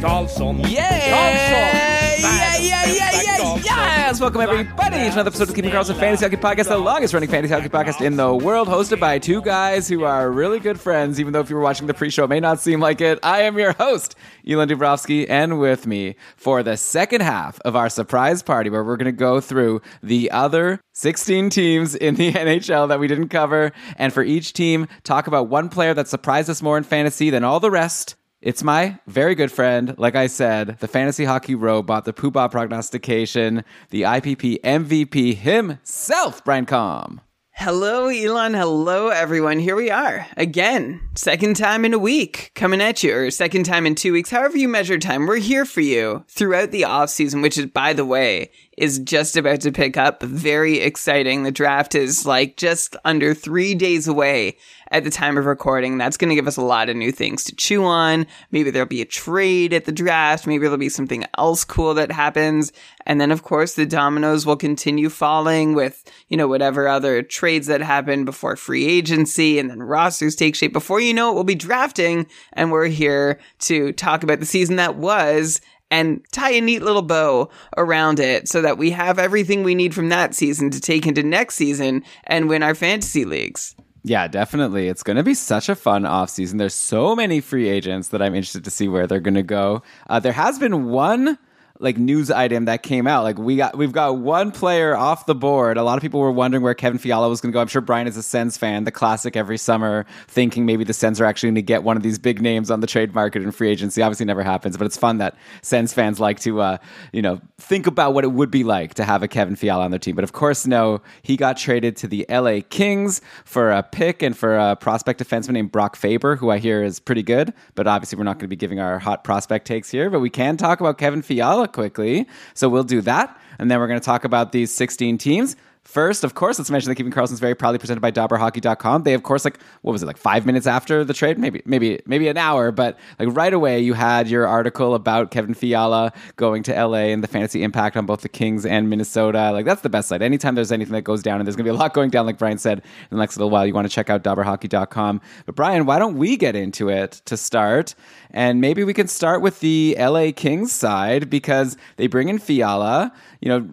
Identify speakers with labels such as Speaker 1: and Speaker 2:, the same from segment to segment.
Speaker 1: Karlsson,
Speaker 2: Yeah! Yeah, yeah, yeah, yeah, yes! Welcome, everybody, to another episode of Keeping Karlsson Fantasy Hockey Podcast, the longest running fantasy hockey podcast in the world, hosted by two guys who are really good friends, even though if you were watching the pre show, it may not seem like it. I am your host, Elon Dubrovsky, and with me for the second half of our surprise party, where we're going to go through the other 16 teams in the NHL that we didn't cover, and for each team, talk about one player that surprised us more in fantasy than all the rest. It's my very good friend, like I said, the fantasy hockey robot, the poobah prognostication, the IPP MVP himself, Brian Com.
Speaker 3: Hello, Elon. Hello, everyone. Here we are again, second time in a week coming at you, or second time in two weeks, however you measure time. We're here for you throughout the off season, which is, by the way, is just about to pick up. Very exciting. The draft is like just under three days away at the time of recording. That's going to give us a lot of new things to chew on. Maybe there'll be a trade at the draft. Maybe there'll be something else cool that happens. And then, of course, the dominoes will continue falling with, you know, whatever other trades that happen before free agency and then rosters take shape. Before you know it, we'll be drafting and we're here to talk about the season that was and tie a neat little bow around it so that we have everything we need from that season to take into next season and win our fantasy leagues.
Speaker 2: Yeah, definitely. It's going to be such a fun offseason. There's so many free agents that I'm interested to see where they're going to go. Uh, there has been one like news item that came out. Like we got we've got one player off the board. A lot of people were wondering where Kevin Fiala was going to go. I'm sure Brian is a Sens fan, the classic every summer, thinking maybe the Sens are actually going to get one of these big names on the trade market in free agency. Obviously, never happens, but it's fun that Sens fans like to uh, you know think about what it would be like to have a Kevin Fiala on their team. But of course, no, he got traded to the LA Kings for a pick and for a prospect defenseman named Brock Faber, who I hear is pretty good. But obviously, we're not going to be giving our hot prospect takes here. But we can talk about Kevin Fiala quickly. So we'll do that. And then we're going to talk about these 16 teams. First, of course, let's mention that Keeping Karlsson's very proudly presented by DobberHockey.com. They, of course, like what was it, like five minutes after the trade, maybe, maybe, maybe an hour, but like right away, you had your article about Kevin Fiala going to LA and the fantasy impact on both the Kings and Minnesota. Like that's the best site. Anytime there's anything that goes down, and there's going to be a lot going down, like Brian said, in the next little while, you want to check out DobberHockey.com. But Brian, why don't we get into it to start? And maybe we can start with the LA Kings side because they bring in Fiala. You know,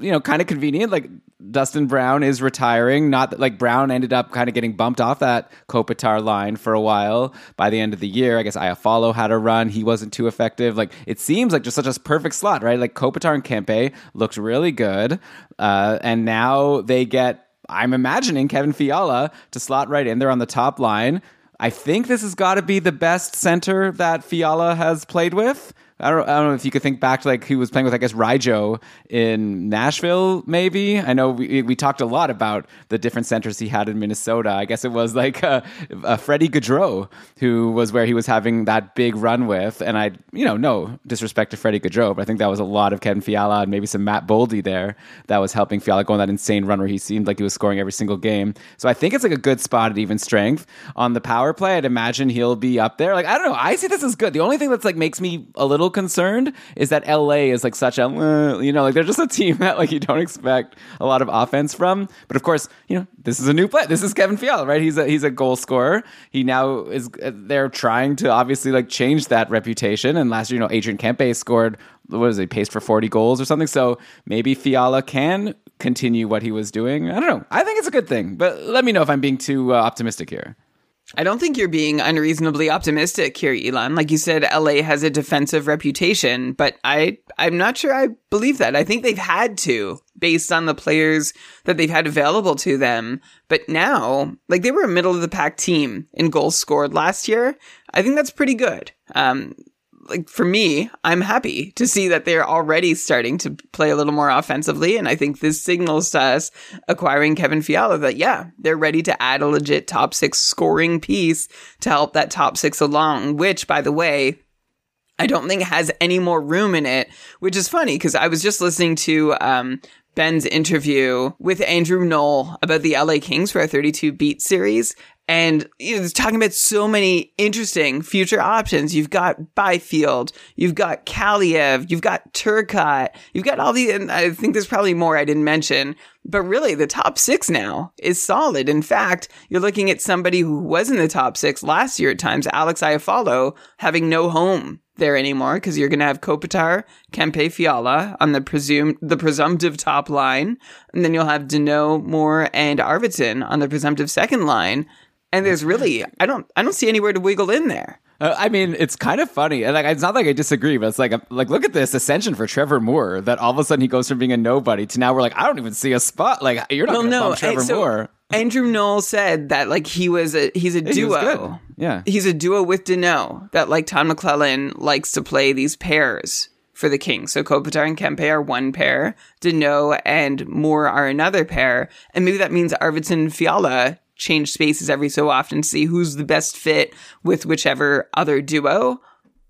Speaker 2: you know, kind of convenient. Like Dustin Brown is retiring. Not that like Brown ended up kind of getting bumped off that Kopitar line for a while. By the end of the year, I guess Iafallo had a run. He wasn't too effective. Like it seems like just such a perfect slot, right? Like Kopitar and Kempe looked really good, uh, and now they get. I'm imagining Kevin Fiala to slot right in there on the top line. I think this has got to be the best center that Fiala has played with. I don't, I don't know if you could think back to like he was playing with, I guess, Rijo in Nashville, maybe. I know we, we talked a lot about the different centers he had in Minnesota. I guess it was like uh, uh, Freddie Gaudreau, who was where he was having that big run with. And I, you know, no disrespect to Freddie Gaudreau, but I think that was a lot of Kevin Fiala and maybe some Matt Boldy there that was helping Fiala go on that insane run where he seemed like he was scoring every single game. So I think it's like a good spot at even strength. On the power play, I'd imagine he'll be up there. Like, I don't know. I see this as good. The only thing that's like makes me a little concerned is that LA is like such a, uh, you know, like they're just a team that like you don't expect a lot of offense from. But of course, you know, this is a new play. This is Kevin Fiala, right? He's a he's a goal scorer. He now is they're trying to obviously like change that reputation. And last year, you know, Adrian Kempe scored what is he paced for 40 goals or something. So maybe Fiala can continue what he was doing. I don't know. I think it's a good thing, but let me know if I'm being too uh, optimistic here.
Speaker 3: I don't think you're being unreasonably optimistic here, Elon. Like you said, LA has a defensive reputation, but I I'm not sure I believe that. I think they've had to based on the players that they've had available to them. But now, like they were a middle of the pack team in goals scored last year. I think that's pretty good. Um, like for me, I'm happy to see that they're already starting to play a little more offensively. And I think this signals to us acquiring Kevin Fiala that, yeah, they're ready to add a legit top six scoring piece to help that top six along, which by the way, I don't think has any more room in it, which is funny because I was just listening to um, Ben's interview with Andrew Knoll about the LA Kings for our 32 beat series. And you know, it's talking about so many interesting future options. You've got Byfield, you've got Kaliyev, you've got Turcotte, you've got all the, and I think there's probably more I didn't mention, but really the top six now is solid. In fact, you're looking at somebody who was in the top six last year at times, Alex Iafallo, having no home there anymore because you're going to have Kopitar, Kempe Fiala on the presumed, the presumptive top line. And then you'll have Danault, Moore, and Arvidsson on the presumptive second line. And there's really, I don't, I don't see anywhere to wiggle in there.
Speaker 2: Uh, I mean, it's kind of funny, and like it's not like I disagree, but it's like like look at this ascension for Trevor Moore. That all of a sudden he goes from being a nobody to now we're like I don't even see a spot. Like you're not
Speaker 3: Well,
Speaker 2: going to
Speaker 3: no,
Speaker 2: bump Trevor
Speaker 3: so
Speaker 2: Moore.
Speaker 3: Andrew Knoll said that like he was a he's a
Speaker 2: he
Speaker 3: duo.
Speaker 2: good. Yeah.
Speaker 3: He's a duo with Danault. That like Tom McLellan likes to play these pairs for the Kings. So Kopitar and Kempe are one pair, Danault and Moore are another pair, and maybe that means Arvidsson and Fiala change spaces every so often to see who's the best fit with whichever other duo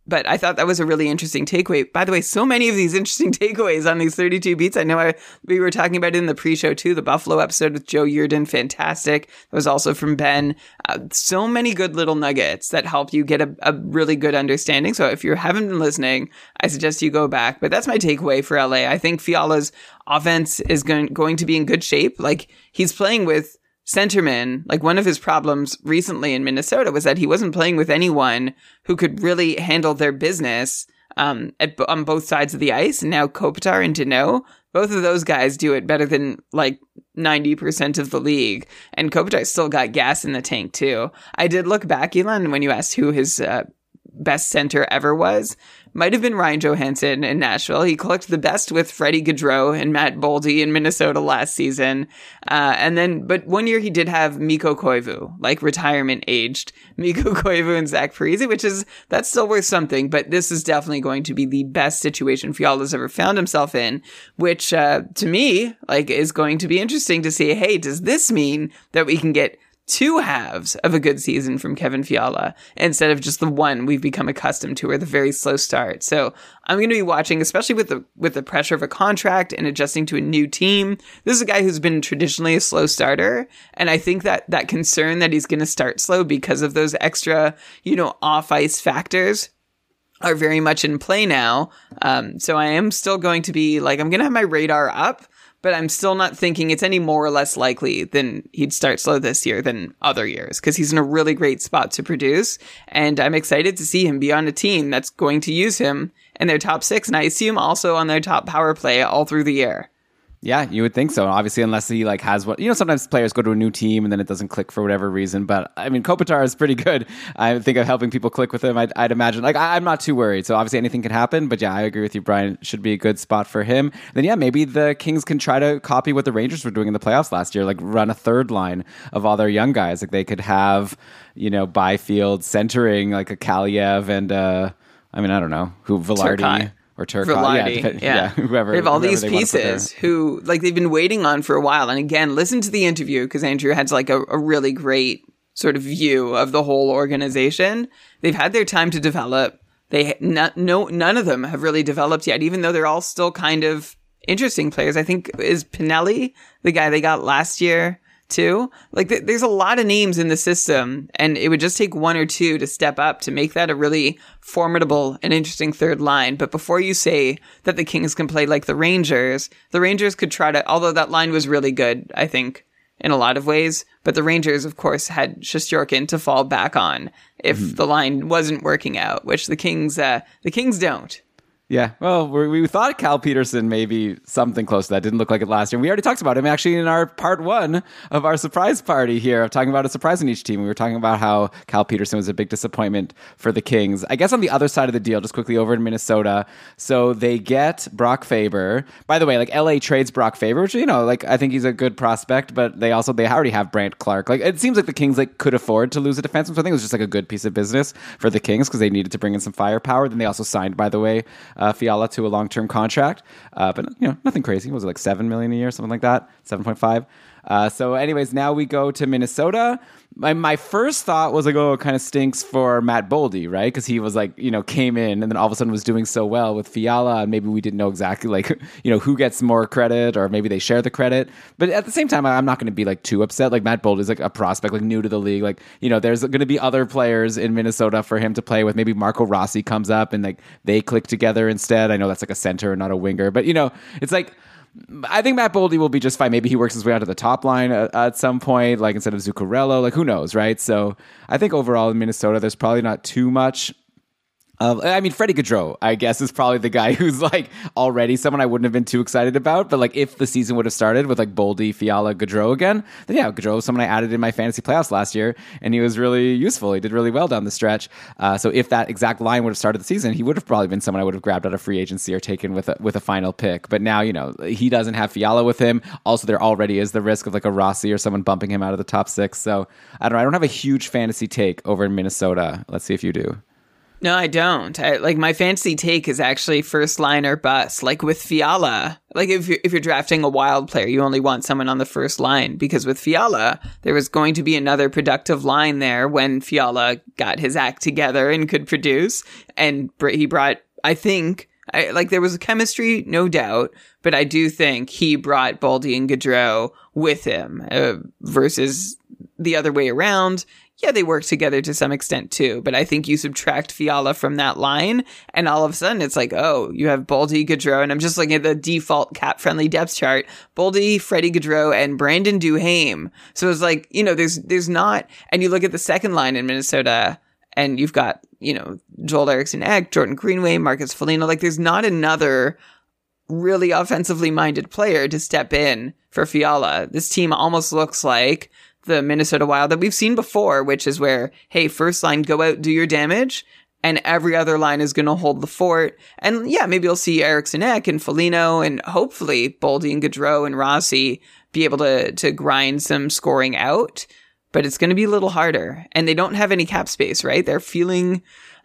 Speaker 3: but I thought that was a really interesting takeaway. By the way, so many of these interesting takeaways on these 32 beats. I know I, we were talking about it in the pre-show too. The Buffalo episode with Joe Yerdon, fantastic. It was also from Ben. Uh, so many good little nuggets that help you get a, a really good understanding. So if you haven't been listening, I suggest you go back. But that's my takeaway for LA. I think Fiala's offense is going, going to be in good shape. Like he's playing with centerman, like one of his problems recently in Minnesota was that he wasn't playing with anyone who could really handle their business um, at, on both sides of the ice. And now Kopitar and Danault, both of those guys do it better than like 90% of the league. And Kopitar still got gas in the tank too. I did look back, Elon, when you asked who his uh, best center ever was. Might have been Ryan Johansen in Nashville. He clicked the best with Freddie Gaudreau and Matt Boldy in Minnesota last season. Uh, and then, but one year he did have Mikko Koivu, like retirement aged Mikko Koivu and Zach Parise, which is, that's still worth something. But this is definitely going to be the best situation Fiala's ever found himself in, which, uh, to me, like, is going to be interesting to see, hey, does this mean that we can get two halves of a good season from Kevin Fiala instead of just the one we've become accustomed to or the very slow start. So I'm going to be watching, especially with the, with the pressure of a contract and adjusting to a new team. This is a guy who's been traditionally a slow starter. And I think that that concern that he's going to start slow because of those extra, you know, off ice factors are very much in play now. Um, so I am still going to be like, I'm going to have my radar up but I'm still not thinking it's any more or less likely than he'd start slow this year than other years because he's in a really great spot to produce. And I'm excited to see him be on a team that's going to use him in their top six. And I assume also on their top power play all through the year.
Speaker 2: Yeah, you would think so. Obviously, unless he like has what you know. Sometimes players go to a new team and then it doesn't click for whatever reason. But I mean, Kopitar is pretty good. I think of helping people click with him. I'd, I'd imagine. Like I, am not too worried. So obviously anything can happen. But yeah, I agree with you, Brian. Should be a good spot for him. Then yeah, maybe the Kings can try to copy what the Rangers were doing in the playoffs last year. Like run a third line of all their young guys. Like they could have you know Byfield centering like a Kaliyev and uh, I mean I don't know who Vilardi.
Speaker 3: Turcotte
Speaker 2: or Turcotte,
Speaker 3: uh, Vilardi,
Speaker 2: yeah,
Speaker 3: yeah.
Speaker 2: yeah, whoever.
Speaker 3: They have all these
Speaker 2: they wanna put there.
Speaker 3: pieces who, like, they've been waiting on for a while. And again, listen to the interview because Andrew has like a, a really great sort of view of the whole organization. They've had their time to develop. They not, no none of them have really developed yet, even though they're all still kind of interesting players. I think is Pinelli the guy they got last year too. Like th- there's a lot of names in the system and it would just take one or two to step up to make that a really formidable and interesting third line. But before you say that the Kings can play like the Rangers, the Rangers could try to, although that line was really good, I think, in a lot of ways. But the Rangers, of course, had Shesterkin to fall back on if the line wasn't working out, which the Kings, uh, the Kings don't.
Speaker 2: Yeah, well, we we thought Cal Petersen maybe something close to that. Didn't look like it last year. We already talked about him actually in our part one of our surprise party here of talking about a surprise in each team. We were talking about how Cal Petersen was a big disappointment for the Kings. I guess on the other side of the deal, just quickly over in Minnesota, so they get Brock Faber. By the way, like LA trades Brock Faber, which you know, like I think he's a good prospect, but they also they already have Brandt Clarke. Like it seems like the Kings like could afford to lose a defenseman. So I think it was just like a good piece of business for the Kings because they needed to bring in some firepower. Then they also signed, by the way, uh, Fiala to a long term contract, uh, but you know nothing crazy. Was it like seven million a year, something like that, seven point five? Uh, so, anyways, now we go to Minnesota. My, my first thought was like, oh, it kind of stinks for Matt Boldy, right? Because he was like, you know, came in and then all of a sudden was doing so well with Fiala, and maybe we didn't know exactly like, you know, who gets more credit or maybe they share the credit. But at the same time, I'm not going to be like too upset. Like Matt Boldy is like a prospect, like new to the league. Like, you know, there's going to be other players in Minnesota for him to play with. Maybe Marco Rossi comes up and like they click together instead. I know that's like a center, and not a winger, but you know, it's like I think Matt Boldy will be just fine. Maybe he works his way out to the top line at, at, some point, like instead of Zuccarello. Like who knows, right? So I think overall in Minnesota, there's probably not too much uh, I mean, Freddie Gaudreau, I guess, is probably the guy who's like already someone I wouldn't have been too excited about. But like, if the season would have started with like Boldy, Fiala, Gaudreau again, then yeah, Gaudreau was someone I added in my fantasy playoffs last year, and he was really useful. He did really well down the stretch. Uh, so if that exact line would have started the season, he would have probably been someone I would have grabbed out of free agency or taken with a, with a final pick. But now, you know, he doesn't have Fiala with him. Also, there already is the risk of like a Rossi or someone bumping him out of the top six. So I don't know. I don't have a huge fantasy take over in Minnesota. Let's see if you do.
Speaker 3: No, I don't. I, like my fancy take is actually first line or bust. Like with Fiala, like if you're, if you're drafting a wild player, you only want someone on the first line because with Fiala, there was going to be another productive line there when Fiala got his act together and could produce. And he brought, I think, I, like there was a chemistry, no doubt, but I do think he brought Boldy and Gaudreau with him uh, versus the other way around yeah, they work together to some extent too, but I think you subtract Fiala from that line, and all of a sudden it's like, oh, you have Boldy, Gaudreau, and I'm just looking at the default cap friendly depth chart: Boldy, Freddie Gaudreau, and Brandon Duhaime. So it's like, you know, there's there's not, and you look at the second line in Minnesota, and you've got you know Joel Eriksson Ek, Jordan Greenway, Marcus Foligno. Like, there's not another really offensively minded player to step in for Fiala. This team almost looks like the Minnesota Wild that we've seen before, which is where, hey, first line, go out, do your damage, and every other line is going to hold the fort. And yeah, maybe you'll see Eriksson Ek and Foligno and hopefully Boldy and Gaudreau and Rossi be able to, to grind some scoring out. But it's going to be a little harder. And they don't have any cap space, right? They're feeling,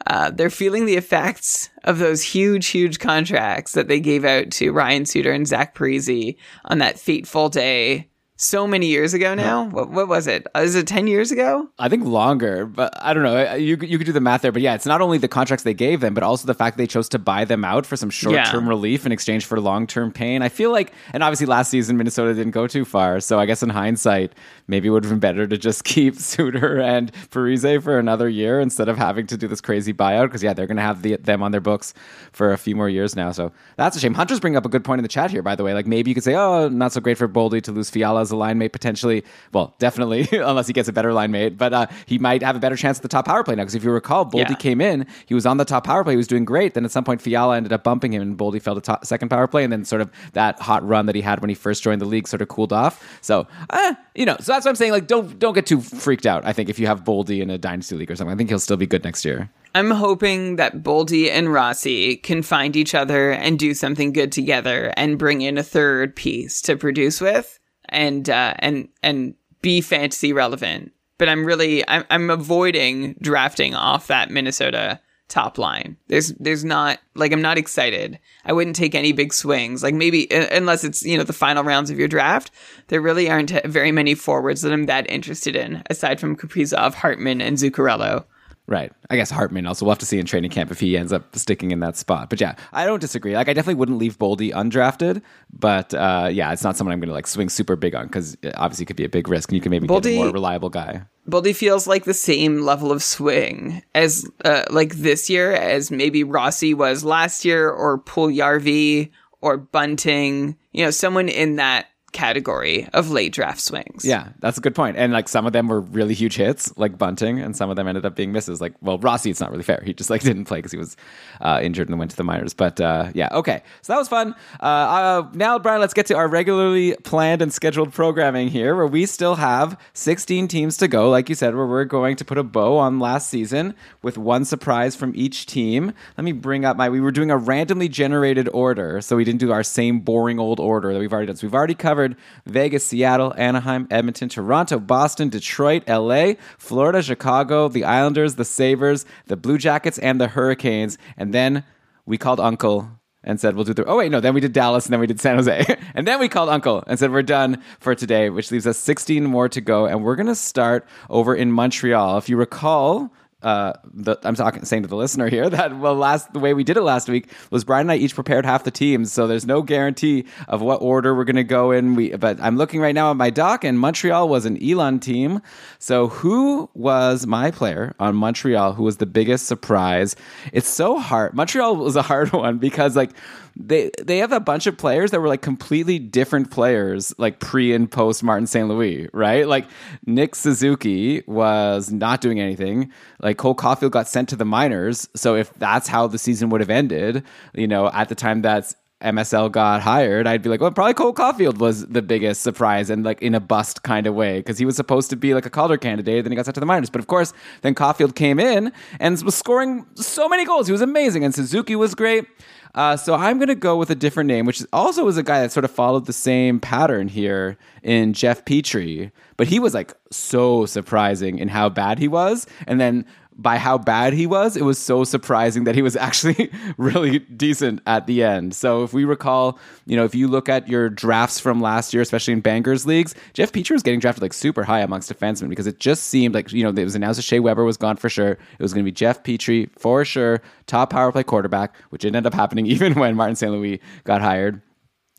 Speaker 3: uh, they're feeling the effects of those huge, huge contracts that they gave out to Ryan Suter and Zach Parise on that fateful day so many years ago now. What, what, was it? Uh, it 10 years ago?
Speaker 2: I think longer, but I don't know. You, you could do the math there. But yeah, it's not only the contracts they gave them, but also the fact they chose to buy them out for some short term yeah. relief in exchange for long term pain. I feel like, and obviously last season, Minnesota didn't go too far. So I guess in hindsight, maybe it would have been better to just keep Suter and Parise for another year instead of having to do this crazy buyout. Because yeah, they're going to have the, them on their books for a few more years now. So that's a shame. Hunter's bringing up a good point in the chat here, by the way. Like maybe you could say, oh, not so great for Boldy to lose Fiala a line mate potentially. Well, definitely, unless he gets a better line mate, but uh, he might have a better chance at the top power play now. Because if you recall, Boldy yeah. came in, he was on the top power play, he was doing great. Then at some point, Fiala ended up bumping him, and Boldy fell to top, second power play, and then sort of that hot run that he had when he first joined the league sort of cooled off. So, uh, you know, so that's what I'm saying. Like, don't don't get too freaked out. I think if you have Boldy in a dynasty league or something, I think he'll still be good next year.
Speaker 3: I'm hoping that Boldy and Rossi can find each other and do something good together and bring in a third piece to produce with and uh, and and be fantasy relevant. But I'm really I'm, I'm avoiding drafting off that Minnesota top line. There's there's not like I'm not excited. I wouldn't take any big swings. Like maybe unless it's you know the final rounds of your draft, there really aren't very many forwards that I'm that interested in aside from Kaprizov, Hartman, and Zuccarello.
Speaker 2: Right. I guess Hartman also. We'll have to see in training camp if he ends up sticking in that spot. But yeah, I don't disagree. Like, I definitely wouldn't leave Boldy undrafted. But uh, yeah, it's not someone I'm going to like swing super big on because obviously it could be a big risk and you can maybe Boldy, get a more reliable guy.
Speaker 3: Boldy feels like the same level of swing as uh, like this year as maybe Rossi was last year or Puljujarvi or Bunting. You know, someone in that category of late draft swings.
Speaker 2: Yeah, that's a good point. And like some of them were really huge hits, like Bunting, and some of them ended up being misses. Like, well, Rossi, it's not really fair. He just like didn't play because he was uh, injured and went to the minors. But uh, yeah, okay. So that was fun. Uh, uh, now, Brian, let's get to our regularly planned and scheduled programming here, where we still have 16 teams to go. Like you said, where we're going to put a bow on last season with one surprise from each team. Let me bring up my. We were doing a randomly generated order, so we didn't do our same boring old order that we've already done. So we've already covered covered Vegas, Seattle, Anaheim, Edmonton, Toronto, Boston, Detroit, LA, Florida, Chicago, the Islanders, the Sabres, the Blue Jackets, and the Hurricanes. And then we called Uncle and said we'll do the. Oh wait, no. Then we did Dallas, and then we did San Jose, and then we called Uncle and said we're done for today, which leaves us 16 more to go, and we're gonna start over in Montreal. If you recall, uh, the, I'm talking saying to the listener here that well, last the way we did it last week was Brian and I each prepared half the teams, so there's no guarantee of what order we're going to go in. We, but I'm looking right now at my doc, and Montreal was an Elon team. So who was my player on Montreal? Who was the biggest surprise? It's so hard. Montreal was a hard one because like they they have a bunch of players that were like completely different players, like pre and post Martin St. Louis, right? Like Nick Suzuki was not doing anything. Like Cole Caufield got sent to the minors. So if that's how the season would have ended, you know, at the time that's MSL got hired, I'd be like, well, probably Cole Caufield was the biggest surprise and like in a bust kind of way because he was supposed to be like a Calder candidate. Then he got sent to the minors. But of course, then Caufield came in and was scoring so many goals. He was amazing. And Suzuki was great. Uh, so I'm going to go with a different name, which also was a guy that sort of followed the same pattern here in Jeff Petry. But he was like so surprising in how bad he was. And then by how bad he was, it was so surprising that he was actually really decent at the end. So if we recall, you know, if you look at your drafts from last year, especially in Bangers leagues, Jeff Petry was getting drafted like super high amongst defensemen because it just seemed like, you know, it was announced that Shea Weber was gone for sure. It was going to be Jeff Petry for sure, top power play quarterback, which didn't end up happening even when Martin St. Louis got hired.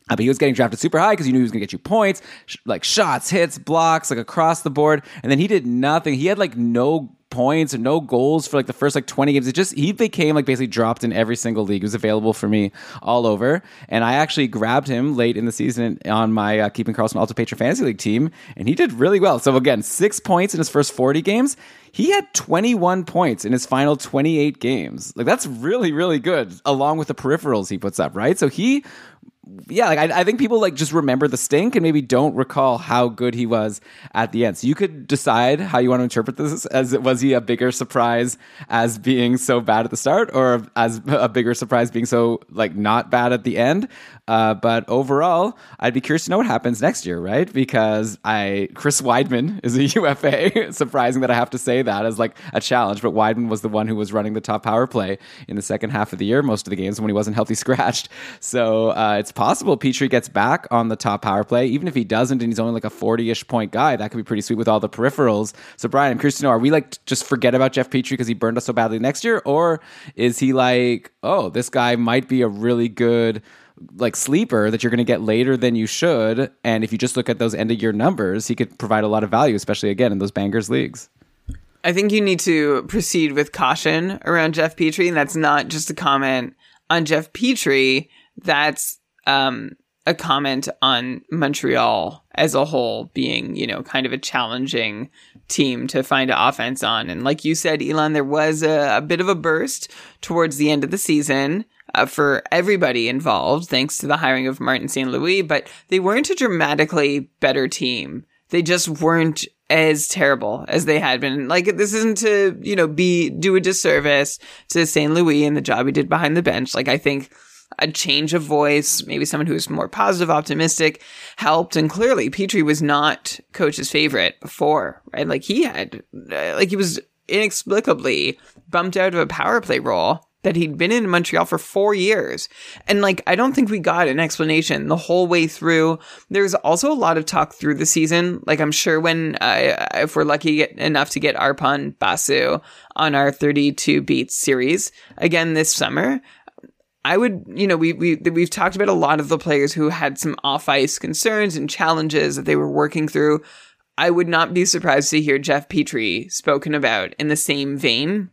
Speaker 2: Uh, but he was getting drafted super high because you knew he was going to get you points, sh- like shots, hits, blocks, like across the board. And then he did nothing. He had like no points and no goals for like the first like 20 games. It just, he became like basically dropped in every single league. He was available for me all over. And I actually grabbed him late in the season on my uh, Keeping Karlsson Ultra Patron Fantasy League team. And he did really well. So again, six points in his first 40 games. He had 21 points in his final 28 games. Like that's really, really good along with the peripherals he puts up, right? So he yeah, like I, I, think people like just remember the stink and maybe don't recall how good he was at the end. So you could decide how you want to interpret this as was he a bigger surprise as being so bad at the start, or as a bigger surprise being so like not bad at the end. Uh, but overall, I'd be curious to know what happens next year, right? Because I Chris Wideman is a UFA. Surprising that I have to say that as like a challenge, but Wideman was the one who was running the top power play in the second half of the year, most of the games when he wasn't healthy scratched. So uh, it's possible Petry gets back on the top power play, even if he doesn't, and he's only like a forty-ish point guy. That could be pretty sweet with all the peripherals. So Brian, I'm curious to know: Are we like just forget about Jeff Petry because he burned us so badly next year, or is he like, oh, this guy might be a really good like sleeper that you're going to get later than you should. And if you just look at those end of year numbers, he could provide a lot of value, especially again in those bangers leagues.
Speaker 3: I think you need to proceed with caution around Jeff Petry. and that's not just a comment on Jeff Petry. That's um, a comment on Montreal as a whole being, you know, kind of a challenging team to find an offense on. And like you said, Elon, there was a, a bit of a burst towards the end of the season uh, for everybody involved, thanks to the hiring of Martin St. Louis, but they weren't a dramatically better team. They just weren't as terrible as they had been. Like this isn't to, you know, be do a disservice to St. Louis and the job he did behind the bench. Like I think a change of voice, maybe someone who's more positive, optimistic helped. And clearly Petry was not coach's favorite before, right? Like he had, uh, like he was inexplicably bumped out of a power play role that he'd been in Montreal for four years. And like, I don't think we got an explanation the whole way through. There's also a lot of talk through the season. Like, I'm sure when, uh, if we're lucky enough to get Arpon Basu on our 32 beats series again this summer, I would, you know, we, we, we've talked about a lot of the players who had some off ice concerns and challenges that they were working through. I would not be surprised to hear Jeff Petry spoken about in the same vein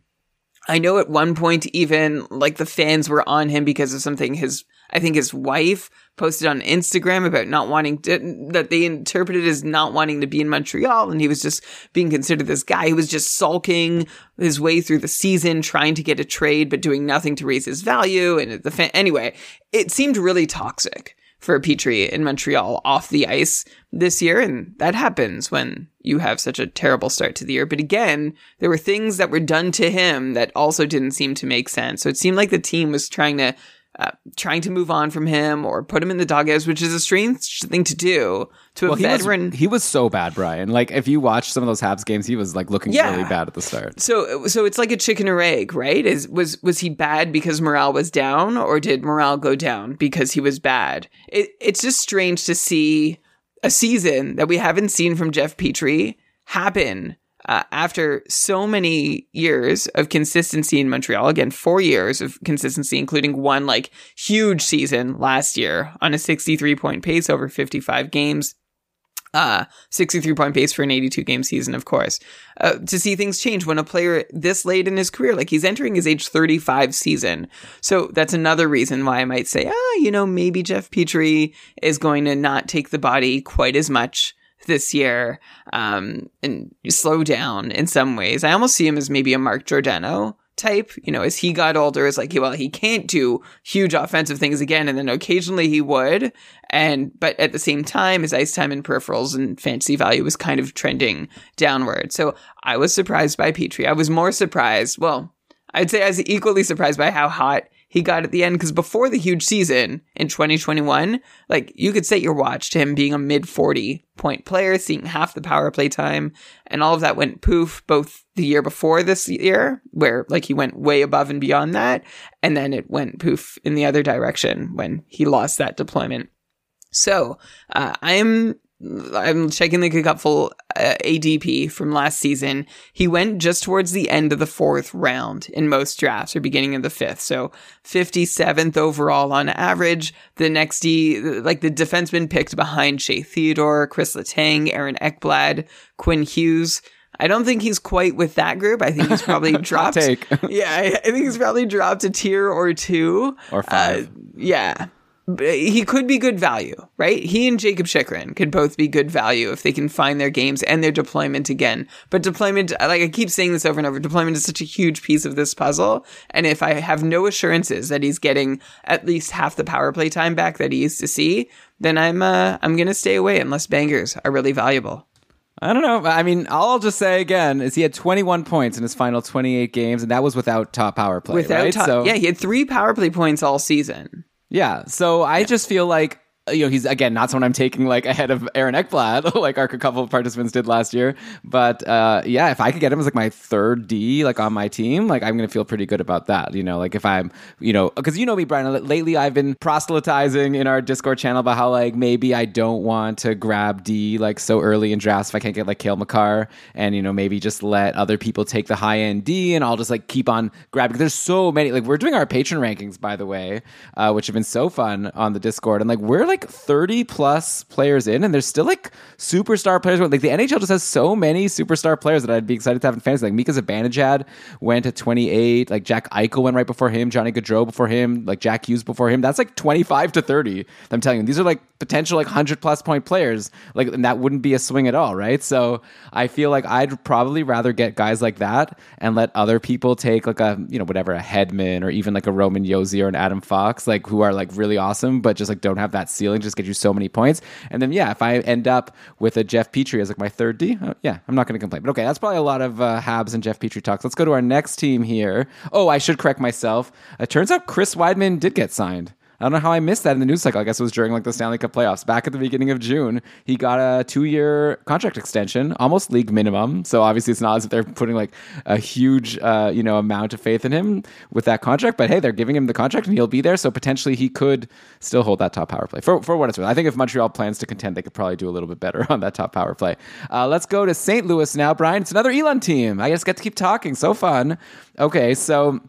Speaker 3: I know at one point even like the fans were on him because of something his I think his wife posted on Instagram about not wanting to, that they interpreted as not wanting to be in Montreal and he was just being considered this guy who was just sulking his way through the season trying to get a trade but doing nothing to raise his value and the fan anyway it seemed really toxic for Petry in Montreal off the ice this year. And that happens when you have such a terrible start to the year. But again, there were things that were done to him that also didn't seem to make sense. So it seemed like the team was trying to uh, trying to move on from him or put him in the doghouse, which is a strange thing to do to a
Speaker 2: Well, he was,
Speaker 3: veteran.
Speaker 2: he was so bad, Brian. Like if you watch some of those Habs games, he was like looking
Speaker 3: Yeah.
Speaker 2: really bad at the start.
Speaker 3: so, so it's like a chicken or egg, right? Is was was he bad because morale was down, or did morale go down because he was bad? It, it's just strange to see a season that we haven't seen from Jeff Petry happen uh, after so many years of consistency in Montreal. Again, four years of consistency, including one like huge season last year on a 63 point pace over 55 games. Uh, 63 point pace for an 82 game season, of course. Uh, to see things change when a player this late in his career, like he's entering his age 35 season. So that's another reason why I might say, ah, you know, maybe Jeff Petry is going to not take the body quite as much this year um, and slow down in some ways. I almost see him as maybe a Mark Giordano type. You know, as he got older, it's like, well, he can't do huge offensive things again, and then occasionally he would. And but at the same time, his ice time and peripherals and fantasy value was kind of trending downward. So I was surprised by Petry. I was more surprised. Well, I'd say I was equally surprised by how hot he got at the end because before the huge season in 2021, like you could set your watch to him being a mid 40 point player, seeing half the power play time, and all of that went poof both the year before this year, where like he went way above and beyond that, and then it went poof in the other direction when he lost that deployment. So uh, I'm I'm checking the Cupful uh, ADP from last season. He went just towards the end of the fourth round in most drafts or beginning of the fifth. So 57th overall on average. The next D, like the defenseman picked behind Shea Theodore, Chris Letang, Aaron Ekblad, Quinn Hughes. I don't think he's quite with that group. I think he's probably dropped. yeah, I, I think he's probably dropped a tier or two.
Speaker 2: Or five.
Speaker 3: Uh, yeah. He could be good value, right? He and Jakub Chychrun could both be good value if they can find their games and their deployment again. But deployment, like I keep saying this over and over, deployment is such a huge piece of this puzzle. And if I have no assurances that he's getting at least half the power play time back that he used to see, then I'm uh, I'm gonna stay away unless bangers are really valuable.
Speaker 2: I don't know. I mean, all I'll just say again is he had 21 points in his final 28 games, and that was without top power play.
Speaker 3: Without
Speaker 2: right?
Speaker 3: top,
Speaker 2: so
Speaker 3: yeah, he had three power play points all season.
Speaker 2: Yeah. So I just feel like you know he's again not someone I'm taking like ahead of Aaron Ekblad, like our couple of participants did last year. But uh, yeah, if I could get him as like my third D like on my team, like I'm gonna feel pretty good about that. You know, like if I'm you know because you know me, Brian. Lately, I've been proselytizing in our Discord channel about how like maybe I don't want to grab D like so early in drafts if I can't get like Cale Makar, and you know maybe just let other people take the high end D, and I'll just like keep on grabbing. There's so many. Like we're doing our patron rankings by the way, uh, which have been so fun on the Discord, and like we're like 30 plus players in, and there's still like superstar players. Like the NHL just has so many superstar players that I'd be excited to have in fantasy. Like Mika Zibanejad went at 28. Like Jack Eichel went right before him. Johnny Gaudreau before him. Like Jack Hughes before him. That's like 25 to 30. I'm telling you, these are like potential like 100 plus point players. Like, and that wouldn't be a swing at all, right? So I feel like I'd probably rather get guys like that and let other people take like a you know whatever a Hedman or even like a Roman Josi or an Adam Fox, like who are like really awesome, but just like don't have that ceiling. Just get you so many points. And then yeah, if I end up with a Jeff Petry as like my third D, uh, yeah, I'm not going to complain. But okay, that's probably a lot of uh, Habs and Jeff Petrie talks. Let's go to our next team here. Oh, I should correct myself. It turns out Chris Wideman did get signed. I don't know how I missed that in the news cycle. I guess it was during like the Stanley Cup playoffs. Back at the beginning of June, he got a two-year contract extension, almost league minimum. So obviously, it's not as if they're putting like a huge, uh, you know, amount of faith in him with that contract. But hey, they're giving him the contract, and he'll be there. So potentially, he could still hold that top power play for for what it's worth. I think if Montreal plans to contend, they could probably do a little bit better on that top power play. Uh, let's go to St. Louis now, Brian. It's another Elon team. I just get to keep talking. So fun. Okay, so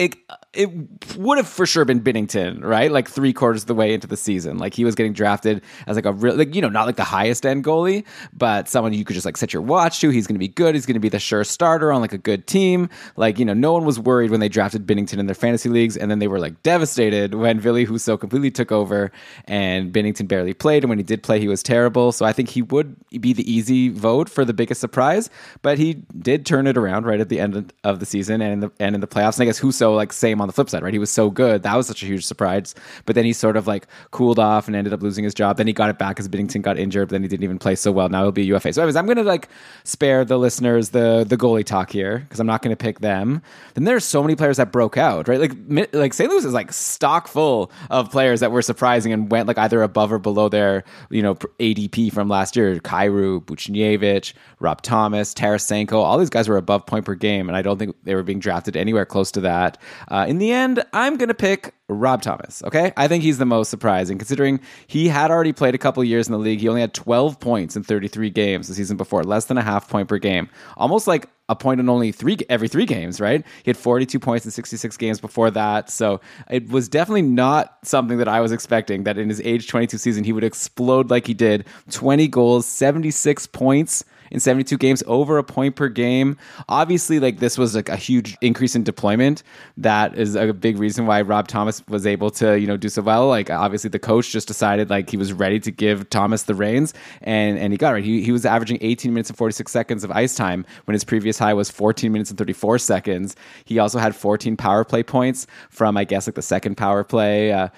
Speaker 2: it it would have for sure been Binnington, right? Like three quarters of the way into the season, like he was getting drafted as like a real, like you know, not like the highest end goalie, but someone you could just like set your watch to. He's going to be good. He's going to be the sure starter on like a good team. Like you know, no one was worried when they drafted Binnington in their fantasy leagues, and then they were like devastated when Billy Husso completely took over and Binnington barely played. And when he did play, he was terrible. So I think he would be the easy vote for the biggest surprise, but he did turn it around right at the end of the season and in the and in the playoffs. And I guess Husso like same on the flip side, right? He was so good. That was such a huge surprise. But then he sort of like cooled off and ended up losing his job. Then he got it back as Binnington got injured, but then he didn't even play so well. Now he'll be UFA. So anyways, I'm gonna like spare the listeners the the goalie talk here because I'm not gonna pick them. Then there's so many players that broke out, right? Like like St. Louis is like stock full of players that were surprising and went like either above or below their you know ADP from last year. Kyrou, Buchnevich, Rob Thomas, Tarasenko, all these guys were above point per game, and I don't think they were being drafted anywhere close to that. Uh, in the end, I'm going to pick Rob Thomas. Okay, I think he's the most surprising considering he had already played a couple years in the league. He only had 12 points in 33 games the season before, less than a half point per game, almost like a point in only three every three games. Right? He had 42 points in 66 games before that, so it was definitely not something that I was expecting. That in his age 22 season he would explode like he did. 20 goals, 76 points in 72 games, over a point per game. Obviously, like this was like a huge increase in deployment. That is a big reason why Rob Thomas was able to, you know, do so well. Like obviously the coach just decided like he was ready to give Thomas the reins and and he got it. He, he was averaging 18 minutes and 46 seconds of ice time when his previous high was 14 minutes and 34 seconds. He also had 14 power play points from I guess like the second power play. Uh,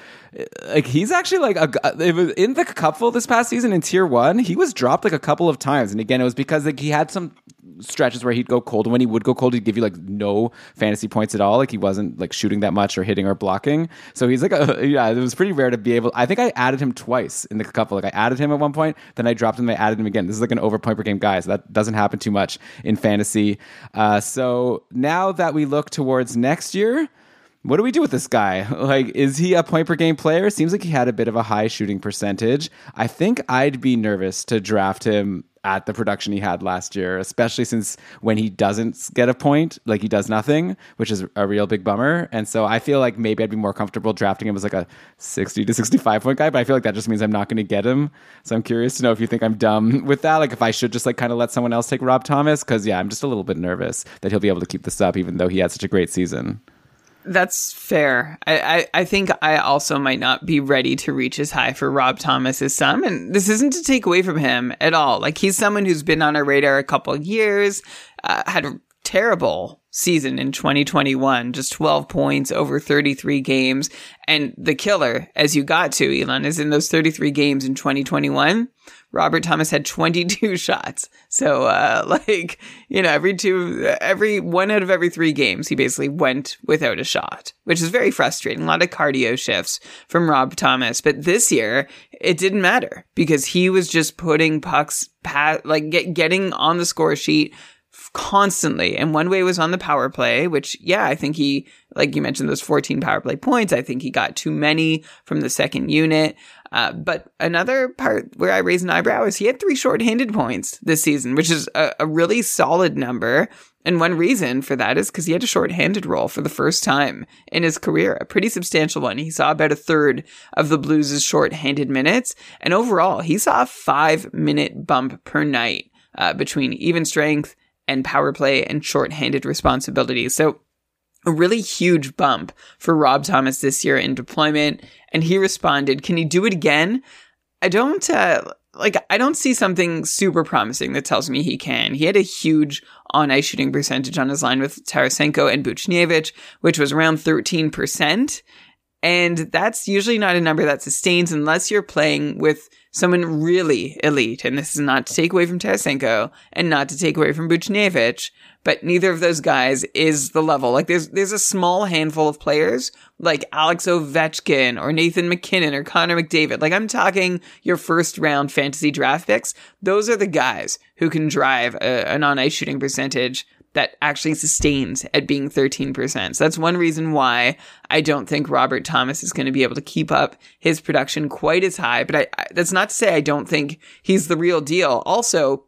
Speaker 2: like he's actually like a, it was in the couple this past season in tier one. He was dropped like a couple of times, and again, it was because like he had some stretches where he'd go cold, and when he would go cold, he'd give you like no fantasy points at all. Like he wasn't like shooting that much or hitting or blocking. So he's like a yeah. It was pretty rare to be able. I think I added him twice in the couple. Like I added him at one point, then I dropped him. I added him again. This is like an over point per game guy, so that doesn't happen too much in fantasy. Uh, so now that we look towards next year what do we do with this guy? Like, is he a point per game player? Seems like he had a bit of a high shooting percentage. I think I'd be nervous to draft him at the production he had last year, especially since when he doesn't get a point, like he does nothing, which is a real big bummer. And so I feel like maybe I'd be more comfortable drafting him as like a 60 to 65 point guy, but I feel like that just means I'm not going to get him. So I'm curious to know if you think I'm dumb with that. Like if I should just like kind of let someone else take Rob Thomas, because yeah, I'm just a little bit nervous that he'll be able to keep this up, even though he had such a great season.
Speaker 3: That's fair. I, I, I, think I also might not be ready to reach as high for Rob Thomas as some. And this isn't to take away from him at all. Like he's someone who's been on our radar a couple of years, uh, had terrible season in 2021, just 12 points over 33 games. And the killer, as you got to, Elon, is in those 33 games in 2021 Robert Thomas had 22 shots. So, uh, like, you know, every two, every one out of every three games, he basically went without a shot, which is very frustrating. A lot of cardio shifts from Rob Thomas. But this year, it didn't matter because he was just putting pucks, pat, like, get, getting on the score sheet constantly. And one way was on the power play, which, yeah, I think he, like you mentioned, those 14 power play points. I think he got too many from the second unit. Uh, but another part where I raise an eyebrow is he had three shorthanded points this season, which is a, a really solid number. And one reason for that is because he had a shorthanded role for the first time in his career, a pretty substantial one. He saw about a third of the Blues' shorthanded minutes. And overall, he saw a five minute bump per night uh, between even strength and power play and shorthanded responsibilities. So a really huge bump for Rob Thomas this year in deployment. And he responded, Can he do it again? I don't, uh, like, I don't see something super promising that tells me he can. He had a huge on ice shooting percentage on his line with Tarasenko and Buchnevich, which was around 13%. And that's usually not a number that sustains unless you're playing with someone really elite. And this is not to take away from Tarasenko and not to take away from Buchnevich, but neither of those guys is the level. Like there's, there's a small handful of players like Alex Ovechkin or Nathan MacKinnon or Connor McDavid. Like I'm talking your first round fantasy draft picks. Those are the guys who can drive a, an on ice shooting percentage that actually sustains at being 13%. So that's one reason why I don't think Robert Thomas is going to be able to keep up his production quite as high. But I, I, that's not to say I don't think he's the real deal. Also,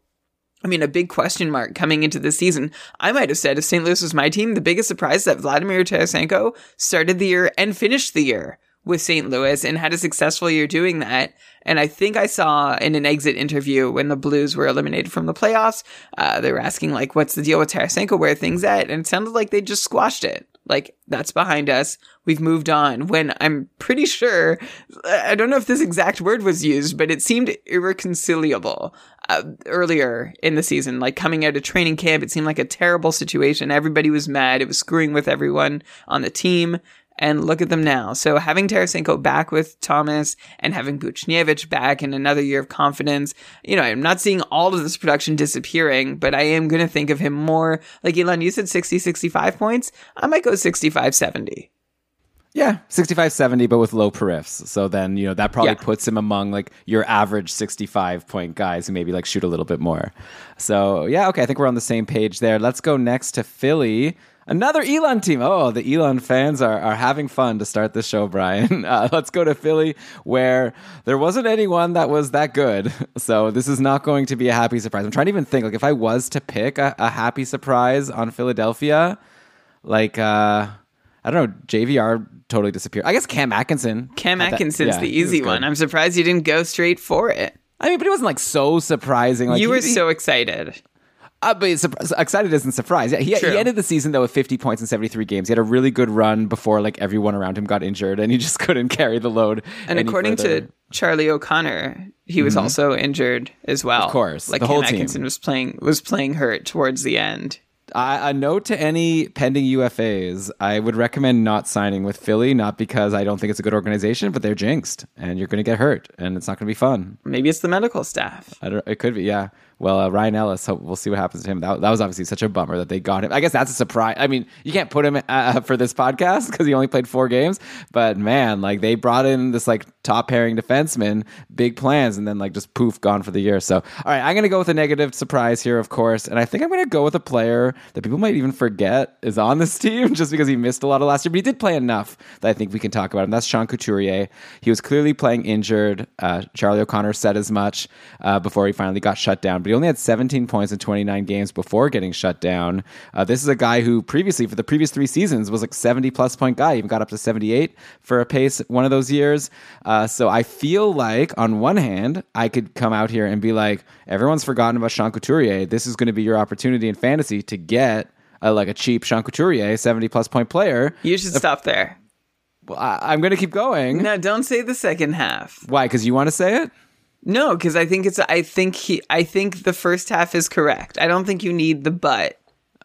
Speaker 3: I mean, a big question mark coming into this season. I might have said if St. Louis was my team, the biggest surprise is that Vladimir Tarasenko started the year and finished the year with St. Louis and had a successful year doing that. And I think I saw in an exit interview when the Blues were eliminated from the playoffs, uh, they were asking like, "What's the deal with Tarasenko? Where things at?" And it sounded like they just squashed it. Like that's behind us. We've moved on. When I'm pretty sure, I don't know if this exact word was used, but it seemed irreconcilable uh, earlier in the season. Like coming out of training camp, it seemed like a terrible situation. Everybody was mad. It was screwing with everyone on the team. And look at them now. So having Tarasenko back with Thomas and having Buchnevich back in another year of confidence, you know, I'm not seeing all of this production disappearing, but I am going to think of him more like Elon, you said 60, 65 points. I might go 65, 70.
Speaker 2: Yeah, 65 70, but with low periffs. So then, you know, that probably
Speaker 3: Yeah.
Speaker 2: puts him among like your average 65 point guys who maybe like shoot a little bit more. So, yeah, okay, I think we're on the same page there. Let's go next to Philly. Another Elon team. Oh, the Elon fans are, are having fun to start this show, Brian. Uh, let's go to Philly, where there wasn't anyone that was that good. So this is not going to be a happy surprise. I'm trying to even think, like, if I was to pick a, a happy surprise on Philadelphia, like, uh, I don't know, JVR totally disappeared. I guess Cam Atkinson.
Speaker 3: Cam
Speaker 2: At that-
Speaker 3: Atkinson's
Speaker 2: yeah,
Speaker 3: the easy one. I'm surprised you didn't go straight for it.
Speaker 2: I mean, but it wasn't like so surprising. Like
Speaker 3: you were
Speaker 2: he-
Speaker 3: so excited.
Speaker 2: Uh, but excited isn't surprise. Yeah, he, he ended the season though with 50 points in 73 games. He had a really good run before like everyone around him got injured, and he just couldn't carry the load.
Speaker 3: And according
Speaker 2: further.
Speaker 3: to Charlie O'Connor, he was also injured as well. Of
Speaker 2: course,
Speaker 3: like
Speaker 2: the
Speaker 3: Cam
Speaker 2: whole team.
Speaker 3: Was playing was playing hurt towards the end.
Speaker 2: I, a note to any pending UFAs: I would recommend not signing with Philly, not because I don't think it's a good organization, but they're jinxed, and you're going to get hurt, and it's not going to be fun.
Speaker 3: Maybe it's the medical staff.
Speaker 2: I don't. It could be, yeah. Well, uh, Ryan Ellis. We'll see what happens to him. That, that was obviously such a bummer that they got him. I guess that's a surprise. I mean, you can't put him uh, for this podcast because he only played four games. But man, like they brought in this like top pairing defenseman, big plans, and then like just poof, gone for the year. So, all right, I'm gonna go with a negative surprise here, of course, and I think I'm gonna go with a player that people might even forget is on this team just because he missed a lot of last year, but he did play enough that I think we can talk about him. That's Sean Couturier. He was clearly playing injured. Uh, Charlie O'Connor said as much uh, before he finally got shut down, but he only had 17 points in 29 games before getting shut down. Uh, this is a guy who previously, for the previous three seasons, was like 70 plus point guy, He even got up to 78 for a pace one of those years. Uh, so I feel like, on one hand, I could come out here and be like, everyone's forgotten about Sean Couturier. This is going to be your opportunity in fantasy to get. A, like a cheap Sean Couturier, 70 plus point player.
Speaker 3: You should stop there.
Speaker 2: Well, I, I'm going to keep going.
Speaker 3: No, don't say the second half.
Speaker 2: Why? Because you want to say it?
Speaker 3: No, because I think it's. I think he. I think the first half is correct. I don't think you need the but.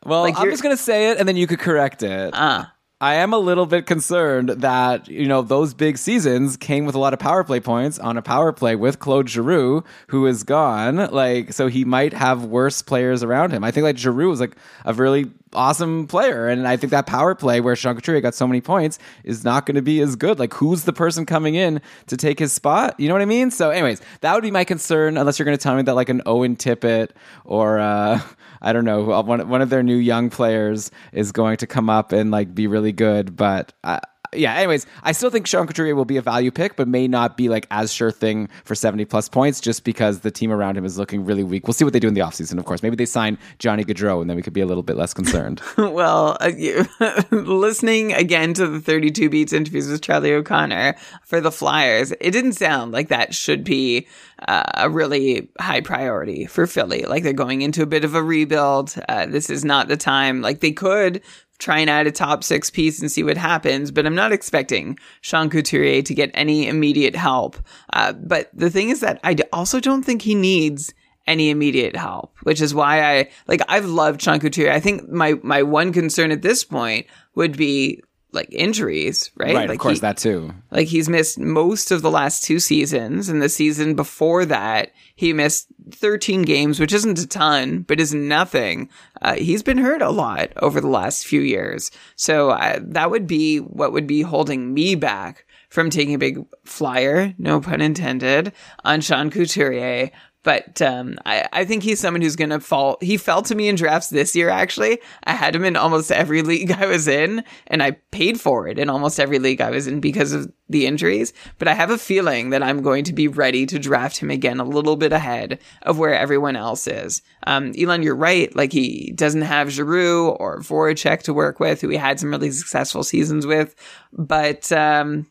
Speaker 2: Well,
Speaker 3: Like
Speaker 2: I'm just going to say it and then you could correct it.
Speaker 3: Ah,
Speaker 2: I am a little bit concerned that, you know, those big seasons came with a lot of power play points on a power play with Claude Giroux, who is gone. Like, so he might have worse players around him. I think like Giroux was like a really awesome player. And I think that power play where Sean Couturier got so many points is not going to be as good. Like, who's the person coming in to take his spot? You know what I mean? So, anyways, that would be my concern, unless you're going to tell me that like an Owen Tippett or, uh, I don't know, one, one of their new young players is going to come up and like be really good. But uh, yeah, anyways, I still think Sean Couturier will be a value pick, but may not be like as sure thing for 70 plus points just because the team around him is looking really weak. We'll see what they do in the offseason, of course. Maybe they sign Johnny Gaudreau and then we could be a little bit less concerned.
Speaker 3: well, uh, you, listening again to the 32 Beats interviews with Charlie O'Connor for the Flyers, it didn't sound like that should be uh, a really high priority for Philly. Like they're going into a bit of a rebuild. Uh, this is not the time. Like they could try and add a top six piece and see what happens, but I'm not expecting Sean Couturier to get any immediate help. Uh, but the thing is that I also don't think he needs any immediate help, which is why I like I've loved Sean Couturier. I think my my one concern at this point would be like injuries, right?
Speaker 2: right,
Speaker 3: like
Speaker 2: of course,
Speaker 3: he-
Speaker 2: that too.
Speaker 3: like he's missed most of the last two seasons, and the season before that, he missed 13 games, which isn't a ton, but is nothing. Uh, he's been hurt a lot over the last few years. So uh, that would be what would be holding me back from taking a big flyer, no pun intended, on Sean Couturier. But um, I, I think he's someone who's going to fall. He fell to me in drafts this year, actually. I had him in almost every league I was in, and I paid for it in almost every league I was in because of the injuries. But I have a feeling that I'm going to be ready to draft him again a little bit ahead of where everyone else is. Um, Elon, you're right. Like, he doesn't have Giroux or Voracek to work with, who he had some really successful seasons with. But. Um,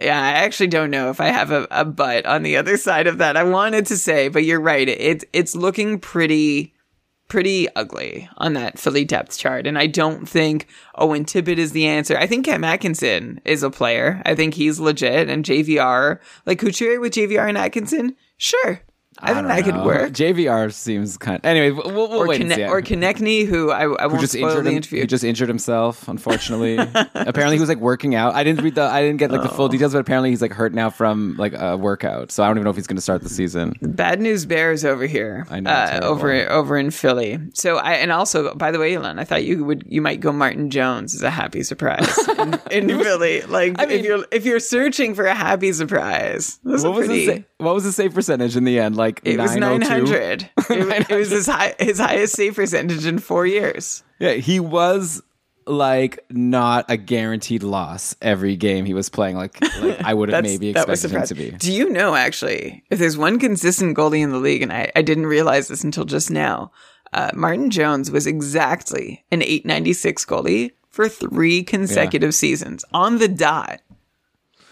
Speaker 3: yeah, I actually don't know if I have a, a but on the other side of that. I wanted to say, but you're right. It, it's looking pretty pretty ugly on that Philly depth chart. And I don't think oh, Owen Tippett is the answer. I think Cam Atkinson is a player. I think he's legit. And JVR, like Couturier with JVR and Atkinson, sure. I, think
Speaker 2: don't
Speaker 3: that could work.
Speaker 2: JVR seems kind. Of, Anyway, we'll, we'll
Speaker 3: Or,
Speaker 2: wait and see.
Speaker 3: or Konecny, who I, I
Speaker 2: who
Speaker 3: won't
Speaker 2: just
Speaker 3: spoil
Speaker 2: injured
Speaker 3: the
Speaker 2: him.
Speaker 3: interview.
Speaker 2: He just injured himself, unfortunately. apparently, he was like working out. I didn't read the. I didn't get like the
Speaker 3: Oh.
Speaker 2: full details, but apparently, he's like hurt now from like a workout. So I don't even know if he's going to start the season.
Speaker 3: Bad news bears over here.
Speaker 2: I know,
Speaker 3: uh, over over in Philly. So I and also by the way, Elon, I thought you would you might go Martin Jones as a happy surprise in, in Philly. Like
Speaker 2: I mean-
Speaker 3: if you're if you're searching for a happy surprise,
Speaker 2: What was
Speaker 3: pretty.
Speaker 2: the what was the save percentage in the end? Like
Speaker 3: it was 900. It, it was his high his highest save percentage in four years.
Speaker 2: Yeah, he was like not a guaranteed loss every game he was playing. Like, like I would have maybe expected him to be.
Speaker 3: Do you know actually if there's one consistent goalie in the league, and I, I didn't realize this until just now, uh, Martin Jones was exactly an 896 goalie for three consecutive seasons on the dot.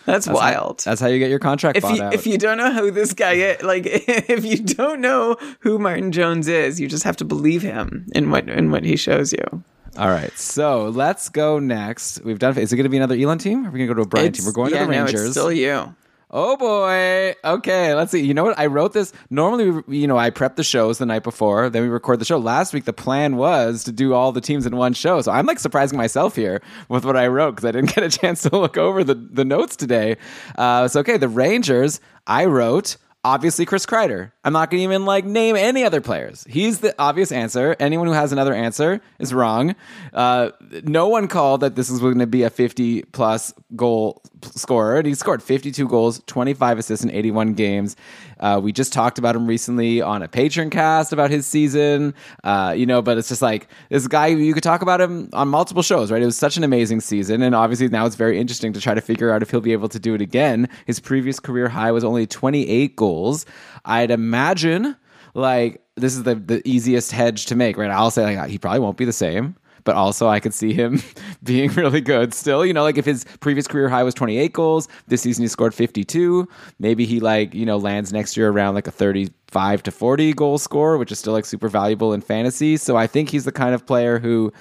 Speaker 3: That's, wild.
Speaker 2: That's how you get your contract
Speaker 3: if you
Speaker 2: out.
Speaker 3: if you don't know who this guy is, like if you don't know who Martin Jones is, you just have to believe him in what in what he shows you.
Speaker 2: All right, so let's go next. We've done. Is it going to be another Elon team? Or are we going to go to a Brian
Speaker 3: It's-
Speaker 2: team? We're going
Speaker 3: yeah,
Speaker 2: to the
Speaker 3: no,
Speaker 2: Rangers.
Speaker 3: it's still you.
Speaker 2: Oh boy. Okay, let's see. You know what? I wrote this. Normally, you know, I prep the shows the night before, then we record the show. Last week, the plan was to do all the teams in one show. So I'm like surprising myself here with what I wrote because I didn't get a chance to look over the, the notes today. Uh, so, okay, the Rangers, I wrote. Obviously, Chris Kreider. I'm not going to even like name any other players. He's the obvious answer. Anyone who has another answer is wrong. Uh, no one called that this is going to be a 50 plus goal scorer, and he scored 52 goals, 25 assists in 81 games. Uh, we just talked about him recently on a patron cast about his season, uh, you know, but it's just like this guy, you could talk about him on multiple shows, right? It was such an amazing season, and obviously now it's very interesting to try to figure out if he'll be able to do it again. His previous career high was only 28 goals. I'd imagine like this is the, the easiest hedge to make, right? I'll say like he probably won't be the same but also I could see him being really good still. You know, like if his previous career high was 28 goals, this season he scored 52. Maybe he like, you know, lands next year around like a 35 to 40 goal score, which is still like super valuable in fantasy. So I think he's the kind of player who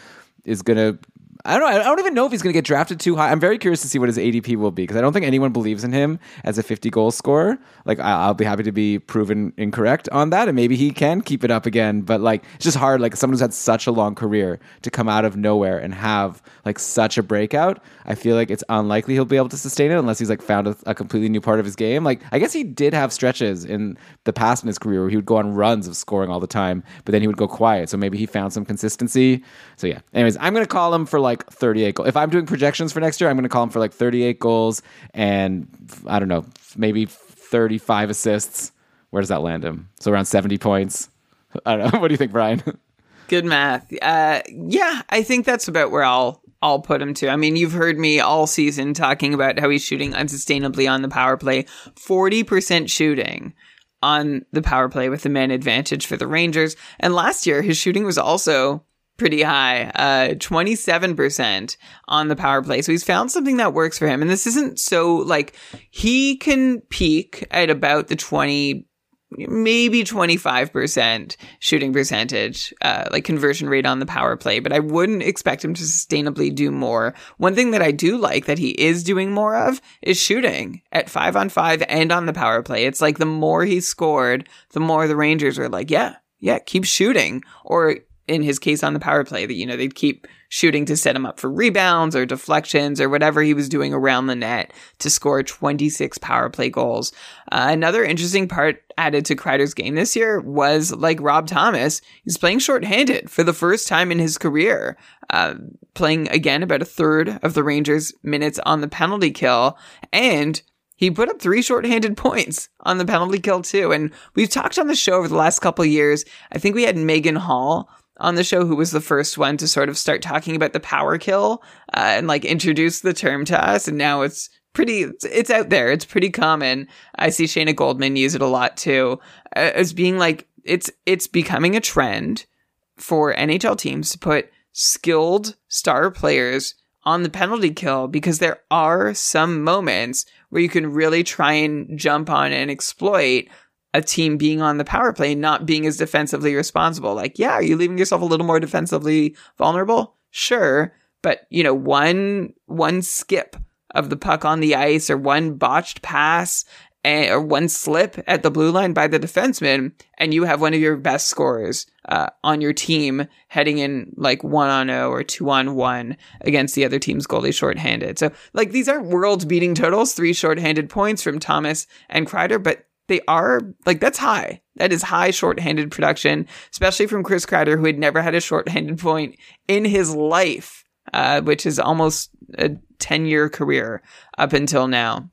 Speaker 2: is going to I don't know. I don't even know if he's going to get drafted too high. I'm very curious to see what his ADP will be because I don't think anyone believes in him as a 50 goal scorer. Like I'll be happy to be proven incorrect on that, and maybe he can keep it up again. But like it's just hard. Like someone who's had such a long career to come out of nowhere and have like such a breakout. I feel like it's unlikely he'll be able to sustain it unless he's like found a, a completely new part of his game. Like I guess he did have stretches in the past in his career where he would go on runs of scoring all the time, but then he would go quiet. So maybe he found some consistency. So yeah. Anyways, I'm gonna call him for like 38 goals. If I'm doing projections for next year, I'm gonna call him for like 38 goals and I don't know, maybe 35 assists. Where does that land him? So around 70 points. I don't know. What do you think, Brian?
Speaker 3: Good math. Uh, yeah, I think that's about where I'll I'll put him to. I mean, you've heard me all season talking about how he's shooting unsustainably on the power play, forty percent shooting on the power play with the man advantage for the Rangers. And last year, his shooting was also pretty high, uh, 27% on the power play. So he's found something that works for him. And this isn't so like he can peak at about the 20, maybe 25% shooting percentage, uh, like conversion rate on the power play, but I wouldn't expect him to sustainably do more. One thing that I do like that he is doing more of is shooting at five on five and on the power play. It's like the more he scored, the more the Rangers were like, yeah, yeah, keep shooting. Or in his case on the power play that, you know, they'd keep shooting to set him up for rebounds or deflections or whatever he was doing around the net to score 26 power play goals. Uh, another interesting part added to Kreider's game this year was like Rob Thomas. He's playing shorthanded for the first time in his career, uh, playing again about a third of the Rangers' minutes on the penalty kill. And he put up three shorthanded points on the penalty kill too. And we've talked on the show over the last couple years. I think we had Megan Hall on the show who was the first one to sort of start talking about the power kill uh, and like introduce the term to us. And now it's pretty, it's, out there. It's pretty common. I see Shayna Goldman use it a lot too as being like, it's, it's becoming a trend for NHL teams to put skilled star players on the penalty kill because there are some moments where you can really try and jump on and exploit a team being on the power play not being as defensively responsible. Like, yeah, are you leaving yourself a little more defensively vulnerable? Sure. But, you know, one, one skip of the puck on the ice or one botched pass and, or one slip at the blue line by the defenseman, and you have one of your best scorers uh, on your team heading in like one on zero or two on one against the other team's goalie shorthanded. So, like, these aren't world beating totals, three shorthanded points from Thomas and Kreider, but they are like that's high. That is high shorthanded production, especially from Chris Kreider, who had never had a shorthanded point in his life, uh, which is almost a 10 year career up until now.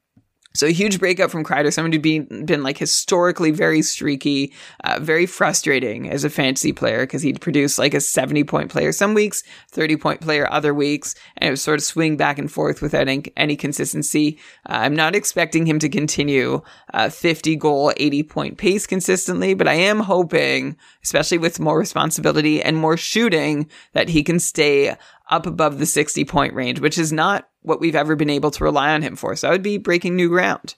Speaker 3: So a huge breakup from Kreider, someone who'd been, been like historically very streaky, uh, very frustrating as a fantasy player because he'd produce like a 70 point player some weeks, 30 point player other weeks, and it was sort of swing back and forth without any, any consistency. Uh, I'm not expecting him to continue uh, 50 goal, 80 point pace consistently, but I am hoping, especially with more responsibility and more shooting, that he can stay up above the 60 point range, which is not what we've ever been able to rely on him for. So I would be breaking new ground.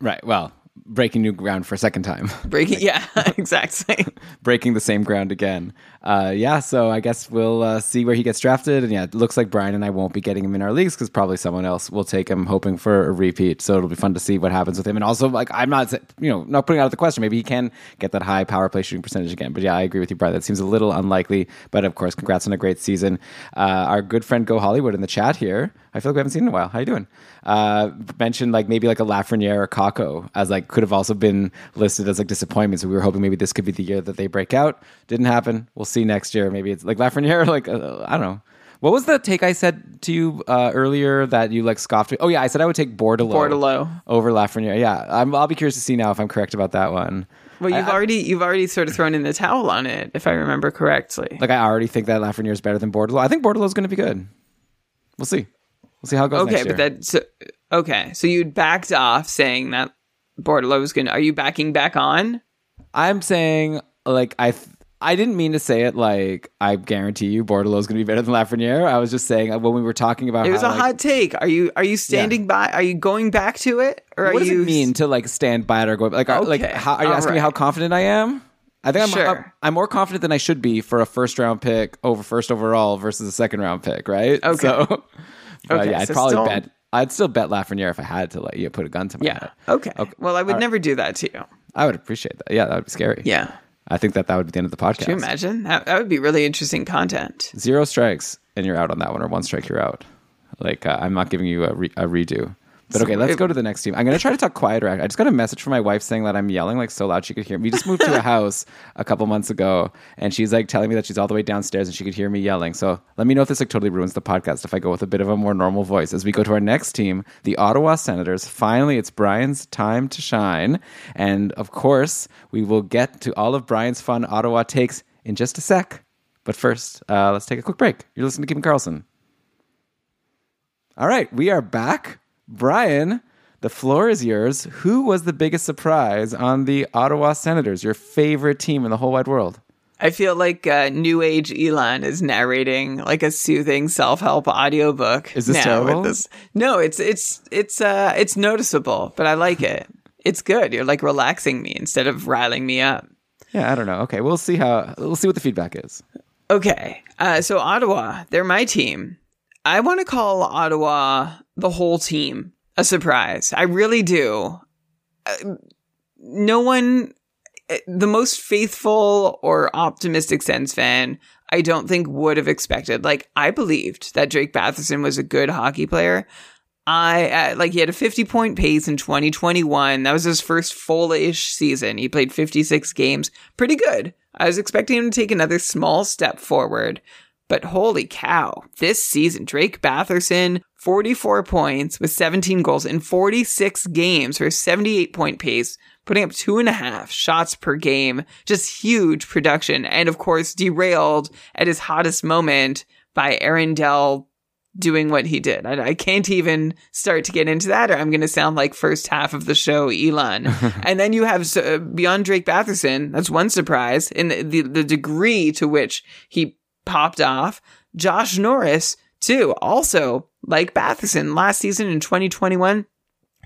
Speaker 2: Right. Well, breaking new ground for a second time.
Speaker 3: Breaking, yeah, exactly.
Speaker 2: breaking the same ground again. Uh, yeah, so I guess we'll uh, see where he gets drafted. And yeah, it looks like Brian and I won't be getting him in our leagues because probably someone else will take him, hoping for a repeat. So it'll be fun to see what happens with him. And also, like, I'm not, you know, not putting out the question. Maybe he can get that high power play shooting percentage again. But yeah, I agree with you, Brian. That seems a little unlikely. But of course, congrats on a great season. Uh, our good friend Go Hollywood in the chat here. I feel like we haven't seen in a while. How you doing? Uh, mentioned like maybe like a Lafreniere or Kakko as like could have also been listed as like disappointments. We were hoping maybe this could be the year that they break out. Didn't happen. We'll see next year. Maybe it's like Lafreniere. Like uh, I don't know. What was the take I said to you uh, earlier that you like scoffed? Oh yeah, I said I would take Bordeleau,
Speaker 3: Bordeleau.
Speaker 2: over Lafreniere. Yeah, I'm, I'll be curious to see now if I'm correct about that one.
Speaker 3: Well, you've
Speaker 2: I- I-
Speaker 3: already you've already sort of thrown in the towel on it, if I remember correctly.
Speaker 2: Like I already think that Lafreniere is better than Bordeleau. I think Bordeleau is going to be good. We'll see. We'll see how it goes.
Speaker 3: okay, but that so, okay. So you backed off saying that Bordeleau was going. to Are you backing back on?
Speaker 2: I'm saying like I th- I didn't mean to say it like I guarantee you Bordeleau is going to be better than Lafreniere. I was just saying uh, when we were talking about
Speaker 3: It was
Speaker 2: how,
Speaker 3: a
Speaker 2: like,
Speaker 3: hot take. Are you are you standing by? Are you going back to it, or are
Speaker 2: what does
Speaker 3: you
Speaker 2: it mean to like stand by it or go like are, like how, are you
Speaker 3: all
Speaker 2: asking me how confident I am? I think I'm,
Speaker 3: Sure.
Speaker 2: I'm I'm more confident than I should be for a first round pick over first overall versus a second round pick, right?
Speaker 3: Okay.
Speaker 2: So,
Speaker 3: Okay,
Speaker 2: yeah, I'd
Speaker 3: so
Speaker 2: probably
Speaker 3: still-
Speaker 2: bet I'd still bet Lafreniere if I had to like you put a gun to my
Speaker 3: Yeah.
Speaker 2: head.
Speaker 3: Okay.
Speaker 2: Okay.
Speaker 3: Well, I would
Speaker 2: All right.
Speaker 3: never do that to you.
Speaker 2: I would appreciate that. Yeah, that would be scary.
Speaker 3: Yeah.
Speaker 2: I think that that would be the end of the podcast.
Speaker 3: Can you imagine? That, that would be really interesting content.
Speaker 2: zero strikes and you're out on that one, or one strike you're out. Like uh, I'm not giving you a, re- a redo. But okay, let's go to the next team. I'm gonna try to talk quieter. I just got a message from my wife saying that I'm yelling like so loud she could hear me. We just moved to a house a couple months ago, and she's like telling me that she's all the way downstairs and she could hear me yelling. So let me know if this like totally ruins the podcast if I go with a bit of a more normal voice. As we go to our next team, the Ottawa Senators. Finally, it's Brian's time to shine, and of course, we will get to all of Brian's fun Ottawa takes in just a sec. But first, uh, let's take a quick break. You're listening to Keeping Karlsson. All right, we are back. Brian, the floor is yours. Who was the biggest surprise on the Ottawa Senators, your favorite team in the whole wide world?
Speaker 3: I feel like uh, New Age Elon is narrating like a soothing self-help audiobook.
Speaker 2: Is this terrible?
Speaker 3: this- No, it's it's it's uh it's noticeable, but I like it. It's good. You're like relaxing me instead of riling me up.
Speaker 2: Yeah, I don't know. Okay, we'll see how we'll see what the feedback is.
Speaker 3: Okay. Uh, so Ottawa, they're my team. I want to call Ottawa the whole team a surprise. I really do. Uh, no one, uh, the most faithful or optimistic Sens fan, I don't think would have expected. Like, I believed that Drake Batherson was a good hockey player. I uh, like he had a 50 point pace in 2021. That was his first full-ish season. He played 56 games. Pretty good. I was expecting him to take another small step forward. But holy cow, this season, Drake Batherson, 44 points with 17 goals in 46 games for a 78 point pace, putting up two and a half shots per game. Just huge production. And of course, derailed at his hottest moment by Aaron Dell doing what he did. I, I can't even start to get into that, or I'm going to sound like first half of the show Elon. and then you have uh, beyond Drake Batherson. That's one surprise in the, the the degree to which he popped off. Josh Norris too, also like Batherson last season in 2021.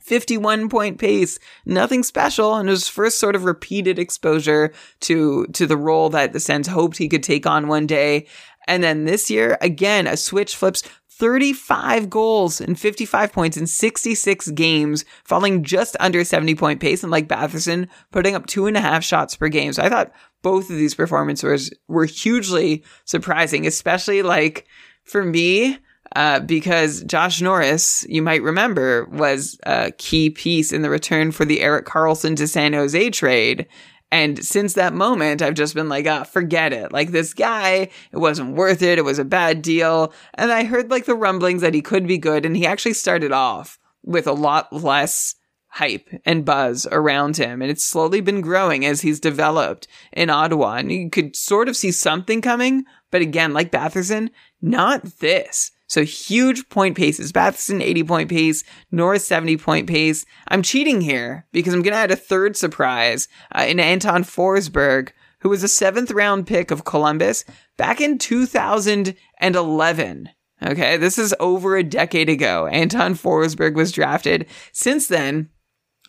Speaker 3: 51 point pace, nothing special, and his first sort of repeated exposure to to the role that the Sens hoped he could take on one day. And then this year, again, a switch flips 35 goals and 55 points in 66 games, falling just under 70 point pace, and like Batherson, putting up two and a half shots per game. So I thought both of these performances were hugely surprising, especially like for me, uh, because Josh Norris, you might remember, was a key piece in the return for the Erik Karlsson to San Jose trade. And since that moment, I've just been like, ah, forget it. Like this guy, it wasn't worth it. It was a bad deal. And I heard like the rumblings that he could be good. And he actually started off with a lot less hype and buzz around him. And it's slowly been growing as he's developed in Ottawa. And you could sort of see something coming. But again, like Batherson, not this. So huge point paces. Batherson 80 point pace, Norris 70 point pace. I'm cheating here because I'm going to add a third surprise uh, in Anton Forsberg, who was a seventh round pick of Columbus back in 2011. Okay, this is over a decade ago. Anton Forsberg was drafted. Since then,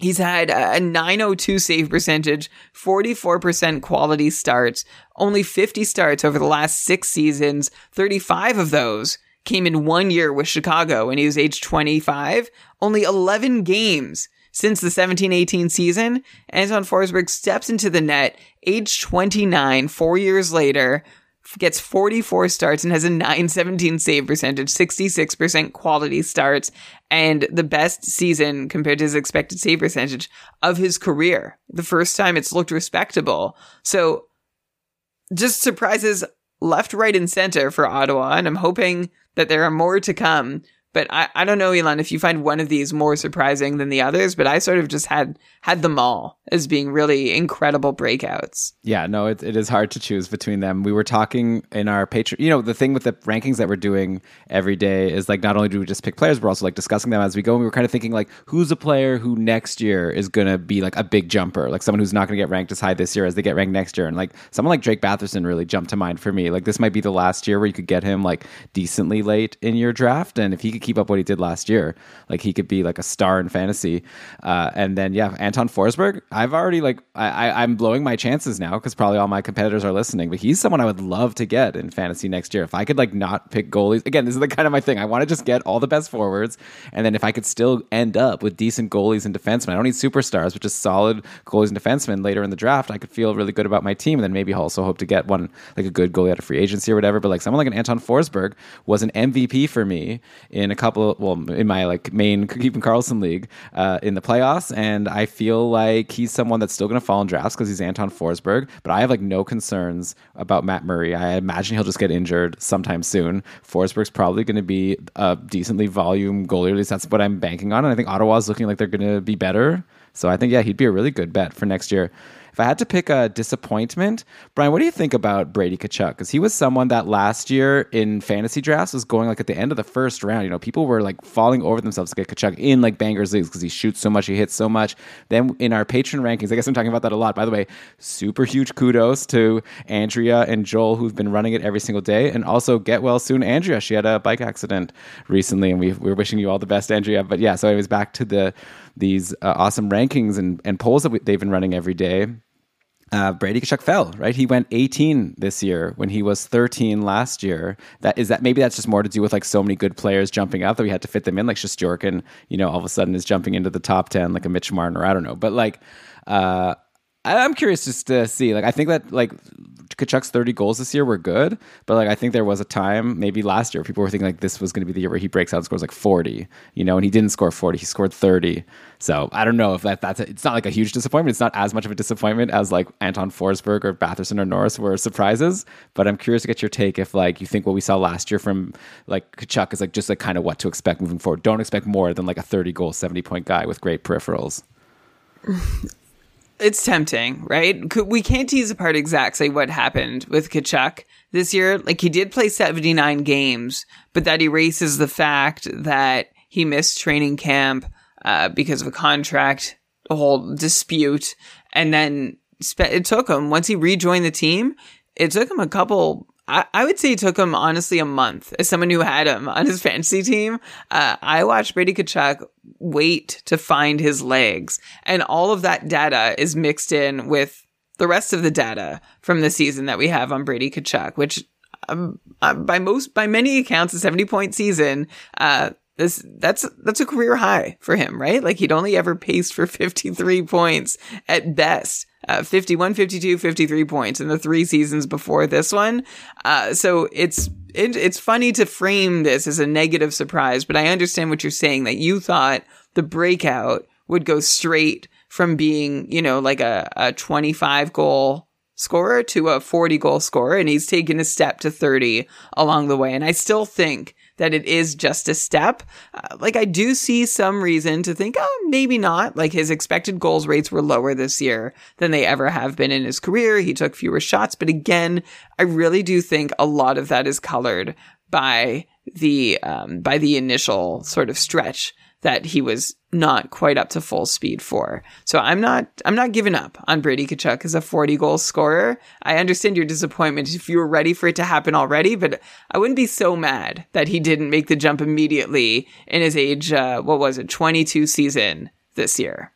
Speaker 3: He's had a 902 save percentage, 44% quality starts, only 50 starts over the last six seasons, 35 of those came in one year with Chicago when he was age 25. Only 11 games since the 17-18 season. Anton Forsberg steps into the net, age 29, four years later, gets 44 starts and has a 917 save percentage, 66% quality starts, and the best season compared to his expected save percentage of his career. The first time it's looked respectable. So just surprises left, right, and center for Ottawa, and I'm hoping that there are more to come. But I, I don't know, Elon, if you find one of these more surprising than the others, but I sort of just had had them all as being really incredible breakouts.
Speaker 2: Yeah, no, it, it is hard to choose between them. We were talking in our Patreon, you know, the thing with the rankings that we're doing every day is like not only do we just pick players, we're also like discussing them as we go. And we were kind of thinking like, who's a player who next year is going to be like a big jumper, like someone who's not going to get ranked as high this year as they get ranked next year. And like someone like Drake Batherson really jumped to mind for me. Like this might be the last year where you could get him like decently late in your draft. And if he could keep up what he did last year, like he could be like a star in fantasy. Uh, and then, yeah, Anton Forsberg, I've already like I, am blowing my chances now because probably all my competitors are listening. But he's someone I would love to get in fantasy next year. If I could like not pick goalies again, this is the kind of my thing. I want to just get all the best forwards, and then if I could still end up with decent goalies and defensemen, I don't need superstars, but just solid goalies and defensemen later in the draft. I could feel really good about my team, and then maybe also hope to get one like a good goalie out of free agency or whatever. But like someone like an Anton Forsberg was an MVP for me in a couple. Of, well, in my like main Keeping Karlsson league uh, in the playoffs, and I feel like he's someone that's still going to fall in drafts because he's Anton Forsberg. But I have like no concerns about Matt Murray. I imagine he'll just get injured sometime soon. Forsberg's probably going to be a decently volume goalie. At least that's what I'm banking on. And I think Ottawa's looking like they're going to be better. So I think yeah, he'd be a really good bet for next year. If I had to pick a disappointment, Brian, what do you think about Brady Tkachuk? Because he was someone that last year in fantasy drafts was going like at the end of the first round. You know, people were like falling over themselves to get Tkachuk in like bangers leagues because he shoots so much, he hits so much. Then in our patron rankings, I guess I'm talking about that a lot. By the way, super huge kudos to Andrea and Joel who've been running it every single day, and also get well soon, Andrea. She had a bike accident recently, and we we're wishing you all the best, Andrea. But yeah, so was back to the these uh, awesome rankings and, and polls that we, they've been running every day uh, Brady Tkachuk fell, right? He went 18 this year when he was 13 last year. That is that maybe that's just more to do with like so many good players jumping out that we had to fit them in. Like Shesterkin, you know, all of a sudden is jumping into the top 10 like a Mitch Marner. I don't know, but like, uh, I'm curious just to see. Like, I think that like Tkachuk's 30 goals this year were good, but like I think there was a time maybe last year people were thinking like this was going to be the year where he breaks out and scores like 40, you know, and he didn't score 40, he scored 30. So I don't know if that that's a, it's not like a huge disappointment. It's not as much of a disappointment as like Anton Forsberg or Batherson or Norris were surprises. But I'm curious to get your take if like you think what we saw last year from like Tkachuk is like just like kind of what to expect moving forward. Don't expect more than like a 30 goal, 70 point guy with great peripherals.
Speaker 3: It's tempting, right? We can't tease apart exactly what happened with Tkachuk this year. Like he did play 79 games, but that erases the fact that he missed training camp uh, because of a contract, a whole dispute, and then it took him once he rejoined the team. It took him a couple I, I would say it took him honestly a month as someone who had him on his fantasy team. Uh, I watched Brady Tkachuk wait to find his legs, and all of that data is mixed in with the rest of the data from the season that we have on Brady Tkachuk, which um, uh, by most by many accounts, a seventy point season. Uh, this that's that's a career high for him, right? Like he'd only ever paced for 53 points at best. Uh, 51, 52, 53 points in the three seasons before this one. Uh, so it's, it, it's funny to frame this as a negative surprise, but I understand what you're saying that you thought the breakout would go straight from being, you know, like a, a 25 goal scorer to a 40 goal scorer. And he's taken a step to 30 along the way. And I still think that it is just a step. Uh, like I do see some reason to think, oh, maybe not. Like his expected goals rates were lower this year than they ever have been in his career. He took fewer shots, but again, I really do think a lot of that is colored by the um, by the initial sort of stretch that he was not quite up to full speed for. So I'm not I'm not giving up on Brady Tkachuk as a 40 goal scorer. I understand your disappointment if you were ready for it to happen already, but I wouldn't be so mad that he didn't make the jump immediately in his age uh, what was it 22 season this year.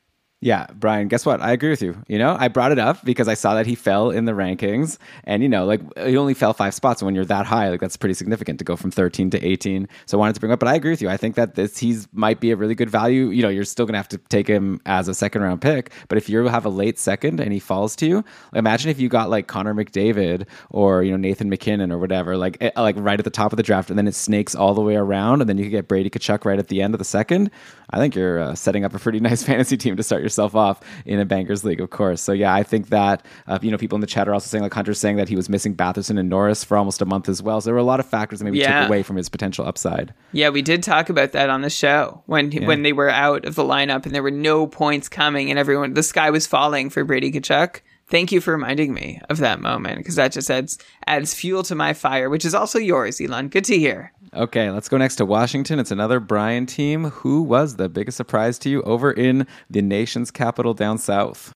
Speaker 2: Yeah, Brian, guess what? I agree with you. You know, I brought it up because I saw that he fell in the rankings and, you know, like he only fell five spots. And when you're that high, like that's pretty significant to go from 13 to 18. So I wanted to bring up, but I agree with you. I think that this, he's might be a really good value. You know, you're still going to have to take him as a second round pick. But if you have a late second and he falls to you, imagine if you got like Connor McDavid or, you know, Nathan MacKinnon or whatever, like, eh, like right at the top of the draft and then it snakes all the way around and then you could get Brady Tkachuk right at the end of the second. I think you're uh, setting up a pretty nice fantasy team to start your yourself off in a bangers league, of course. So yeah, I think that uh, you know people in the chat are also saying like Hunter's saying that he was missing Batherson and Norris for almost a month as well. So there were a lot of factors that maybe yeah. took away from his potential upside.
Speaker 3: Yeah, we did talk about that on the show when yeah. when they were out of the lineup and there were no points coming and everyone the sky was falling for Brady Tkachuk. Thank you for reminding me of that moment because that just adds adds fuel to my fire, which is also yours, Elon. Good to hear.
Speaker 2: Okay, let's go next to Washington. It's another Brian team. Who was the biggest surprise to you over in the nation's capital down south?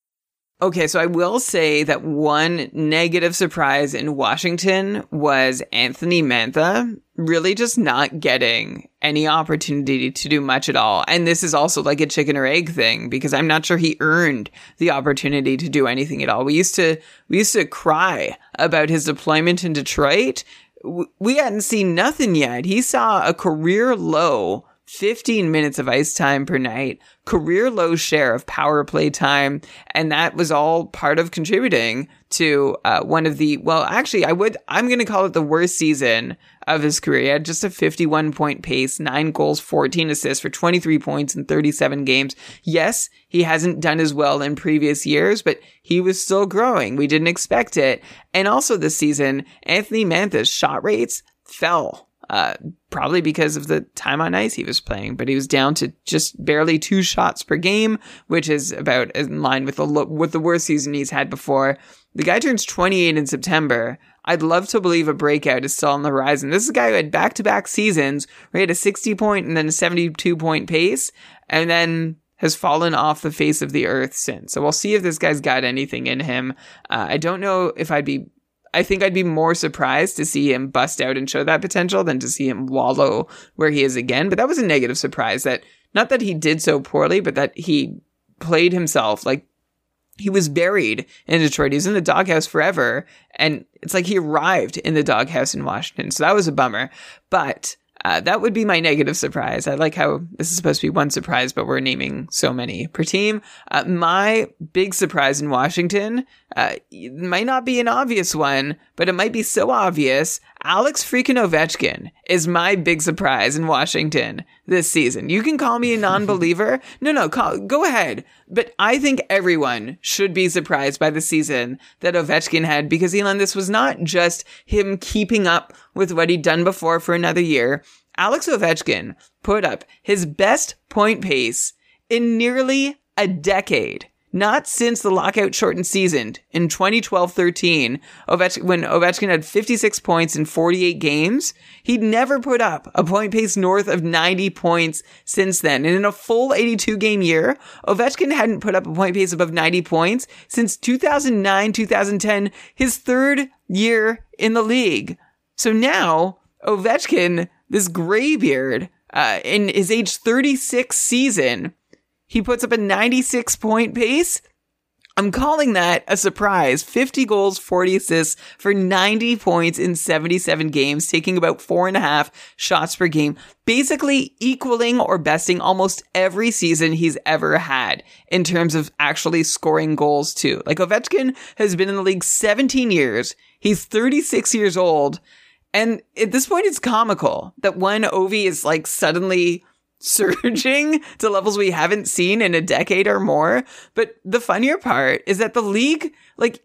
Speaker 3: Okay, so I will say that one negative surprise in Washington was Anthony Mantha really just not getting any opportunity to do much at all. And this is also like a chicken or egg thing because I'm not sure he earned the opportunity to do anything at all. We used to, we used to cry about his deployment in Detroit. We hadn't seen nothing yet. He saw a career low 15 minutes of ice time per night, career low share of power play time, and that was all part of contributing to uh, one of the well, actually, I would I'm going to call it the worst season of his career. He had just a 51 point pace, nine goals, 14 assists for 23 points in 37 games. Yes, he hasn't done as well in previous years, but he was still growing. We didn't expect it, and also this season, Anthony Mantha's shot rates fell uh, probably because of the time on ice he was playing, but he was down to just barely two shots per game, which is about in line with the with the worst season he's had before. The guy turns 28 in September. I'd love to believe a breakout is still on the horizon. This is a guy who had back to back seasons where he had a 60 point and then a 72 point pace, and then has fallen off the face of the earth since. So we'll see if this guy's got anything in him. Uh, I don't know if I'd be I think I'd be more surprised to see him bust out and show that potential than to see him wallow where he is again. But that was a negative surprise that not that he did so poorly, but that he played himself like he was buried in Detroit. He was in the doghouse forever. And it's like he arrived in the doghouse in Washington. So that was a bummer. But uh, that would be my negative surprise. I like how this is supposed to be one surprise, but we're naming so many per team. Uh, my big surprise in Washington uh, might not be an obvious one, but it might be so obvious. Alex freaking Ovechkin is my big surprise in Washington this season. You can call me a non-believer. no, no, call, go ahead. But I think everyone should be surprised by the season that Ovechkin had because Elon, this was not just him keeping up with what he'd done before for another year. Alex Ovechkin put up his best point pace in nearly a decade. Not since the lockout shortened season in 2012-13, Ovechkin, when Ovechkin had 56 points in 48 games, he'd never put up a point pace north of 90 points since then. And in a full 82 game year, Ovechkin hadn't put up a point pace above 90 points since 2009-2010, his third year in the league. So now Ovechkin, this graybeard, uh, in his age 36 season, he puts up a 96 point pace. I'm calling that a surprise. 50 goals, 40 assists for 90 points in 77 games, taking about four and a half shots per game, basically equaling or besting almost every season he's ever had in terms of actually scoring goals too. Like Ovechkin has been in the league 17 years. He's 36 years old. And at this point, it's comical that one Ovi is like suddenly surging to levels we haven't seen in a decade or more. But the funnier part is that the league, like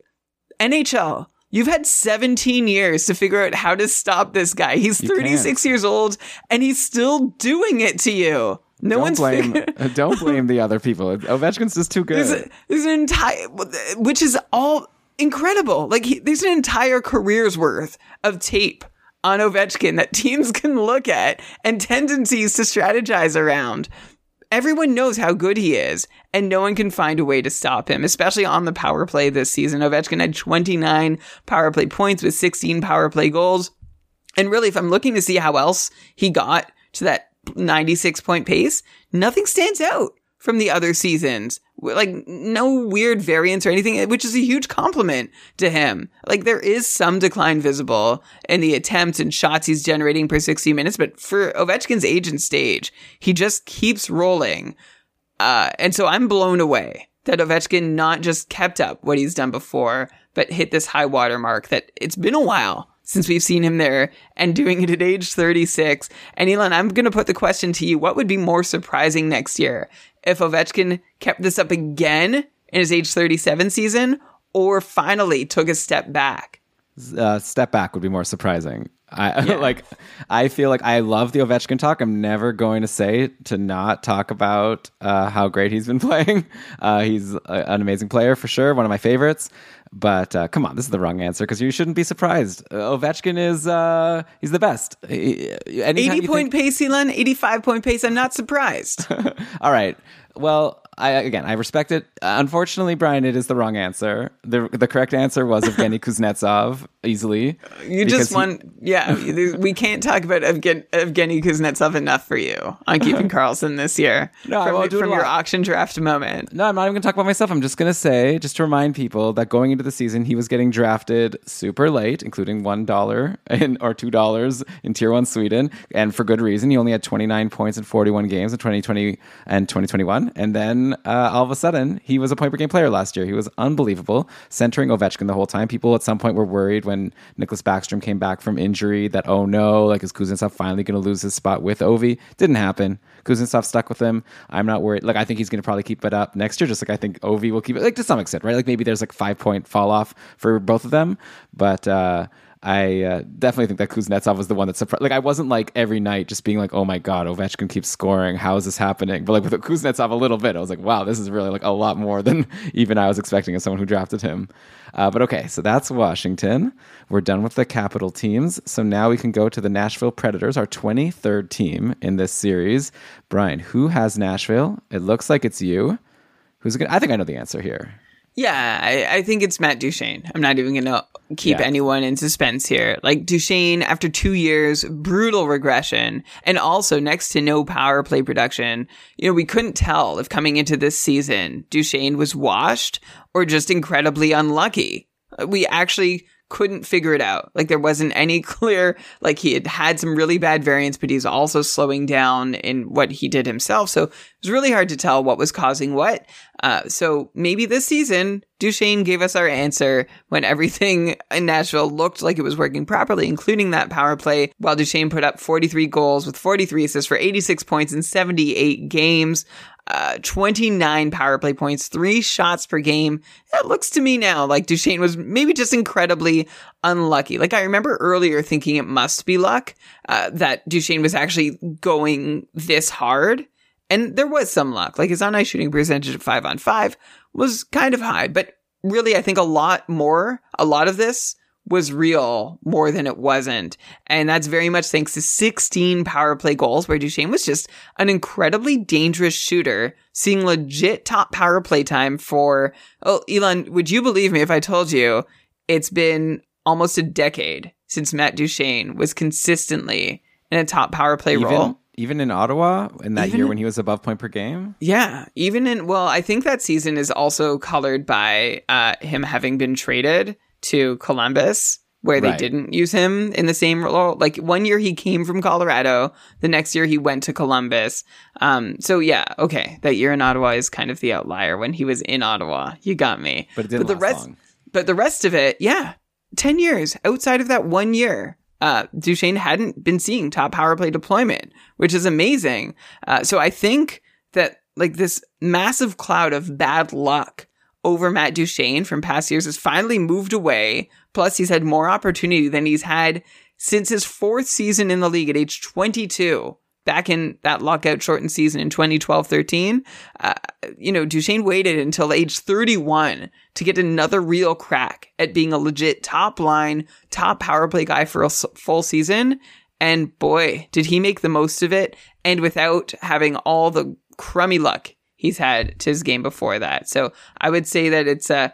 Speaker 3: NHL, you've had 17 years to figure out how to stop this guy. He's 36 years old and he's still doing it to you. No
Speaker 2: don't
Speaker 3: one's
Speaker 2: blame.
Speaker 3: figured- uh,
Speaker 2: don't blame the other people. Ovechkin's just too good.
Speaker 3: there's, a- there's an entire, which is all incredible. Like he, there's an entire career's worth of tape on Ovechkin that teams can look at and tendencies to strategize around. Everyone knows how good he is, and no one can find a way to stop him, especially on the power play this season. Ovechkin had 29 power play points with 16 power play goals. And really, if I'm looking to see how else he got to that 96 point pace, nothing stands out from the other seasons. Like, no weird variance or anything, which is a huge compliment to him. Like, there is some decline visible in the attempts and shots he's generating per 60 minutes, but for Ovechkin's age and stage, he just keeps rolling. Uh, and so I'm blown away that Ovechkin not just kept up what he's done before, but hit this high water mark that it's been a while since we've seen him there and doing it at age 36. And Elon, I'm going to put the question to you. What would be more surprising next year? If Ovechkin kept this up again in his age 37 season or finally took a step back?
Speaker 2: uh, step back would be more surprising. I like. I feel like I love the Ovechkin talk. I'm never going to say to not talk about uh, how great he's been playing. Uh, he's a, an amazing player for sure, one of my favorites. But uh, come on, this is the wrong answer because you shouldn't be surprised. Uh, Ovechkin is uh, he's the best. He- eighty
Speaker 3: point
Speaker 2: think-
Speaker 3: pace, Elon, 85 point pace. I'm not surprised.
Speaker 2: All right. Well, I again, I respect it. Unfortunately, Brian, it is the wrong answer. the The correct answer was Evgeny Kuznetsov, easily.
Speaker 3: You just
Speaker 2: he-
Speaker 3: want, yeah. we can't talk about Evgen- Evgeny Kuznetsov enough for you on keeping Karlsson this year.
Speaker 2: No, I
Speaker 3: from,
Speaker 2: won't do
Speaker 3: from
Speaker 2: a
Speaker 3: your auction draft moment.
Speaker 2: No, I'm not even going to talk about myself. I'm just going to say, just to remind people that going into the season, he was getting drafted super late, including one dollar in or two dollars in Tier One Sweden, and for good reason. He only had 29 points in 41 games in 2020 and 2021, and then uh, all of a sudden, he was a point per game player last year. He was unbelievable, centering Ovechkin the whole time. People at some point were worried when Nicklas Backstrom came back from injury that oh no, like is Kuznetsov finally going to lose his spot with Ovi? Didn't happen. Kuznetsov stuck with him. I'm not worried. Like I think he's going to probably keep it up next year. Just like I think Ovi will keep it, like to some extent, right? Like maybe there's like five point fall off for both of them, but uh, I uh, definitely think that Kuznetsov was the one that surprised. Like I wasn't like every night just being like, oh my god, Ovechkin keeps scoring. How is this happening? But like with Kuznetsov a little bit, I was like, wow, this is really like a lot more than even I was expecting as someone who drafted him. Uh, but okay, so that's Washington. We're done with the capital teams. So now we can go to the Nashville Predators, our 23rd team in this series. Brian, who has Nashville? It looks like it's you. Who's gonna, I think I know the answer here.
Speaker 3: Yeah, I, I think it's Matt Duchene. I'm not even going to keep
Speaker 2: Yeah.
Speaker 3: anyone in suspense here. Like Duchene, after two years, brutal regression, and also next to no power play production. You know, we couldn't tell if coming into this season, Duchene was washed or just incredibly unlucky. Uh, we actually couldn't figure it out. Like there wasn't any clear, like he had had some really bad variants, but he's also slowing down in what he did himself. So it was really hard to tell what was causing what. Uh, so maybe this season, Duchene gave us our answer when everything in Nashville looked like it was working properly, including that power play, while Duchene put up 43 goals with 43 assists for 86 points in 78 games. Uh, 29 power play points, three shots per game. It looks to me now like Duchene was maybe just incredibly unlucky. Like I remember earlier thinking it must be luck, uh, that Duchene was actually going this hard. And there was some luck. Like his on ice shooting percentage of five on five was kind of high, but really, I think a lot more, a lot of this was real more than it wasn't. And that's very much thanks to 16 power play goals where Duchene was just an incredibly dangerous shooter, seeing legit top power play time for, oh, Elon, would you believe me if I told you it's been almost a decade since Matt Duchene was consistently in a top power play role.
Speaker 2: Even even in Ottawa in that
Speaker 3: Even
Speaker 2: year when he was above point per game.
Speaker 3: Yeah, even in well, I think that season is also colored by uh, him having been traded to Columbus, where they
Speaker 2: Right.
Speaker 3: didn't use him in the same role. Like one year he came from Colorado, the next year he went to Columbus. Um, so yeah, okay, that year in Ottawa is kind of the outlier when he was in Ottawa. You got me.
Speaker 2: But it didn't
Speaker 3: the rest,
Speaker 2: long.
Speaker 3: but the rest of it, yeah, ten years outside of that one year. Uh, Duchene hadn't been seeing top power play deployment, which is amazing. Uh, so I think that like this massive cloud of bad luck over Matt Duchene from past years has finally moved away. Plus, he's had more opportunity than he's had since his fourth season in the league at age 22. Back in that lockout shortened season in 2012 13, uh, you know, Duchene waited until age 31 to get another real crack at being a legit top line, top power play guy for a full season. And boy, did he make the most of it and without having all the crummy luck he's had to his game before that. So I would say that it's a,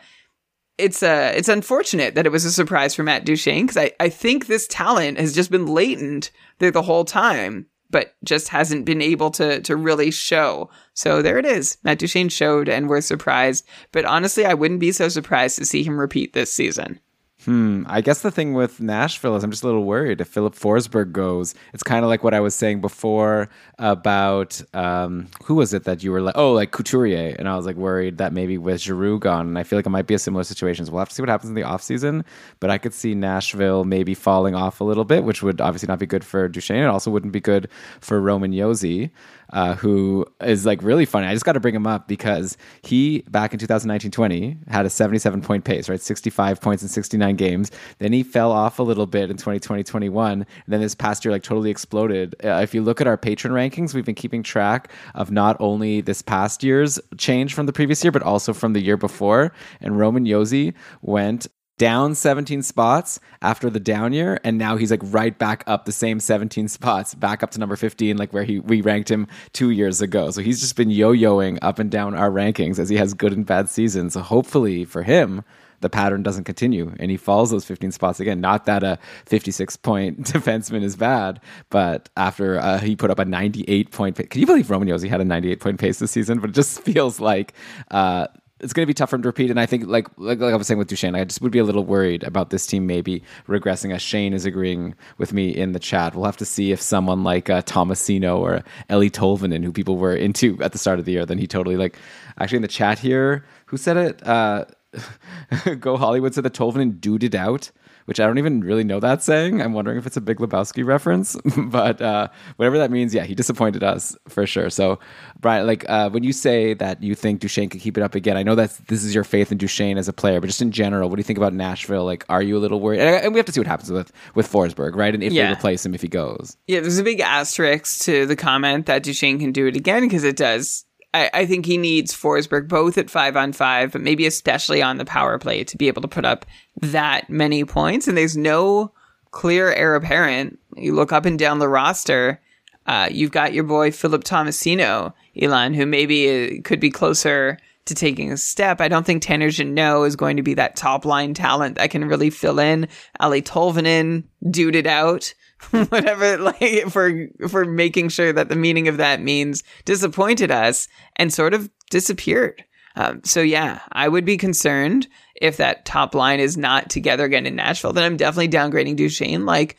Speaker 3: it's uh it's unfortunate that it was a surprise for Matt Duchene because I, I think this talent has just been latent there the whole time, but just hasn't been able to to really show. So there it is. Matt Duchene showed and we're surprised. But honestly, I wouldn't be so surprised to see him repeat this season.
Speaker 2: Hmm. I guess the thing with Nashville is I'm just a little worried if Filip Forsberg goes. It's kind of like what I was saying before about um, who was it that you were like, oh, like Couturier, and I was like worried that maybe with Giroux gone, and I feel like it might be a similar situation. So we'll have to see what happens in the offseason. But I could see Nashville maybe falling off a little bit, which would obviously not be good for Duchene. It also wouldn't be good for Roman Josi, uh, who is like really funny. I just got to bring him up because he back in 2019-20 had a 77 point pace, right? 65 points in 69 games. Then he fell off a little bit in 2020-21. And then this past year, like totally exploded. Uh, if you look at our patron rankings, we've been keeping track of not only this past year's change from the previous year, but also from the year before. And Roman Josi went down 17 spots after the down year and now he's like right back up the same 17 spots back up to number 15 like where he we ranked him 2 years ago so he's just been yo-yoing up and down our rankings as he has good and bad seasons so hopefully for him the pattern doesn't continue and he falls those 15 spots again not that a 56 point defenseman is bad but after uh, he put up a 98 point pace can you believe Roman Josi had a 98 point pace this season but it just feels like uh, it's going to be tough for him to repeat. And I think, like, like, like I was saying with Duchene, I just would be a little worried about this team maybe regressing, as Shane is agreeing with me in the chat. We'll have to see if someone like uh, Tomasino or Eeli Tolvanen, who people were into at the start of the year, then he totally, like, actually in the chat here, who said it? Uh, Go Hollywood said and Tolvanen it out. Which I don't even really know that saying. I'm wondering if it's a Big Lebowski reference, but uh, whatever that means, yeah, he disappointed us for sure. So, Brian, like uh, when you say that you think Duchene could keep it up again, I know that this is your faith in Duchene as a player, but just in general, what do you think about Nashville? Like, are you a little worried? And, and we have to see what happens with with Forsberg, right? And if
Speaker 3: Yeah.
Speaker 2: they replace him, if he goes,
Speaker 3: Yeah, there's a big asterisk to the comment that Duchene can do it again because it does. I, I think he needs Forsberg both at five on five, but maybe especially on the power play to be able to put up that many points. And there's no clear heir apparent. You look up and down the roster. Uh, you've got your boy Philip Tomasino, Elon, who maybe uh, could be closer to taking a step. I don't think Tanner Jeannot is going to be that top line talent that can really fill in. Eeli Tolvanen dude it out. Whatever, like for for making sure that the meaning of that means disappointed us and sort of disappeared. Um, so yeah, I would be concerned if that top line is not together again in Nashville. Then I'm definitely downgrading Duchene like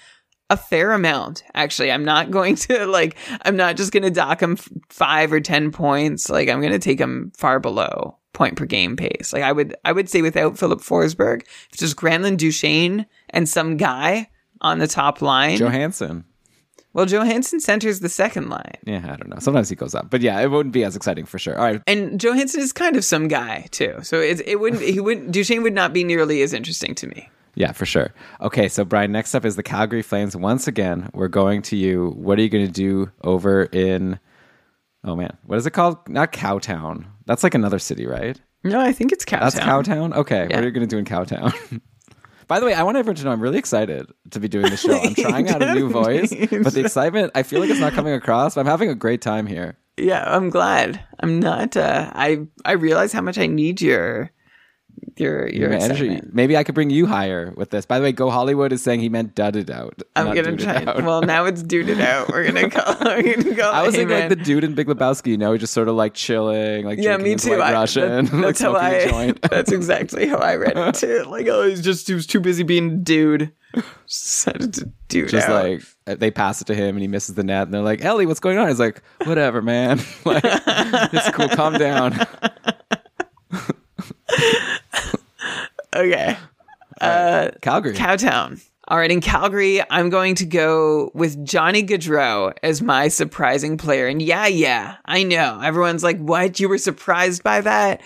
Speaker 3: a fair amount. Actually, I'm not going to like. I'm not just going to dock him five or ten points. Like I'm going to take him far below point per game pace. Like I would, I would say without Filip Forsberg, just Granlund Duchene and some guy on the top line.
Speaker 2: Johansen.
Speaker 3: well, Johansen centers the second line.
Speaker 2: Yeah, I don't know. Sometimes he goes up, but yeah, it wouldn't be as exciting for sure. All right,
Speaker 3: And Johansen is kind of some guy too, so it, it wouldn't he wouldn't Duchene would not be nearly as interesting to me.
Speaker 2: Yeah, for sure. Okay, so Brian, next up is the Calgary Flames. Once again, we're going to you. What are you going to do over in? Oh man, what is it called? Not Cowtown. That's like another city, right?
Speaker 3: No, I think it's Cowtown.
Speaker 2: That's Cowtown. Okay,
Speaker 3: Yeah.
Speaker 2: what are you going to do in Cowtown? By the way, I want everyone to know I'm really excited to be doing the show. I'm trying out a new voice, but the excitement I feel like it's not coming across. But I'm having a great time here.
Speaker 3: Yeah, I'm glad. I'm not. Uh, I I realize how much I need your your your
Speaker 2: energy. Maybe I could bring you higher with this. By the way, Go Hollywood is saying he meant dudded out.
Speaker 3: I'm gonna try.
Speaker 2: out.
Speaker 3: Well, now it's duded out. We're gonna call. We're gonna call.
Speaker 2: I was thinking like the dude in Big Lebowski, you know, just sort of like chilling, like
Speaker 3: yeah, me too. I,
Speaker 2: Russian,
Speaker 3: that-
Speaker 2: like
Speaker 3: that's how
Speaker 2: smoking a
Speaker 3: I. That's exactly how I read it too. Like, oh, he's just he was too busy being dude. Decided to dude
Speaker 2: just
Speaker 3: out.
Speaker 2: like uh, they pass it to him and he misses the net and they're like ellie what's going on he's like whatever man like it's cool calm down
Speaker 3: okay.
Speaker 2: Uh, calgary
Speaker 3: Cowtown. All right, in Calgary, I'm going to go with Johnny Gaudreau as my surprising player. And yeah, yeah, I know. Everyone's like, what? You were surprised by that?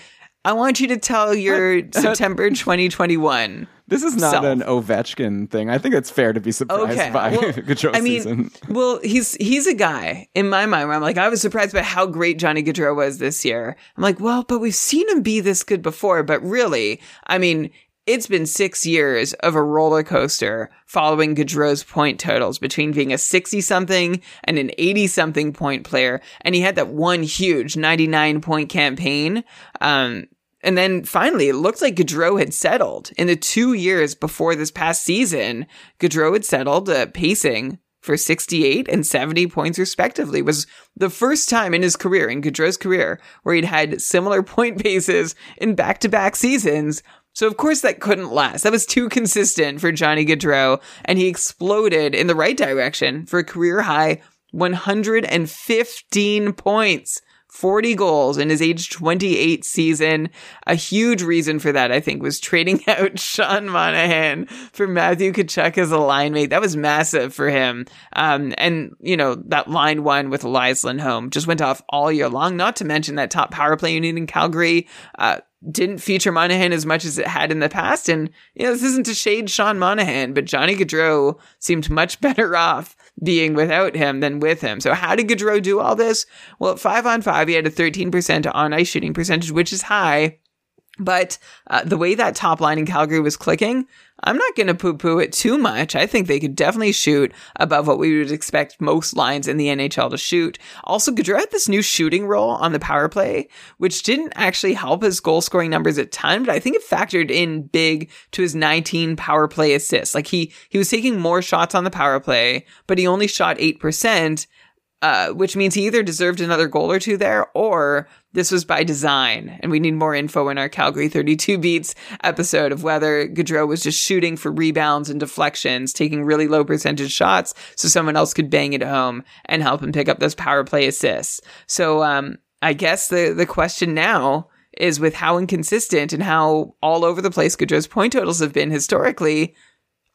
Speaker 3: I want you to tell your September 2021.
Speaker 2: this is not
Speaker 3: self.
Speaker 2: an ovechkin thing i think it's fair to be surprised
Speaker 3: Okay.
Speaker 2: by
Speaker 3: Well,
Speaker 2: Gaudreau's
Speaker 3: I mean,
Speaker 2: season
Speaker 3: well, he's he's a guy in my mind where I'm like, I was surprised by how great Johnny Gaudreau was this year. I'm like, well, but we've seen him be this good before. But really, I mean, it's been six years of a roller coaster following Gaudreau's point totals between being a 60 something and an 80 something point player. And he had that one huge 99 point campaign. Um, and then finally, it looked like Gaudreau had settled. In the two years before this past season, Gaudreau had settled uh, pacing for 68 and 70 points respectively. Was the first time in his career, in Gaudreau's career, where he'd had similar point paces in back-to-back seasons. So of course that couldn't last. That was too consistent for Johnny Gaudreau, and he exploded in the right direction for a career high 115 points. 40 goals in his age 28 season. A huge reason for that, I think, was trading out Sean Monahan for Matthew Tkachuk as a line mate. That was massive for him. Um, and, you know, that line one with Elias Lindholm just went off all year long, not to mention that top power play unit in Calgary. Uh, didn't feature Monahan as much as it had in the past. And, you know, this isn't to shade Sean Monahan, but Johnny Gaudreau seemed much better off being without him than with him. So how did Gaudreau do all this? Well, at five on five, he had a 13% on ice shooting percentage, which is high. But uh, the way that top line in Calgary was clicking, I'm not going to poo poo it too much. I think they could definitely shoot above what we would expect most lines in the NHL to shoot. Also, Gaudreau had this new shooting role on the power play, which didn't actually help his goal scoring numbers a ton, but I think it factored in big to his 19 power play assists. Like he, he was taking more shots on the power play, but he only shot 8%. Uh, which means he either deserved another goal or two there, or this was by design. And we need more info in our Calgary 32 Beats episode of whether Gaudreau was just shooting for rebounds and deflections, taking really low percentage shots so someone else could bang it home and help him pick up those power play assists. So, um, I guess the, the question now is with how inconsistent and how all over the place Gaudreau's point totals have been historically,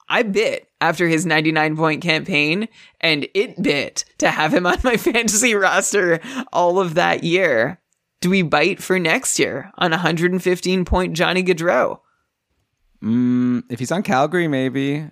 Speaker 3: I bit after his 99 point campaign and it bit to have him on my fantasy roster all of that year. Do we bite for next year on 115 point Johnny Gaudreau?
Speaker 2: Mm, if he's on Calgary, maybe.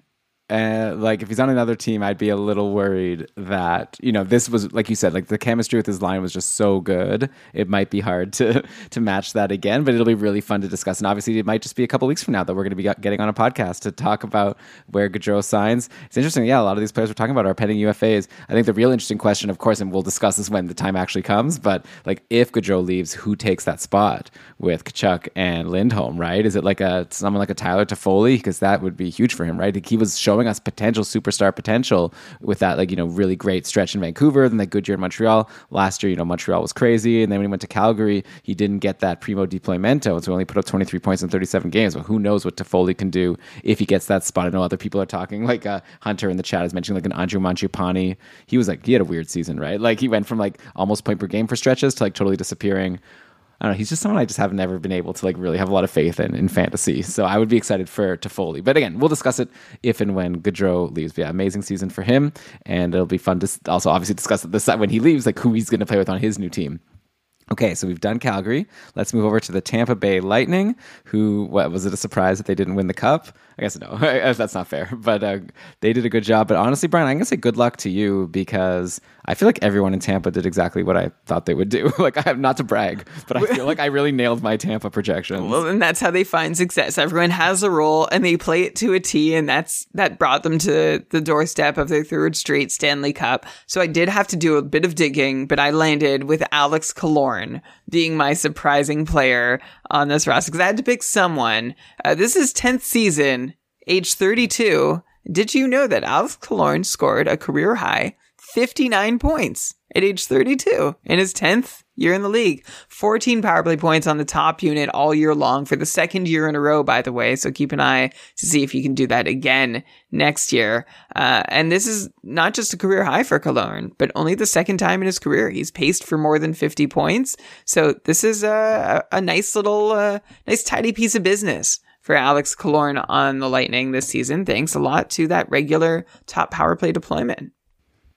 Speaker 2: Uh, like if he's on another team, I'd be a little worried that you know this was like you said, like the chemistry with his line was just so good. It might be hard to to match that again, but it'll be really fun to discuss. And obviously, it might just be a couple weeks from now that we're going to be getting on a podcast to talk about where Gaudreau signs. It's interesting, yeah. A lot of these players we're talking about are pending UFAs. I think the real interesting question, of course, and we'll discuss this when the time actually comes. But like, if Gaudreau leaves, who takes that spot with Tkachuk and Lindholm? Right? Is it like a someone like a Tyler Toffoli? Because that would be huge for him, right? Like, He was showing us potential superstar potential with that like you know really great stretch in Vancouver, then that good year in Montreal. Last year, you know Montreal was crazy, and then when he went to Calgary, he didn't get that primo deploymento, and so he only put up 23 points in 37 games. But who knows what Toffoli can do if he gets that spot? I know other people are talking like uh, Hunter in the chat is mentioning like an Andrew Mangiapane. He was like he had a weird season, right? Like he went from like almost point per game for stretches to like totally disappearing. I don't know. He's just someone I just have never been able to like really have a lot of faith in in fantasy. So I would be excited for Toffoli. But again, we'll discuss it if and when Gaudreau leaves. But yeah, amazing season for him, and it'll be fun to also obviously discuss this when he leaves, like who he's going to play with on his new team. Okay, so we've done Calgary. Let's move over to the Tampa Bay Lightning, who, what, was it a surprise that they didn't win the cup? I guess no, that's not fair, but uh, they did a good job. But honestly, Brian, I'm going to say good luck to you because I feel like everyone in Tampa did exactly what I thought they would do. like, I have not to brag, but I feel like I really nailed my Tampa projections.
Speaker 3: Well, and that's how they find success. Everyone has a role and they play it to a T, and that's that brought them to the doorstep of their third straight Stanley Cup. So I did have to do a bit of digging, but I landed with Alex Killorn being my surprising player on this roster because I had to pick someone. Uh, this is 10th season, age 32. Did you know that Alex Killorn scored a career high 59 points at age 32 in his 10th year in the league. 14 power play points on the top unit all year long for the second year in a row, by the way. So keep an eye to see if you can do that again next year. Uh, and this is not just a career high for Killorn, but only the second time in his career he's paced for more than 50 points. So this is a, a nice little, uh, nice tidy piece of business for Alex Killorn on the Lightning this season. Thanks a lot to that regular top power play deployment.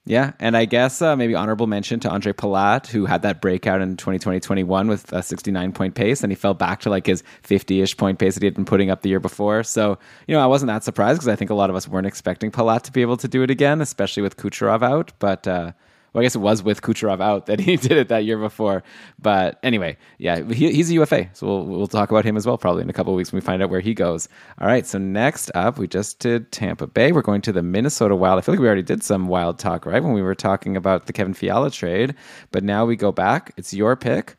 Speaker 2: Yeah, and I guess uh, maybe honorable mention to Andre Palat, who had that breakout in 2020-21 with a 69 point pace, and he fell back to like his 50-ish point pace that he had been putting up the year before. So, you know, I wasn't that surprised because I think a lot of us weren't expecting Palat to be able to do it again, especially with Kucherov out. But uh, well, I guess it was with Kucherov out that he did it that year before. But anyway, yeah, he, he's a UFA, so we'll we'll talk about him as well probably in a couple weeks when we find out where he goes. All right, so next up, we just did Tampa Bay. We're going to the Minnesota Wild. I feel like we already did some Wild talk right when we were talking about the Kevin Fiala trade, but now we go back. It's your pick.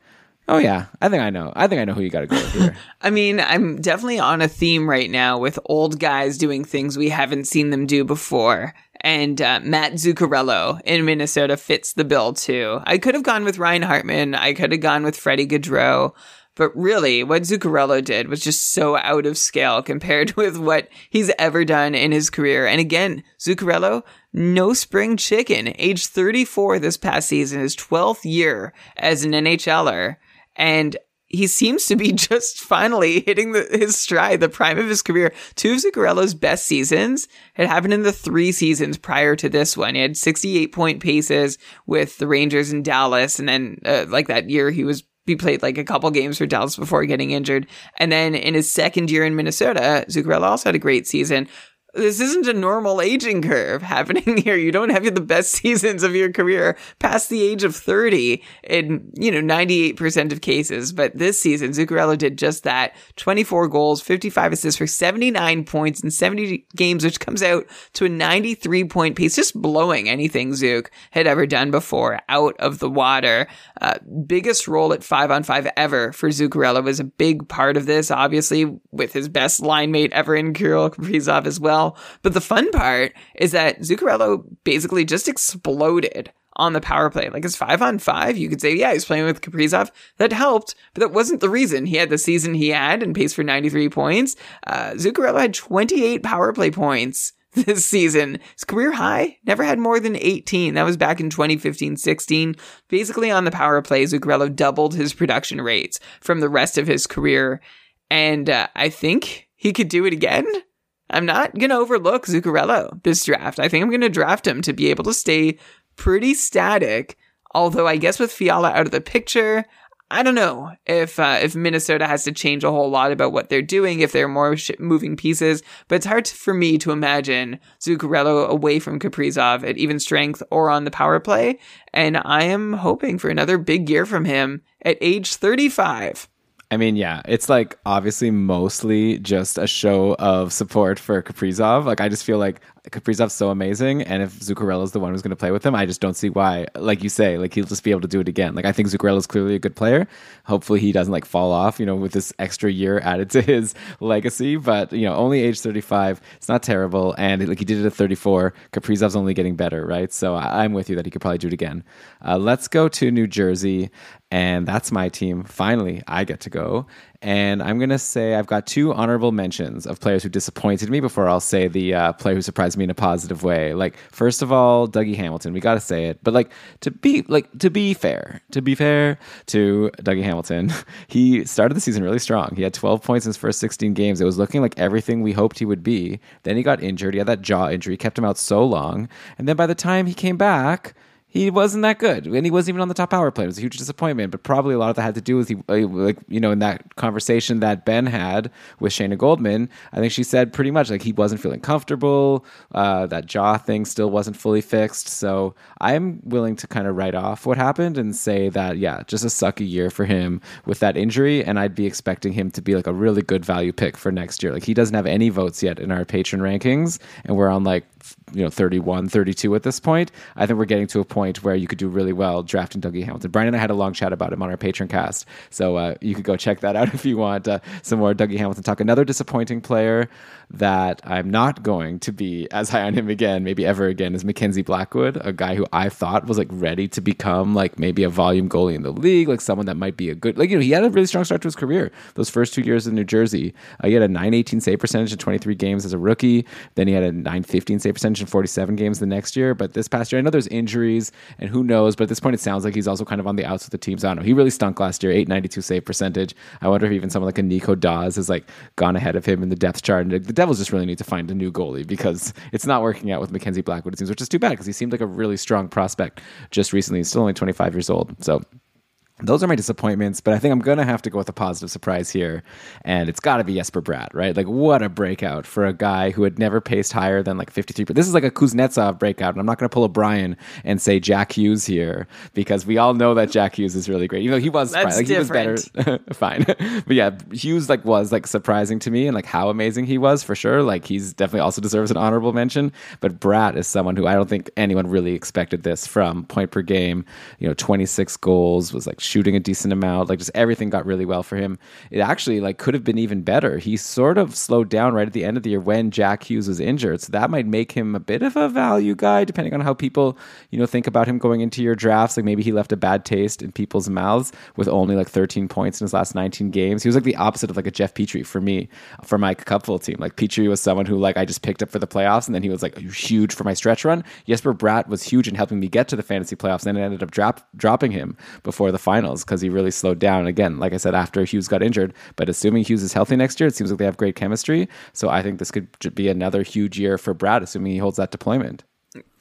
Speaker 2: Oh yeah, I think I know. I think I know who you got to go with here.
Speaker 3: I mean, I'm definitely on a theme right now with old guys doing things we haven't seen them do before. And uh, Matt Zuccarello in Minnesota fits the bill too. I could have gone with Ryan Hartman. I could have gone with Freddie Gaudreau. But really, what Zuccarello did was just so out of scale compared with what he's ever done in his career. And again, Zuccarello, no spring chicken, age 34 this past season, his 12th year as an NHLer and he seems to be just finally hitting the, his stride, the prime of his career. Two of Zuccarello's best seasons had happened in the three seasons prior to this one. He had 68 point paces with the Rangers in Dallas. And then, uh, like that year, he was he played like a couple games for Dallas before getting injured. And then in his second year in Minnesota, Zuccarello also had a great season this isn't a normal aging curve happening here. You don't have the best seasons of your career past the age of 30 in, you know, 98% of cases. But this season, Zuccarello did just that. 24 goals, 55 assists for 79 points in 70 games, which comes out to a 93 point pace, just blowing anything Zook had ever done before out of the water. Uh, biggest role at five on five ever for Zuccarello was a big part of this, obviously, with his best line mate ever in Kirill Kaprizov as well well. But the fun part is that Zuccarello basically just exploded on the power play. Like his five on five, you could say, yeah, he's playing with Kaprizov. That helped, but that wasn't the reason he had the season he had and paced for 93 points. Uh, Zuccarello had 28 power play points this season. His career high never had more than 18. That was back in 2015 16. Basically, on the power play, Zuccarello doubled his production rates from the rest of his career. And uh, I think he could do it again. I'm not going to overlook Zuccarello this draft. I think I'm going to draft him to be able to stay pretty static. Although I guess with Fiala out of the picture, I don't know if uh, if Minnesota has to change a whole lot about what they're doing if there are more sh- moving pieces. But it's hard for me to imagine Zuccarello away from Kaprizov at even strength or on the power play. And I am hoping for another big year from him at age 35.
Speaker 2: I mean, yeah, it's like obviously mostly just a show of support for Kaprizov. Like, I just feel like Kaprizov's so amazing, and if Zuccarello is the one who's going to play with him, I just don't see why. Like you say, like he'll just be able to do it again. Like I think Zuccarello is clearly a good player. Hopefully, he doesn't like fall off, you know, with this extra year added to his legacy. But you know, only age thirty five, it's not terrible, and like he did it at thirty four. Kaprizov's only getting better, right? So I- am with you that he could probably do it again. Uh, let's go to New Jersey and that's my team. Finally, I get to go. And I'm going to say I've got two honorable mentions of players who disappointed me before I'll say the uh, player who surprised me in a positive way. Like, first of all, Dougie Hamilton. We got to say it. But like, to be like to be fair, to be fair to Dougie Hamilton, he started the season really strong. He had 12 points in his first 16 games. It was looking like everything we hoped he would be. Then he got injured. He had that jaw injury, kept him out so long. And then by the time he came back, he wasn't that good, and he wasn't even on the top power play. It was a huge disappointment. But probably a lot of that had to do with he, uh, like you know, in that conversation that Ben had with Shayna Goldman. I think she said pretty much like he wasn't feeling comfortable. Uh, that jaw thing still wasn't fully fixed. So I'm willing to kind of write off what happened and say that yeah, just a sucky year for him with that injury, and I'd be expecting him to be like a really good value pick for next year. Like he doesn't have any votes yet in our patron rankings, and we're on like you know 31 32 at this point i think we're getting to a point where you could do really well drafting dougie hamilton. Brian and i had a long chat about him on our patron cast so uh, you could go check that out if you want uh, some more dougie hamilton talk. Another disappointing player that i'm not going to be as high on him again maybe ever again is mackenzie blackwood a guy who i thought was like ready to become like maybe a volume goalie in the league like someone that might be a good like you know he had a really strong start to his career those first two years in new jersey uh, he had a 918 save percentage in 23 games as a rookie then he had a 915 save percentage in 47 games the next year. But this past year, I know there's injuries and who knows. But at this point, it sounds like he's also kind of on the outs with the teams. I don't know. He really stunk last year, 892 save percentage. I wonder if even someone like a Nico Daws has like gone ahead of him in the depth chart. And the Devils just really need to find a new goalie because it's not working out with Mackenzie Blackwood, it seems, which is too bad because he seemed like a really strong prospect just recently. He's still only 25 years old. So those are my disappointments, but I think I'm going to have to go with a positive surprise here. And it's got to be Jesper Bratt, right? Like, what a breakout for a guy who had never paced higher than like 53. But this is like a Kuznetsov breakout. And I'm not going to pull a Brian and say Jack Hughes here because we all know that Jack Hughes is really great. Even though he was,
Speaker 3: That's
Speaker 2: like, he was better. Fine. but yeah, Hughes like was like surprising to me and like how amazing he was for sure. Like, he's definitely also deserves an honorable mention. But Bratt is someone who I don't think anyone really expected this from point per game, you know, 26 goals, was like shooting a decent amount. Like just everything got really well for him. It actually like could have been even better. He sort of slowed down right at the end of the year when Jack Hughes was injured. So that might make him a bit of a value guy, depending on how people, you know, think about him going into your drafts. Like maybe he left a bad taste in people's mouths with only like 13 points in his last 19 games. He was like the opposite of like a Jeff Petry for me, for my Cupful team. Like Petry was someone who like I just picked up for the playoffs and then he was like huge for my stretch run. Jesper Bratt was huge in helping me get to the fantasy playoffs and then ended up drop, dropping him before the finals because he really slowed down. Again, like I said, after Hughes got injured, but assuming Hughes is healthy next year, it seems like they have great chemistry. So I think this could be another huge year for Bratt, assuming he holds that deployment.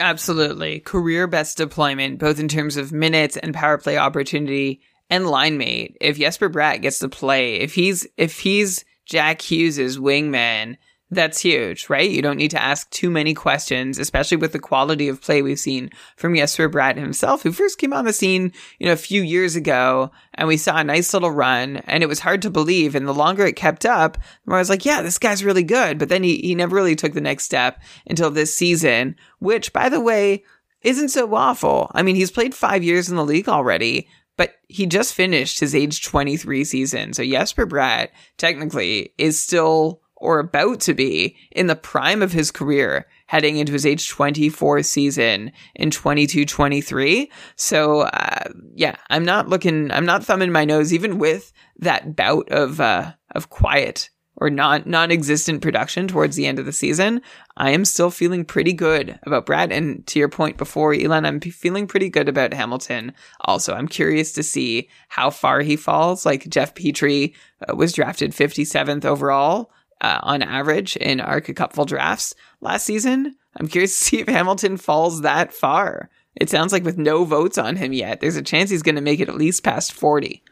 Speaker 3: Absolutely. Career best deployment, both in terms of minutes and power play opportunity and line mate. If Jesper Bratt gets to play, if he's if he's Jack Hughes's wingman, that's huge, right? You don't need to ask too many questions, especially with the quality of play we've seen from Jesper Bratt himself, who first came on the scene, you know, a few years ago, and we saw a nice little run, and it was hard to believe. And the longer it kept up, the more I was like, yeah, this guy's really good. But then he, he never really took the next step until this season, which, by the way, isn't so awful. I mean, he's played five years in the league already, but he just finished his age 23 season. So Jesper Bratt technically is still or about to be in the prime of his career heading into his age 24 season in 22 23 so uh, yeah i'm not looking i'm not thumbing my nose even with that bout of uh, of quiet or non non-existent production towards the end of the season i am still feeling pretty good about bratt. And to your point before Elon i'm feeling pretty good about hamilton also. I'm curious to see how far he falls. Like jeff petry uh, was drafted 57th overall uh, on average in Arca Cupful drafts last season. I'm curious to see if Hamilton falls that far. It sounds like with no votes on him yet, there's a chance he's going to make it at least past 40.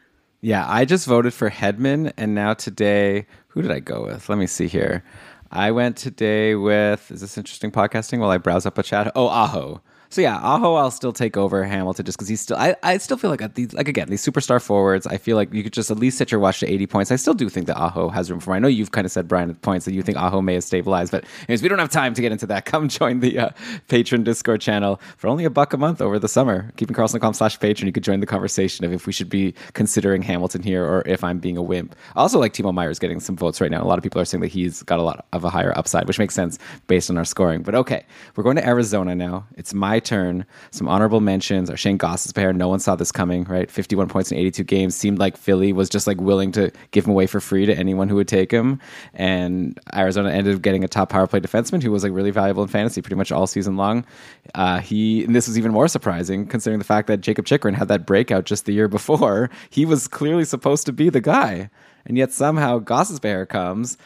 Speaker 2: Yeah, I just voted for Hedman, and now today, who did I go with? Let me see here. I went today with, is this interesting podcasting while I browse up a chat? Oh, Aho. So yeah, Aho, I'll still take over Hamilton just because he's still. I, I still feel like these like again these superstar forwards. I feel like you could just at least set your watch to eighty points. I still do think that Aho has room for. I know you've kind of said Brian at points that you think Aho may have stabilized, but anyways, we don't have time to get into that. Come join the uh, patron Discord channel for only a buck a month over the summer. Keepingkarlsson.com slash patron. You could join the conversation of if we should be considering Hamilton here or if I'm being a wimp. Also, like Timo Meier's getting some votes right now. A lot of people are saying that he's got a lot of a higher upside, which makes sense based on our scoring. But okay, we're going to Arizona now. It's my turn. Some honorable mentions are Shane Gostisbehere. No one saw this coming, right? 51 points in 82 games. Seemed like Philly was just like willing to give him away for free to anyone who would take him. And Arizona ended up getting a top power play defenseman who was like really valuable in fantasy pretty much all season long. Uh, he, and this was even more surprising considering the fact that Jakub Chychrun had that breakout just the year before. He was clearly supposed to be the guy. And yet somehow Gostisbehere comes,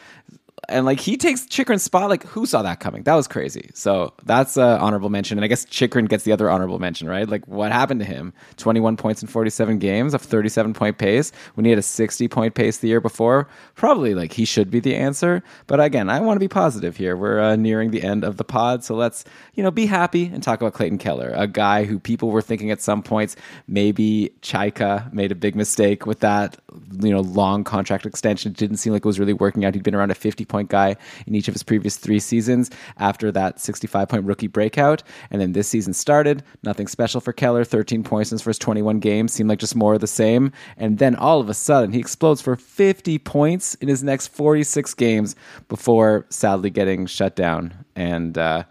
Speaker 2: and like he takes Chychrun's spot. Like who saw that coming? That was crazy. So that's an honorable mention. And I guess Chychrun gets the other honorable mention, right? Like what happened to him? Twenty one points in forty seven games, a thirty seven point pace when he had a sixty point pace the year before. Probably like he should be the answer. But again, I want to be positive here. We're uh, nearing the end of the pod, so let's you know be happy and talk about Clayton Keller, a guy who people were thinking at some points maybe Chayka made a big mistake with that you know long contract extension. It didn't seem like it was really working out. He'd been around a fifty 50 point guy in each of his previous three seasons after that 65 point rookie breakout. And then this season started. Nothing special for Keller. 13 points in his first 21 games seemed like just more of the same. And then all of a sudden, he explodes for 50 points in his next 46 games before sadly getting shut down. And, uh,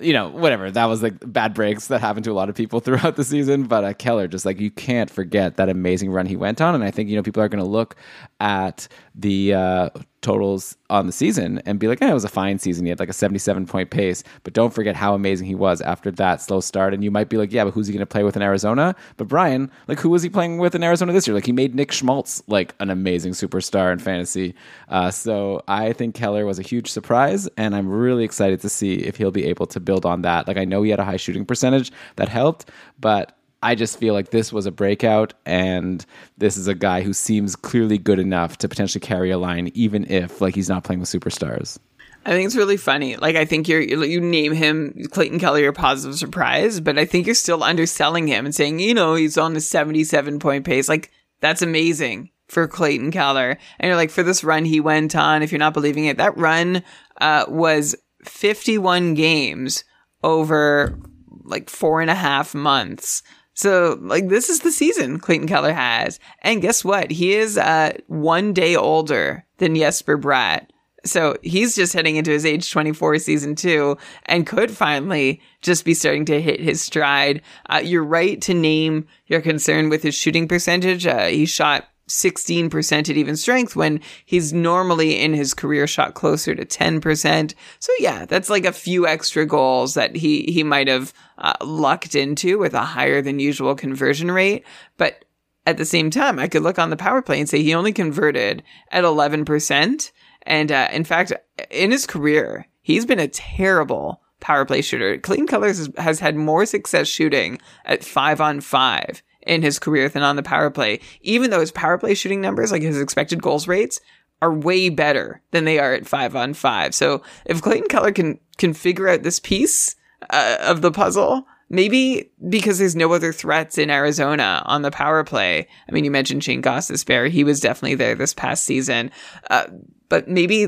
Speaker 2: you know, whatever. That was like bad breaks that happened to a lot of people throughout the season. But uh, Keller, just like you can't forget that amazing run he went on. And I think, you know, people are going to look at the uh, totals on the season and be like, it was a fine season. He had like a 77 point pace, but don't forget how amazing he was after that slow start. And you might be like, yeah, but who's he going to play with in Arizona? But Brian, like, who was he playing with in Arizona this year? Like, he made Nick Schmaltz like an amazing superstar in fantasy. Uh, so I think Keller was a huge surprise, and I'm really excited to see if he'll be able to build on that. Like, I know he had a high shooting percentage that helped, but I just feel like this was a breakout, and this is a guy who seems clearly good enough to potentially carry a line, even if like he's not playing with superstars.
Speaker 3: I think it's really funny. Like, I think you're, you name him Clayton Keller your positive surprise, but I think you're still underselling him and saying, you know, he's on a 77 point pace. Like, that's amazing for Clayton Keller. And you're like, for this run he went on, if you're not believing it, that run, uh, was 51 games over like four and a half months. So, like, this is the season Clayton Keller has. And guess what? He is uh, one day older than Jesper Bratt. So he's just heading into his age 24 season two and could finally just be starting to hit his stride. Uh, you're right to name your concern with his shooting percentage. Uh, he shot 16% at even strength when he's normally in his career shot closer to 10%. So yeah, that's like a few extra goals that he, he might have uh, lucked into with a higher than usual conversion rate. But at the same time, I could look on the power play and say he only converted at 11%. And uh, in fact, in his career, he's been a terrible power play shooter. Clayton has, has had more success shooting at five on five in his career than on the power play, even though his power play shooting numbers, like his expected goals rates, are way better than they are at five on five. So if Clayton Keller can can figure out this piece uh, of the puzzle, maybe because there's no other threats in Arizona on the power play. I mean, you mentioned Shane Gostisbehere; he was definitely there this past season, uh, but maybe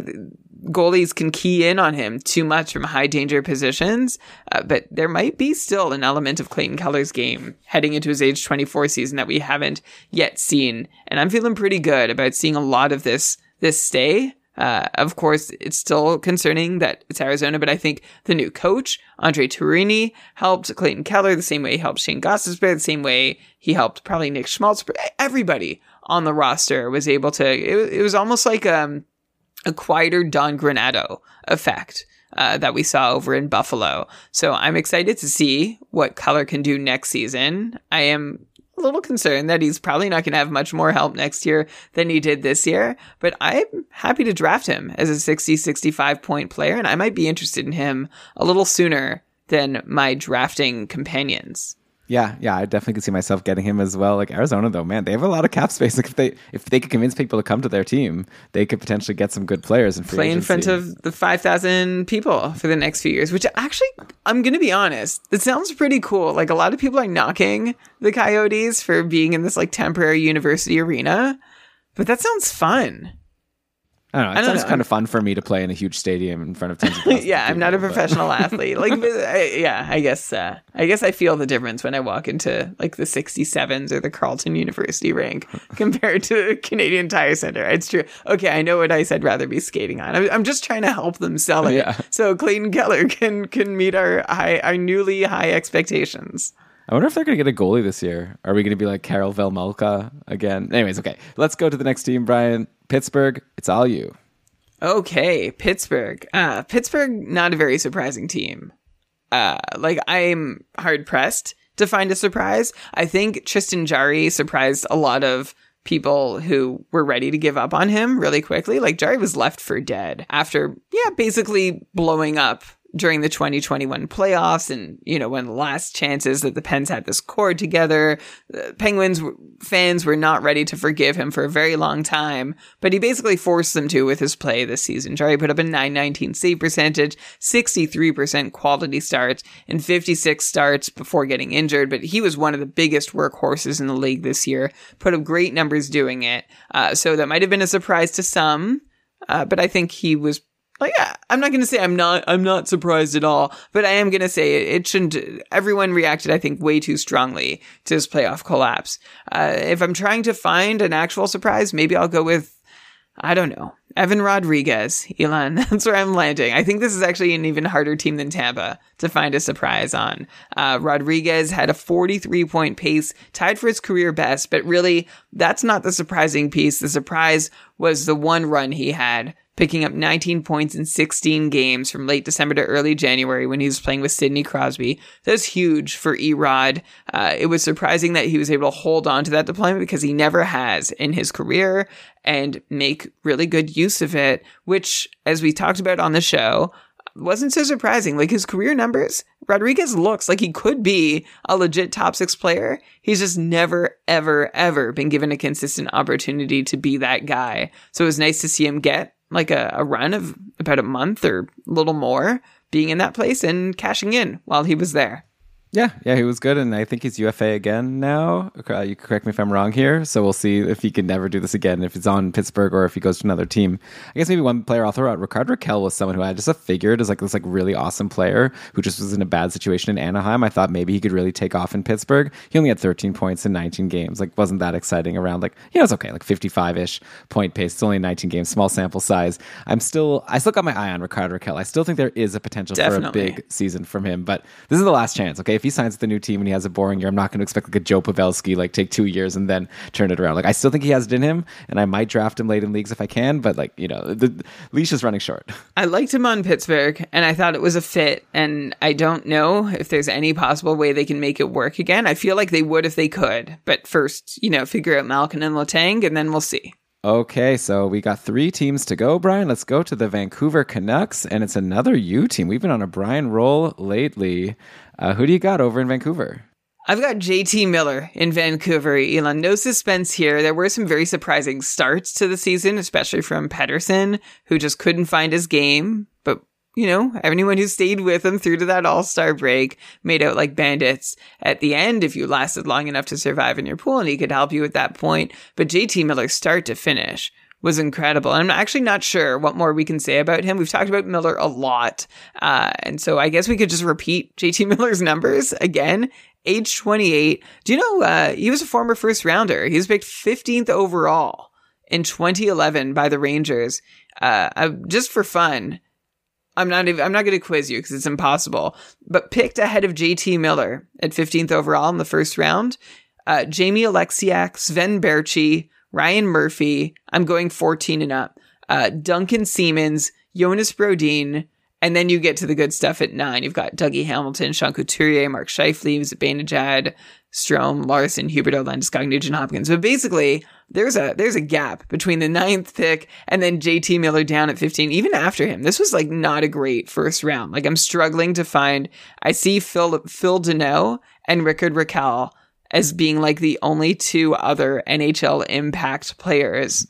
Speaker 3: goalies can key in on him too much from high danger positions. Uh, but there might be still an element of Clayton Keller's game heading into his age 24 season that we haven't yet seen. And I'm feeling pretty good about seeing a lot of this, this stay. Uh, of course, it's still concerning that it's Arizona, but I think the new coach, Andre Tourigny, helped Clayton Keller the same way he helped Shane Gostisbehere, the same way he helped probably Nick Schmaltz. Everybody on the roster was able to, it, it was almost like, um, a quieter Don Granato effect. Uh, that we saw over in Buffalo. So I'm excited to see what Keller can do next season. I am a little concerned that he's probably not going to have much more help next year than he did this year, but I'm happy to draft him as a 60, 65 point player, and I might be interested in him a little sooner than my drafting companions.
Speaker 2: Yeah, yeah, I definitely could see myself getting him as well. Like Arizona, though, man, they have a lot of cap space. Like if they if they could convince people to come to their team, they could potentially get some good players and
Speaker 3: play in front of the five thousand people for the next few years. Which actually, I'm going to be honest, it sounds pretty cool. Like a lot of people are knocking the Coyotes for being in this like temporary university arena, but that sounds fun.
Speaker 2: I don't know. It I sounds know. kind of fun for me to play in a huge stadium in front of tens of
Speaker 3: yeah, I'm not a professional athlete. Like, I, yeah, I guess. Uh, I guess I feel the difference when I walk into like the 67s or the Carleton University rink compared to Canadian Tire Center. It's true. Okay, I know what I said. Rather be skating on. I'm, I'm just trying to help them sell it, yeah. so Clayton Keller can can meet our high, our newly high expectations.
Speaker 2: I wonder if they're going to get a goalie this year. Are we going to be like Karel Vejmelka again? Anyways, okay. Let's go to the next team, Brian. Pittsburgh, it's all you.
Speaker 3: Okay, Pittsburgh. Uh, Pittsburgh, not a very surprising team. Uh, like, I'm hard pressed to find a surprise. I think Tristan Jarry surprised a lot of people who were ready to give up on him really quickly. Like, Jarry was left for dead after, yeah, basically blowing up during the 2021 playoffs and, you know, of the last chances that the Pens had this core together. The Penguins fans were not ready to forgive him for a very long time, but he basically forced them to with his play this season. Jarry put up a 919 save percentage, 63% quality starts, and 56 starts before getting injured, but he was one of the biggest workhorses in the league this year, put up great numbers doing it. Uh, so that might have been a surprise to some. uh, but I think he was like I'm not going to say I'm not I'm not surprised at all, but I am going to say it, it, shouldn't. Everyone reacted, I think, way too strongly to this playoff collapse. Uh, if I'm trying to find an actual surprise, maybe I'll go with I don't know. Evan Rodrigues, Elon. That's where I'm landing. I think this is actually an even harder team than Tampa to find a surprise on. Uh, Rodrigues had a 43 point pace, tied for his career best, but really, that's not the surprising piece. The surprise was the one run he had picking up 19 points in 16 games from late December to early January when he was playing with Sidney Crosby. That's huge for Erod. Uh, it was surprising that he was able to hold on to that deployment because he never has in his career and make really good use of it, which, as we talked about on the show, wasn't so surprising. Like his career numbers, Rodrigues looks like he could be a legit top six player. He's just never, ever, ever been given a consistent opportunity to be that guy. So it was nice to see him get like a, a run of about a month or a little more being in that place and cashing in while he was there.
Speaker 2: Yeah, yeah, he was good, and I think he's UFA again now. Uh, you correct me if I'm wrong here. So we'll see if he can never do this again, if it's on Pittsburgh or if he goes to another team. I guess maybe one player I'll throw out. Rickard Rakell was someone who I just figured as like this like really awesome player who just was in a bad situation in Anaheim. I thought maybe he could really take off in Pittsburgh. He only had 13 points in 19 games. Like wasn't that exciting around like yeah, it was okay, like 55 ish point pace. It's only 19 games, small sample size. I'm still I still got my eye on Rickard Rakell. I still think there is a potential Definitely. for a big season from him, but this is the last chance. Okay, if he signs with the new team and he has a boring year, I'm not going to expect like a Joe Pavelski like take two years and then turn it around. Like I still think he has it in him, and I might draft him late in leagues if I can. But like you know, the leash is running short.
Speaker 3: I liked him on Pittsburgh, and I thought it was a fit. And I don't know if there's any possible way they can make it work again. I feel like they would if they could, but first, you know, figure out Malkin and Letang, and then we'll see.
Speaker 2: Okay, so we got three teams to go, Brian. Let's go to the Vancouver Canucks, and it's another U team. We've been on a Brian roll lately. Uh, who do you got over in Vancouver?
Speaker 3: I've got JT Miller in Vancouver. Elon, no suspense here. There were some very surprising starts to the season, especially from Pettersson, who just couldn't find his game. But, you know, anyone who stayed with him through to that all star break made out like bandits at the end if you lasted long enough to survive in your pool, and he could help you at that point. But JT Miller, start to finish, was incredible. I'm actually not sure what more we can say about him. We've talked about Miller a lot. Uh, and so I guess we could just repeat JT Miller's numbers again. Age 28. Do you know, uh, he was a former first rounder. He was picked 15th overall in 2011 by the Rangers. Uh, uh just for fun. I'm not even, I'm not going to quiz you because it's impossible, but picked ahead of JT Miller at 15th overall in the first round. Uh, Jamie Oleksiak, Sven Baertschi, Ryan Murphy. I'm going 14 and up. Uh, Duncan Siemens, Jonas Brodin, and then you get to the good stuff at nine. You've got Dougie Hamilton, Sean Couturier, Mark Scheifele, Zibanejad, Strome, Larsson, Huberdeau, Landeskog, Nugent Hopkins. But basically, there's a there's a gap between the ninth pick and then JT Miller down at 15. Even after him, this was like not a great first round. Like I'm struggling to find. I see Phil Phil Danault and Rickard Rakell as being like the only two other NHL impact players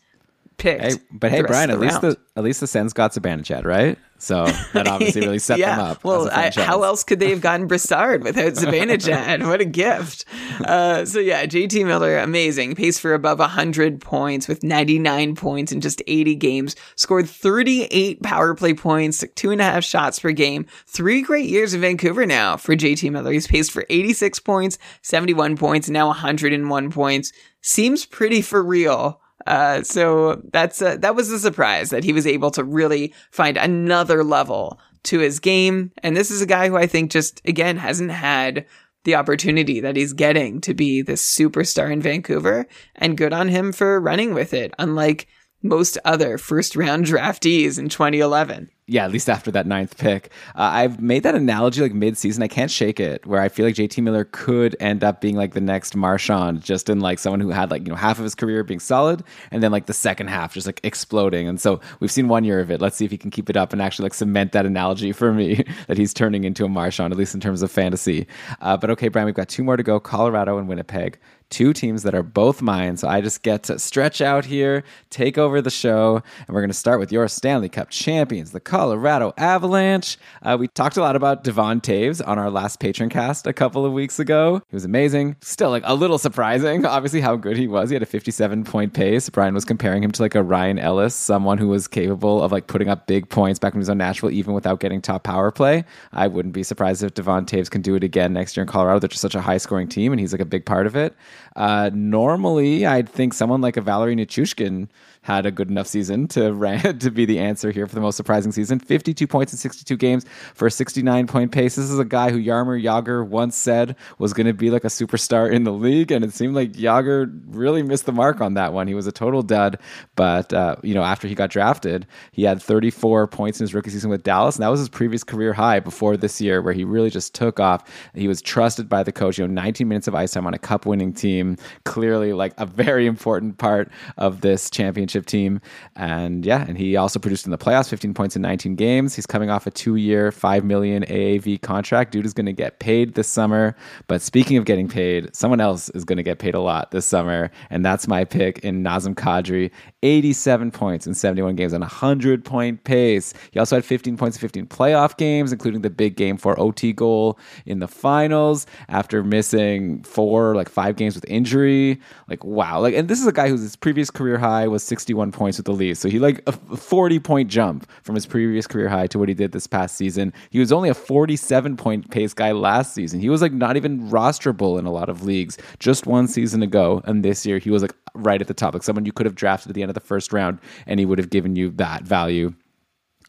Speaker 3: picked.
Speaker 2: Hey, but hey, Brian, at least the at least the Sens got Zibanejad, right? So that obviously really set
Speaker 3: yeah.
Speaker 2: them up.
Speaker 3: Well, I, how else could they have gotten Brassard without Zibanejad? what a gift! Uh, so yeah, JT Miller, amazing. Pace for above 100 points with 99 points in just 80 games. Scored 38 power play points, two and a half shots per game. Three great years in Vancouver now for JT Miller. He's paced for 86 points, 71 points, now 101 points. Seems pretty for real uh, so that's a, that was a surprise that he was able to really find another level to his game. And this is a guy who I think just again hasn't had the opportunity that he's getting to be this superstar in Vancouver. And good on him for running with it. Unlike most other first round draftees in 2011
Speaker 2: yeah, at least after that ninth pick. Uh, I've made that analogy like mid season. I can't shake it where I feel like JT Miller could end up being like the next Marchand, just in like someone who had like, you know, half of his career being solid and then like the second half just like exploding. And so we've seen one year of it. Let's see if he can keep it up and actually like cement that analogy for me that he's turning into a Marchand, at least in terms of fantasy. Uh, but okay, Brian, we've got two more to go Colorado and Winnipeg two teams that are both mine. So I just get to stretch out here, take over the show, and we're going to start with your Stanley Cup champions, the Colorado Avalanche. Uh, we talked a lot about Devon Toews on our last patron cast a couple of weeks ago. He was amazing. Still, like a little surprising, obviously, how good he was. He had a 57 point pace. Brian was comparing him to like a Ryan Ellis, someone who was capable of like putting up big points back when he was on Nashville, even without getting top power play. I wouldn't be surprised if Devon Toews can do it again next year in Colorado. They're just such a high scoring team, and he's like a big part of it. Uh, normally, I'd think someone like a Valeri Nichushkin had a good enough season to to be the answer here for the most surprising season. 52 points in 62 games for a 69 point pace. This is a guy who Jaromir Jagr once said was going to be like a superstar in the league, and it seemed like Jagr really missed the mark on that one. He was a total dud, but uh, you know after he got drafted, he had 34 points in his rookie season with Dallas, and that was his previous career high before this year, where he really just took off. He was trusted by the coach. You know, 19 minutes of ice time on a cup winning team, clearly like a very important part of this championship championship team. And yeah, and he also produced in the playoffs, 15 points in 19 games. He's coming off a two-year, five million AAV contract. Dude is going to get paid this summer. But speaking of getting paid, someone else is going to get paid a lot this summer, and that's my pick in Nazem Kadri. 87 points in 71 games on a 100 point pace. He also had 15 points in 15 playoff games, including the big game for OT goal in the finals after missing four, like five games with injury. Like, wow. Like, and this is a guy whose previous career high was 61 points with the Leafs. So he like a 40 point jump from his previous career high to what he did this past season. He was only a 47 point pace guy last season. He was like not even rosterable in a lot of leagues just one season ago. And this year he was like right at the top, like someone you could have drafted at the end of the first round and he would have given you that value.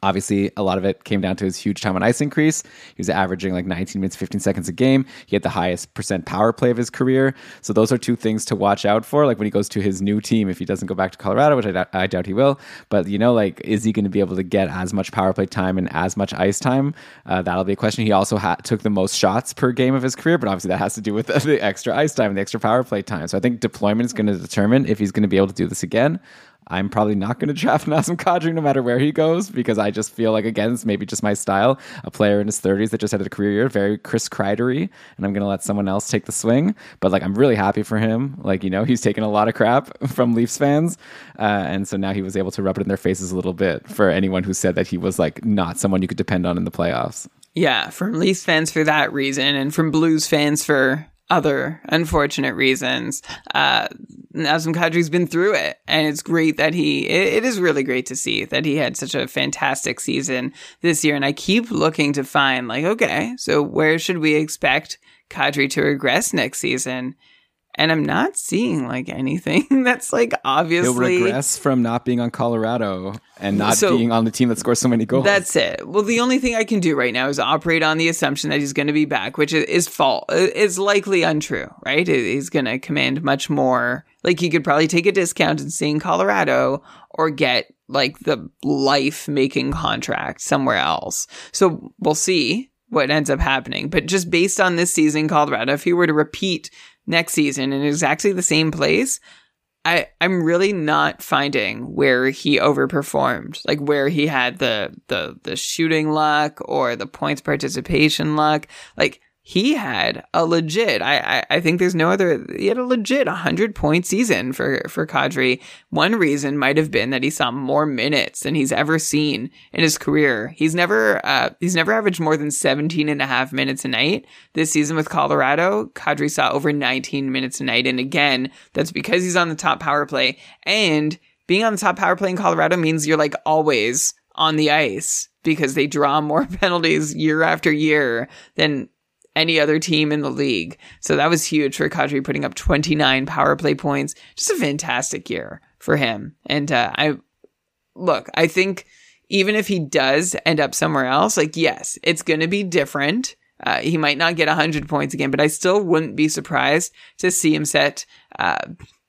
Speaker 2: Obviously, a lot of it came down to his huge time on ice increase. He was averaging like 19 minutes, 15 seconds a game. He had the highest percent power play of his career. So those are two things to watch out for. Like when he goes to his new team, if he doesn't go back to Colorado, which I, doubt he will. But you know, like is he going to be able to get as much power play time and as much ice time? Uh, that'll be a question. He also ha- took the most shots per game of his career, but obviously that has to do with the extra ice time, and the extra power play time. So I think deployment is going to determine if he's going to be able to do this again. I'm probably not going to draft Nazem Kadri no matter where he goes because I just feel like again it's maybe just my style. A player in his 30s that just had a career year, very Chris Kreidery, and I'm going to let someone else take the swing. But like I'm really happy for him. Like you know he's taken a lot of crap from Leafs fans, uh, and so now he was able to rub it in their faces a little bit for anyone who said that he was like not someone you could depend on in the playoffs.
Speaker 3: Yeah, from Leafs fans for that reason, and from Blues fans for other unfortunate reasons. Uh, Nazem Kadri's been through it, and it's great that he. It, it is really great to see that he had such a fantastic season this year. And I keep looking to find like, okay, so where should we expect Kadri to regress next season? And I'm not seeing like anything that's like obviously
Speaker 2: he'll regress from not being on Colorado and not so, being on the team that scores so many goals.
Speaker 3: That's it. Well, the only thing I can do right now is operate on the assumption that he's going to be back, which is, is fault is likely untrue. Right? He's going to command much more. Like he could probably take a discount and stay in Colorado or get like the life making contract somewhere else. So we'll see what ends up happening. But just based on this season, Colorado, if he were to repeat next season in exactly the same place, I I'm really not finding where he overperformed, like where he had the the the shooting luck or the points participation luck. Like he had a legit. I, I, I think there's no other. He had a legit 100 point season for for Kadri. One reason might have been that he saw more minutes than he's ever seen in his career. He's never uh he's never averaged more than 17 and a half minutes a night. This season with Colorado, Kadri saw over 19 minutes a night, and again, that's because he's on the top power play. And being on the top power play in Colorado means you're like always on the ice because they draw more penalties year after year than any other team in the league. So that was huge for Kadri putting up 29 power play points. Just a fantastic year for him. And uh, I look, I think even if he does end up somewhere else, like, yes, it's going to be different. Uh, he might not get 100 points again, but I still wouldn't be surprised to see him set uh,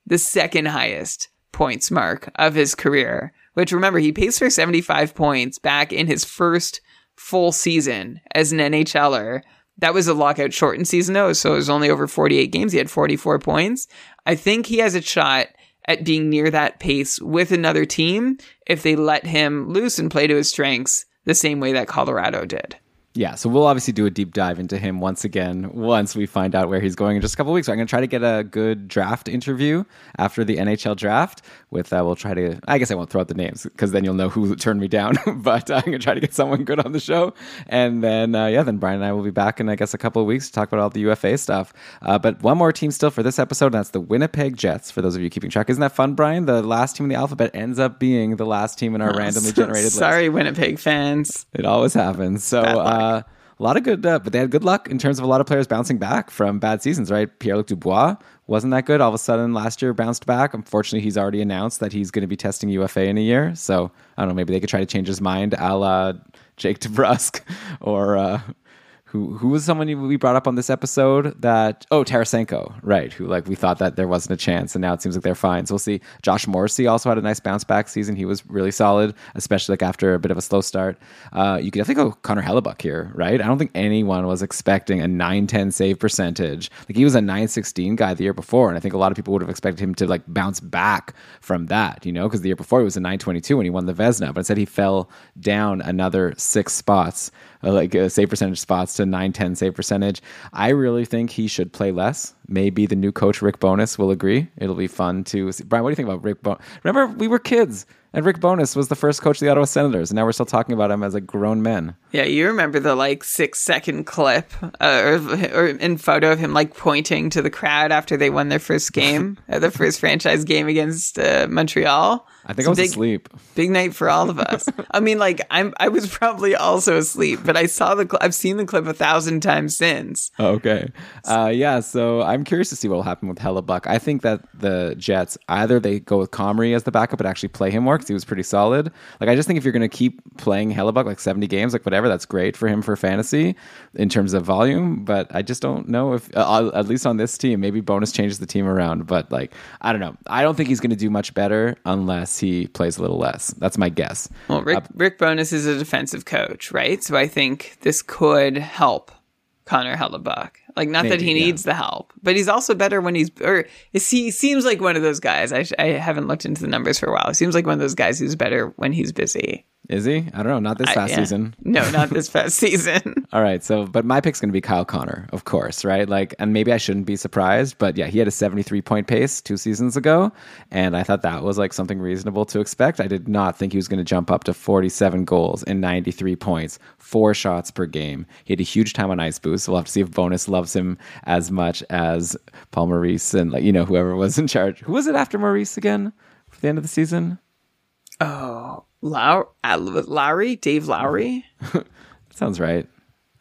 Speaker 3: the second highest points mark of his career. Which remember, he paced for 75 points back in his first full season as an NHLer that was a lockout shortened season though, so it was only over 48 games. He had 44 points. I think he has a shot at being near that pace with another team if they let him loose and play to his strengths the same way that Colorado did.
Speaker 2: Yeah, so we'll obviously do a deep dive into him once again once we find out where he's going in just a couple weeks. So I'm going to try to get a good draft interview after the NHL draft. With uh, we'll try to. I guess I won't throw out the names because then you'll know who turned me down. but uh, I'm going to try to get someone good on the show, and then uh, yeah, then Brian and I will be back in I guess a couple of weeks to talk about all the UFA stuff. Uh, but one more team still for this episode, and that's the Winnipeg Jets. For those of you keeping track, isn't that fun, Brian? The last team in the alphabet ends up being the last team in our randomly generated list.
Speaker 3: Sorry, Winnipeg fans.
Speaker 2: It always happens. So
Speaker 3: luck.
Speaker 2: Uh, a lot of good, uh, but they had good luck in terms of a lot of players bouncing back from bad seasons, right? Pierre Luc Dubois wasn't that good. All of a sudden, last year bounced back. Unfortunately, he's already announced that he's going to be testing UFA in a year. So I don't know. Maybe they could try to change his mind, a la Jake DeBrusk or. Uh, who, who was someone we brought up on this episode that oh Tarasenko right who like we thought that there wasn't a chance and now it seems like they're fine. So we'll see. Josh Morrissey also had a nice bounce back season. He was really solid especially like after a bit of a slow start. Uh, you could definitely go Connor Hellebuyck here right? I don't think anyone was expecting a 910 save percentage. Like he was a 916 guy the year before and I think a lot of people would have expected him to like bounce back from that you know because the year before he was a 922 when he won the Vezina but instead he fell down another six spots uh, like uh, save percentage spots to 910 save percentage. I really think he should play less. Maybe the new coach Rick Bowness will agree. It'll be fun to see. Brian, what do you think about Rick Bowness? Remember, we were kids, and Rick Bowness was the first coach of the Ottawa Senators, and now we're still talking about him as a grown man.
Speaker 3: Yeah, you remember the like six second clip uh, or, or in photo of him like pointing to the crowd after they won their first game, uh, the first franchise game against uh, Montreal.
Speaker 2: I think
Speaker 3: It's
Speaker 2: I was
Speaker 3: big,
Speaker 2: asleep.
Speaker 3: Big night for all of us. I mean, like I'm, I was probably also asleep, but I saw the, cl- I've seen the clip a thousand times since.
Speaker 2: Oh, okay. Uh, yeah, so I'm curious to see what will happen with Hellebuyck. I think that the Jets either they go with Comrie as the backup, and actually play him more because he was pretty solid. Like I just think if you're going to keep playing Hellebuyck like 70 games, like whatever, that's great for him for fantasy in terms of volume. But I just don't know if, uh, at least on this team, maybe Bowness changes the team around. But like I don't know. I don't think he's going to do much better unless he plays a little less. That's my guess.
Speaker 3: Well, Rick, Rick Bowness is a defensive coach, right? So I think this could help Connor Hellebuyck. Like, not that he
Speaker 2: yeah.
Speaker 3: needs the help, but he's also better when he's, or is he seems like one of those guys. I, sh- I haven't looked into the numbers for a while. He seems like one of those guys who's better when he's busy.
Speaker 2: Is he? I don't know. Not this
Speaker 3: I-
Speaker 2: past
Speaker 3: yeah.
Speaker 2: season.
Speaker 3: No, not this past season.
Speaker 2: All right, so but my pick's going to be Kyle Connor, of course, right? Like, and maybe I shouldn't be surprised, but yeah, he had a 73 point pace two seasons ago, and I thought that was like something reasonable to expect. I did not think he was going to jump up to 47 goals and 93 points, four shots per game. He had a huge time on ice boost. We'll have to see if Bowness loves him as much as Paul Maurice and like you know whoever was in charge. Who was it after Maurice again for the end of the season?
Speaker 3: Oh, Low- Lowry, Dave Lowry.
Speaker 2: Sounds right.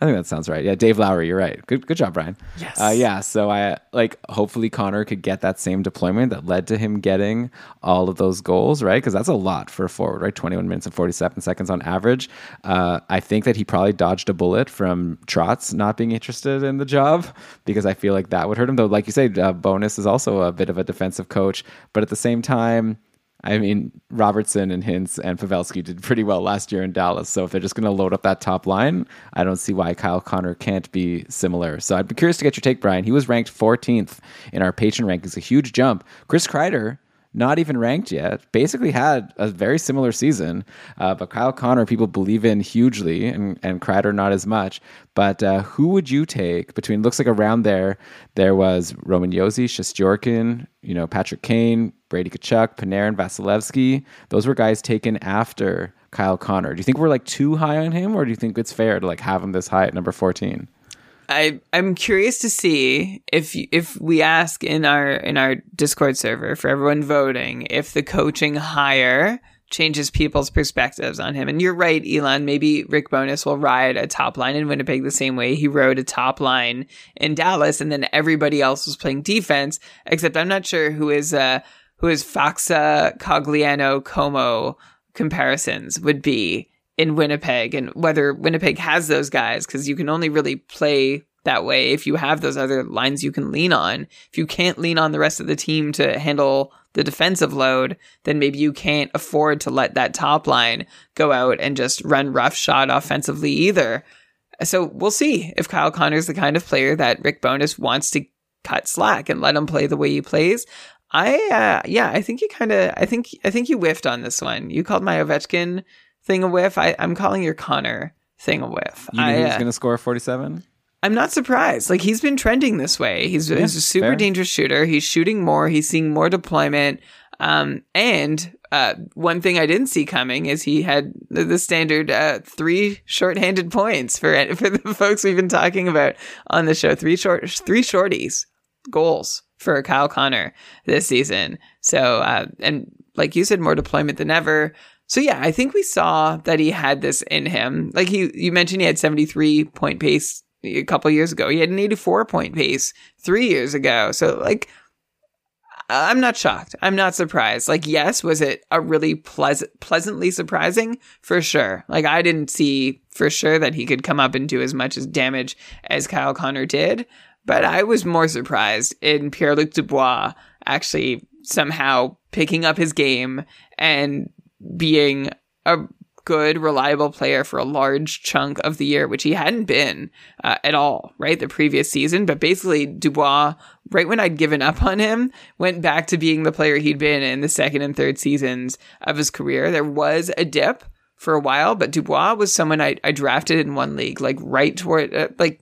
Speaker 2: I think that sounds right. Yeah, Dave Lowry, you're right. Good, good job, Brian.
Speaker 3: Yes.
Speaker 2: Uh, yeah. So I like. Hopefully, Connor could get that same deployment that led to him getting all of those goals, right? Because that's a lot for a forward, right? 21 minutes and 47 seconds on average. Uh, I think that he probably dodged a bullet from Trotz not being interested in the job because I feel like that would hurt him. Though, like you said, uh, Bowness is also a bit of a defensive coach, but at the same time. I mean, Robertson and Hintz and Pavelski did pretty well last year in Dallas. So if they're just going to load up that top line, I don't see why Kyle Connor can't be similar. So I'd be curious to get your take, Brian. He was ranked 14th in our patron rankings, a huge jump. Chris Kreider, not even ranked yet, basically had a very similar season. Uh, but Kyle Connor, people believe in hugely, and, and Kreider not as much. But uh, who would you take between? Looks like around there, there was Roman Josi, Shesterkin, you know, Patrick Kane, Brady Tkachuk, Panarin, Vasilevskiy. Those were guys taken after Kyle Connor. Do you think we're like too high on him, or do you think it's fair to like have him this high at number fourteen?
Speaker 3: I I'm curious to see if if we ask in our in our Discord server for everyone voting if the coaching hire changes people's perspectives on him. And you're right, Elon. Maybe Rick Bowness will ride a top line in Winnipeg the same way he rode a top line in Dallas, and then everybody else was playing defense. Except I'm not sure who is uh who is Faksa Cogliano Comeau comparisons would be in Winnipeg and whether Winnipeg has those guys because you can only really play that way if you have those other lines you can lean on. If you can't lean on the rest of the team to handle the defensive load, then maybe you can't afford to let that top line go out and just run roughshod offensively either. So we'll see if Kyle Connor's the kind of player that Rick Bowness wants to cut slack and let him play the way he plays. I uh, yeah, I think you kind of I think I think you whiffed on this one. You called my Ovechkin thing a whiff. I, I'm calling your Connor thing a whiff.
Speaker 2: You
Speaker 3: I,
Speaker 2: he was
Speaker 3: uh,
Speaker 2: going to score 47?
Speaker 3: I'm not surprised. Like he's been trending this way. He's, he's a super
Speaker 2: fair.
Speaker 3: dangerous shooter. He's shooting more. He's seeing more deployment. Um, and uh, one thing I didn't see coming is he had the, the standard uh, three short-handed points for for the folks we've been talking about on the show. Three short, three shorties goals for Kyle Connor this season. So, uh, and like you said, more deployment than ever. So yeah, I think we saw that he had this in him. Like he, you mentioned he had 73 point pace a couple years ago. He had an 84 point pace three years ago. So like, I'm not shocked. I'm not surprised. Like, yes, was it a really pleasant, pleasantly surprising? For sure. Like, I didn't see for sure that he could come up and do as much as damage as Kyle Connor did. But I was more surprised in Pierre Luc Dubois actually somehow picking up his game and being a good, reliable player for a large chunk of the year, which he hadn't been uh, at all, right? The previous season. But basically, Dubois, right when I'd given up on him, went back to being the player he'd been in the second and third seasons of his career. There was a dip for a while, but Dubois was someone I, I drafted in one league, like right toward, uh, like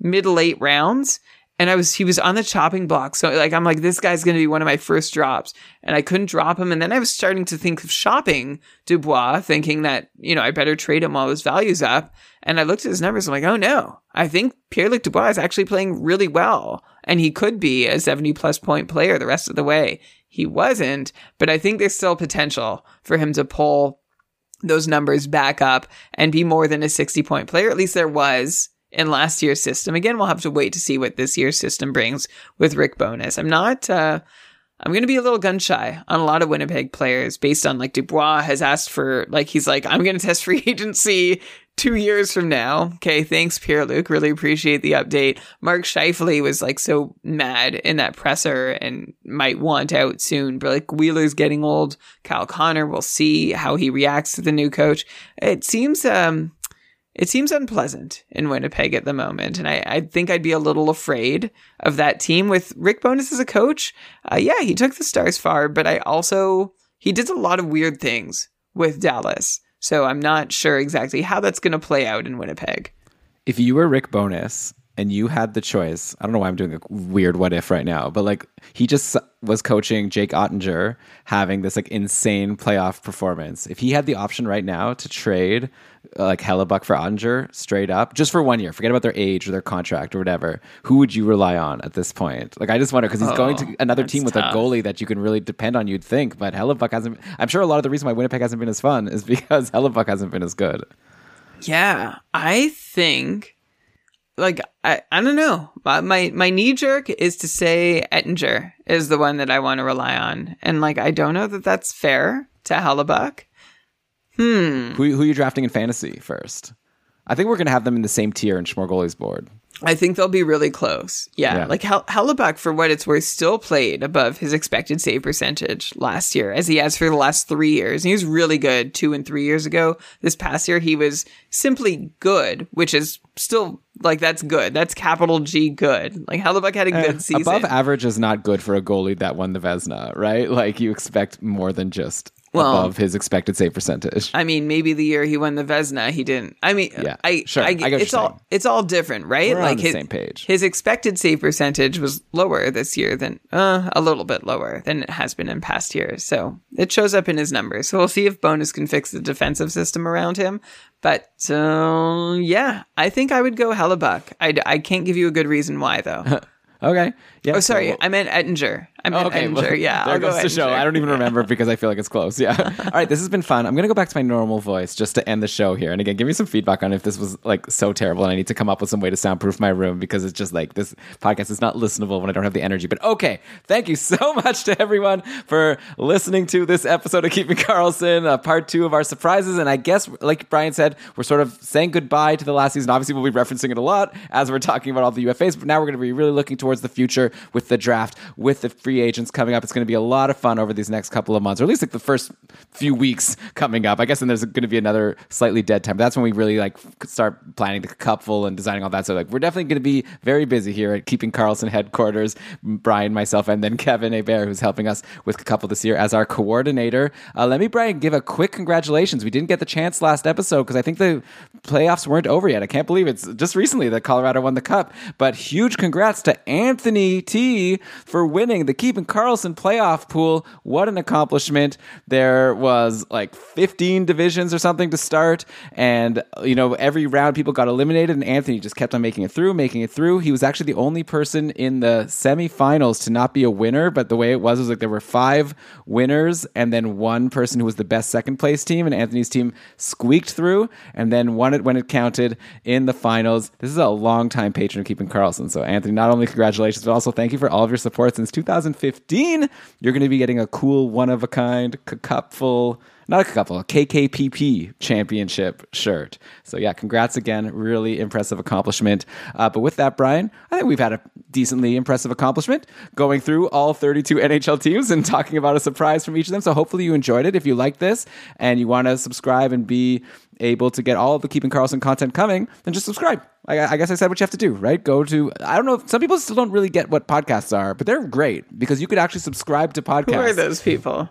Speaker 3: mid late rounds and I was he was on the chopping block. So like I'm like this guy's going to be one of my first drops, and I couldn't drop him. And then I was starting to think of shopping Dubois, thinking that you know I better trade him while his value's up. And I looked at his numbers. I'm like, oh no, I think Pierre Luc Dubois is actually playing really well, and he could be a 70 plus point player the rest of the way. He wasn't, but I think there's still potential for him to pull those numbers back up and be more than a 60 point player. At least there was in last year's system. Again, we'll have to wait to see what this year's system brings with Rick Bowness. I'm not, uh, I'm going to be a little gun shy on a lot of Winnipeg players based on like Dubois has asked for, like, he's like, I'm going to test free agency two years from now. Okay. Thanks, Pierre Luc. Really appreciate the update. Mark Scheifele was like so mad in that presser and might want out soon, but like Wheeler's getting old. Kyle Connor, we'll see how he reacts to the new coach. It seems, um, it seems unpleasant in Winnipeg at the moment, and I, I think I'd be a little afraid of that team with Rick Bowness as a coach. Uh, yeah, he took the Stars far, but I also he did a lot of weird things with Dallas, so I'm not sure exactly how that's going to play out in Winnipeg.
Speaker 2: If you were Rick Bowness and you had the choice, I don't know why I'm doing a weird what if right now, but like he just was coaching Jake Oettinger having this like insane playoff performance. If he had the option right now to trade like Hellebuyck for Oettinger straight up, just for one year, forget about their age or their contract or whatever, who would you rely on at this point? Like I just wonder because he's going to oh, another team with
Speaker 3: tough.
Speaker 2: a goalie that you can really depend on. You'd think, but Hellebuyck hasn't. I'm sure a lot of the reason why Winnipeg hasn't been as fun is because Hellebuyck hasn't been as good.
Speaker 3: Yeah, I think like I, I don't know. My my, my knee jerk is to say Oettinger is the one that I want to rely on, and like I don't know that that's fair to Hellebuyck. Hmm.
Speaker 2: Who who are you drafting in fantasy first? I think we're going to have them in the same tier in Schmorgoli's board.
Speaker 3: I think they'll be really close. Yeah,
Speaker 2: Yeah.
Speaker 3: like Hel- Hellebuyck, for what it's worth, still played above his expected save percentage last year, as he has for the last three years. And he was really good two and three years ago. This past year, he was simply good, which is still like that's good. That's capital G good. Like Hellebuyck had a eh, good season.
Speaker 2: Above average is not good for a goalie that won the Vezina, right? Like you expect more than just
Speaker 3: Well-
Speaker 2: above his expected save percentage.
Speaker 3: I mean, maybe the year he won the Vezina, he didn't. I mean,
Speaker 2: Yeah,
Speaker 3: I,
Speaker 2: sure.
Speaker 3: I,
Speaker 2: I get
Speaker 3: it's all
Speaker 2: saying.
Speaker 3: it's all different, right?
Speaker 2: We're
Speaker 3: like his,
Speaker 2: same page.
Speaker 3: His expected save percentage was lower this year than uh, a little bit lower than it has been in past years. So it shows up in his numbers. So we'll see if Bowness can fix the defensive system around him. But uh, yeah, I think I would go Hellebuyck. I, I can't give you a good reason why though.
Speaker 2: Okay. Yeah.
Speaker 3: oh, sorry,
Speaker 2: so-
Speaker 3: I meant Oettinger. I meant
Speaker 2: Okay,
Speaker 3: Oettinger.
Speaker 2: well,
Speaker 3: yeah,
Speaker 2: there
Speaker 3: I'll go
Speaker 2: goes the show. I don't even remember because I feel like it's close. Yeah. All right, this has been fun. I'm gonna go back to my normal voice just to end the show here. And again, give me some feedback on if this was like so terrible, and I need to come up with some way to soundproof my room because it's just like this podcast is not listenable when I don't have the energy. But okay, thank you so much to everyone for listening to this episode of Keeping Karlsson, uh, part two of our surprises. And I guess, like Brian said, we're sort of saying goodbye to the last season. Obviously, we'll be referencing it a lot as we're talking about all the UFAs. But now we're going to be really looking towards towards the future with the draft, with the free agents coming up. It's going to be a lot of fun over these next couple of months, or at least like the first few weeks coming up. I guess then there's going to be another slightly dead time. But that's when we really like start planning the cupful and designing all that. So like we're definitely going to be very busy here at Keeping Karlsson headquarters. Brian, myself, and then Kevin Hebert, who's helping us with couple this year as our coordinator. Uh, let me, Brian, give a quick congratulations. We didn't get the chance last episode because I think the playoffs weren't over yet. I can't believe it's just recently that Colorado won the cup. But huge congrats to Anthony T for winning the Keeping Karlsson playoff pool. What an accomplishment! There was like 15 divisions or something to start, and you know every round people got eliminated, and Anthony just kept on making it through, making it through. He was actually the only person in the semifinals to not be a winner, but the way it was was like there were five winners and then one person who was the best second place team, and Anthony's team squeaked through and then won it when it counted in the finals. This is a long time patron of Keeping Karlsson. So, Anthony, not only congratulations, but also thank you for all of your support since 2015. You're going to be getting a cool one of a kind cupful not a a KKPP championship shirt. So yeah, congrats again. Really impressive accomplishment. Uh, but with that, Brian, I think we've had a decently impressive accomplishment going through all 32 NHL teams and talking about a surprise from each of them. So hopefully you enjoyed it. If you like this and you want to subscribe and be able to get all of the Keeping Karlsson content coming, then just subscribe. I, I, guess I said what you have to do, right? Go to, I don't know, some people still don't really get what podcasts are, but they're great because you could actually subscribe to podcasts. Who
Speaker 3: are those people?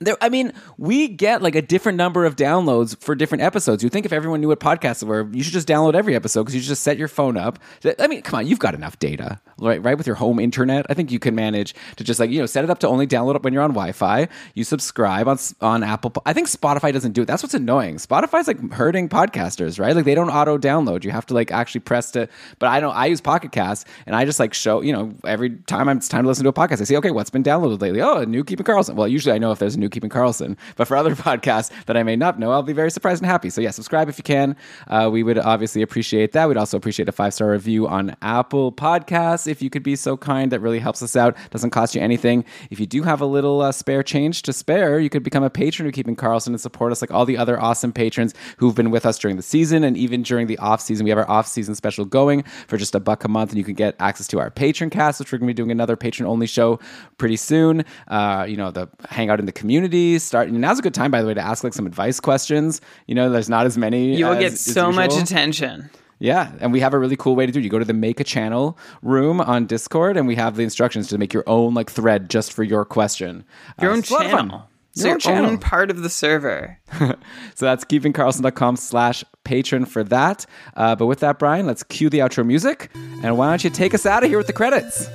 Speaker 2: There, I mean, we get like a different number of downloads for different episodes. You think if everyone knew what podcasts were, you should just download every episode because you just set your phone up. I mean, come on, you've got enough data, right? Right with your home internet, I think you can manage to just like you know set it up to only download it when you're on Wi-Fi. You subscribe on on Apple. I think Spotify doesn't do it. That's what's annoying. Spotify's like hurting podcasters, right? Like they don't auto download. You have to like actually press to. But I don't. I use Pocket Cast, and I just like show you know every time it's time to listen to a podcast, I see okay, what's been downloaded lately? Oh, a new Keeping Karlsson. Well, usually I know if there's a new Keeping Karlsson. But for other podcasts that I may not know, I'll be very surprised and happy. So yeah, subscribe if you can. Uh, we would obviously appreciate that. We'd also appreciate a five star review on Apple Podcasts if you could be so kind. That really helps us out. Doesn't cost you anything. If you do have a little uh, spare change to spare, you could become a patron of Keeping Karlsson and support us like all the other awesome patrons who've been with us during the season and even during the off season. We have our off season special going for just a buck a month, and you can get access to our patron cast, which we're going to be doing another patron only show pretty soon. Uh, you know, the hangout in the community. Start now's a good time, by the way, to ask like some advice questions. You know, there's not as many.
Speaker 3: You will
Speaker 2: as,
Speaker 3: get so much attention.
Speaker 2: Yeah, and we have a really cool way to do it. You go to the make a channel room on Discord, and we have the instructions to make your own like thread just for your question.
Speaker 3: Your uh, own channel. So your, your own part of the server.
Speaker 2: so that's keepingkarlsson.com slash patron for that. Uh, but with that, Brian, let's cue the outro music. And why don't you take us out of here with the credits?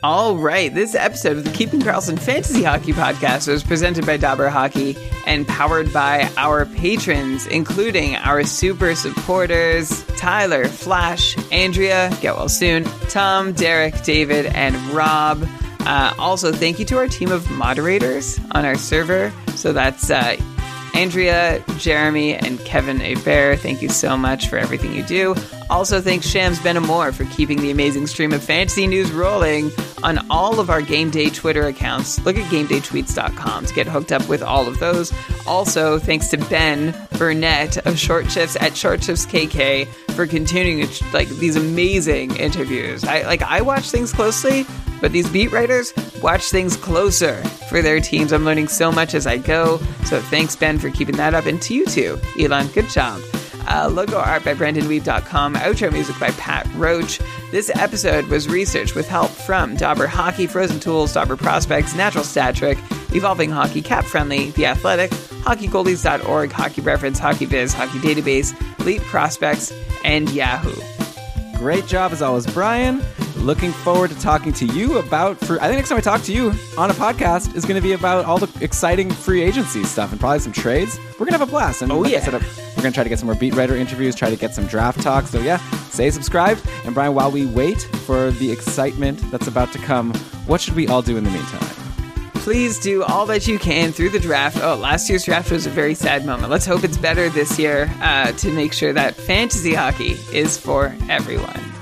Speaker 3: All right, this episode of the Keeping Karlsson Fantasy Hockey Podcast was presented by Dobber Hockey and powered by our patrons, including our super supporters Tyler, Flash, Andrea, get well soon, Tom, Derek, David, and Rob. Uh, also, thank you to our team of moderators on our server. So that's uh, Andrea, Jeremy, and Kevin Hebert, thank you so much for everything you do. Also, thanks Shams Benamor for keeping the amazing stream of fantasy news rolling on all of our Game Day Twitter accounts. Look at GameDayTweets.com to get hooked up with all of those. Also, thanks to Ben Burnett of Short Shifts at Short Shifts KK for continuing like these amazing interviews. I like I watch things closely, but these beat writers watch things closer for their teams. I'm learning so much as I go. So thanks, Ben, for keeping that up. And to you too, Elon, good job. Uh, logo art by BrandonWeave.com. Outro music by Pat Roach. This episode was researched with help from Dobber Hockey, Frozen Tools, Dobber Prospects, Natural Stat Trick, Evolving Hockey, Cap Friendly, The Athletic, HockeyGoldies.org, Hockey Reference, Hockey Viz, Hockey Database, Elite Prospects, and Yahoo.
Speaker 2: Great job as always, Brian. Looking forward to talking to you about. For, I think next time I talk to you on a podcast is going to be about all the exciting free agency stuff and probably some trades. We're going to have a blast. And
Speaker 3: oh
Speaker 2: like
Speaker 3: yeah,
Speaker 2: said, we're going to try to get some more beat writer interviews, try to get some draft talk. So yeah, stay subscribed. And Brian, while we wait for the excitement that's about to come, what should we all do in the meantime?
Speaker 3: please do all that you can through the draft. Oh, last year's draft was a very sad moment. Let's hope it's better this year uh, to make sure that fantasy hockey is for everyone.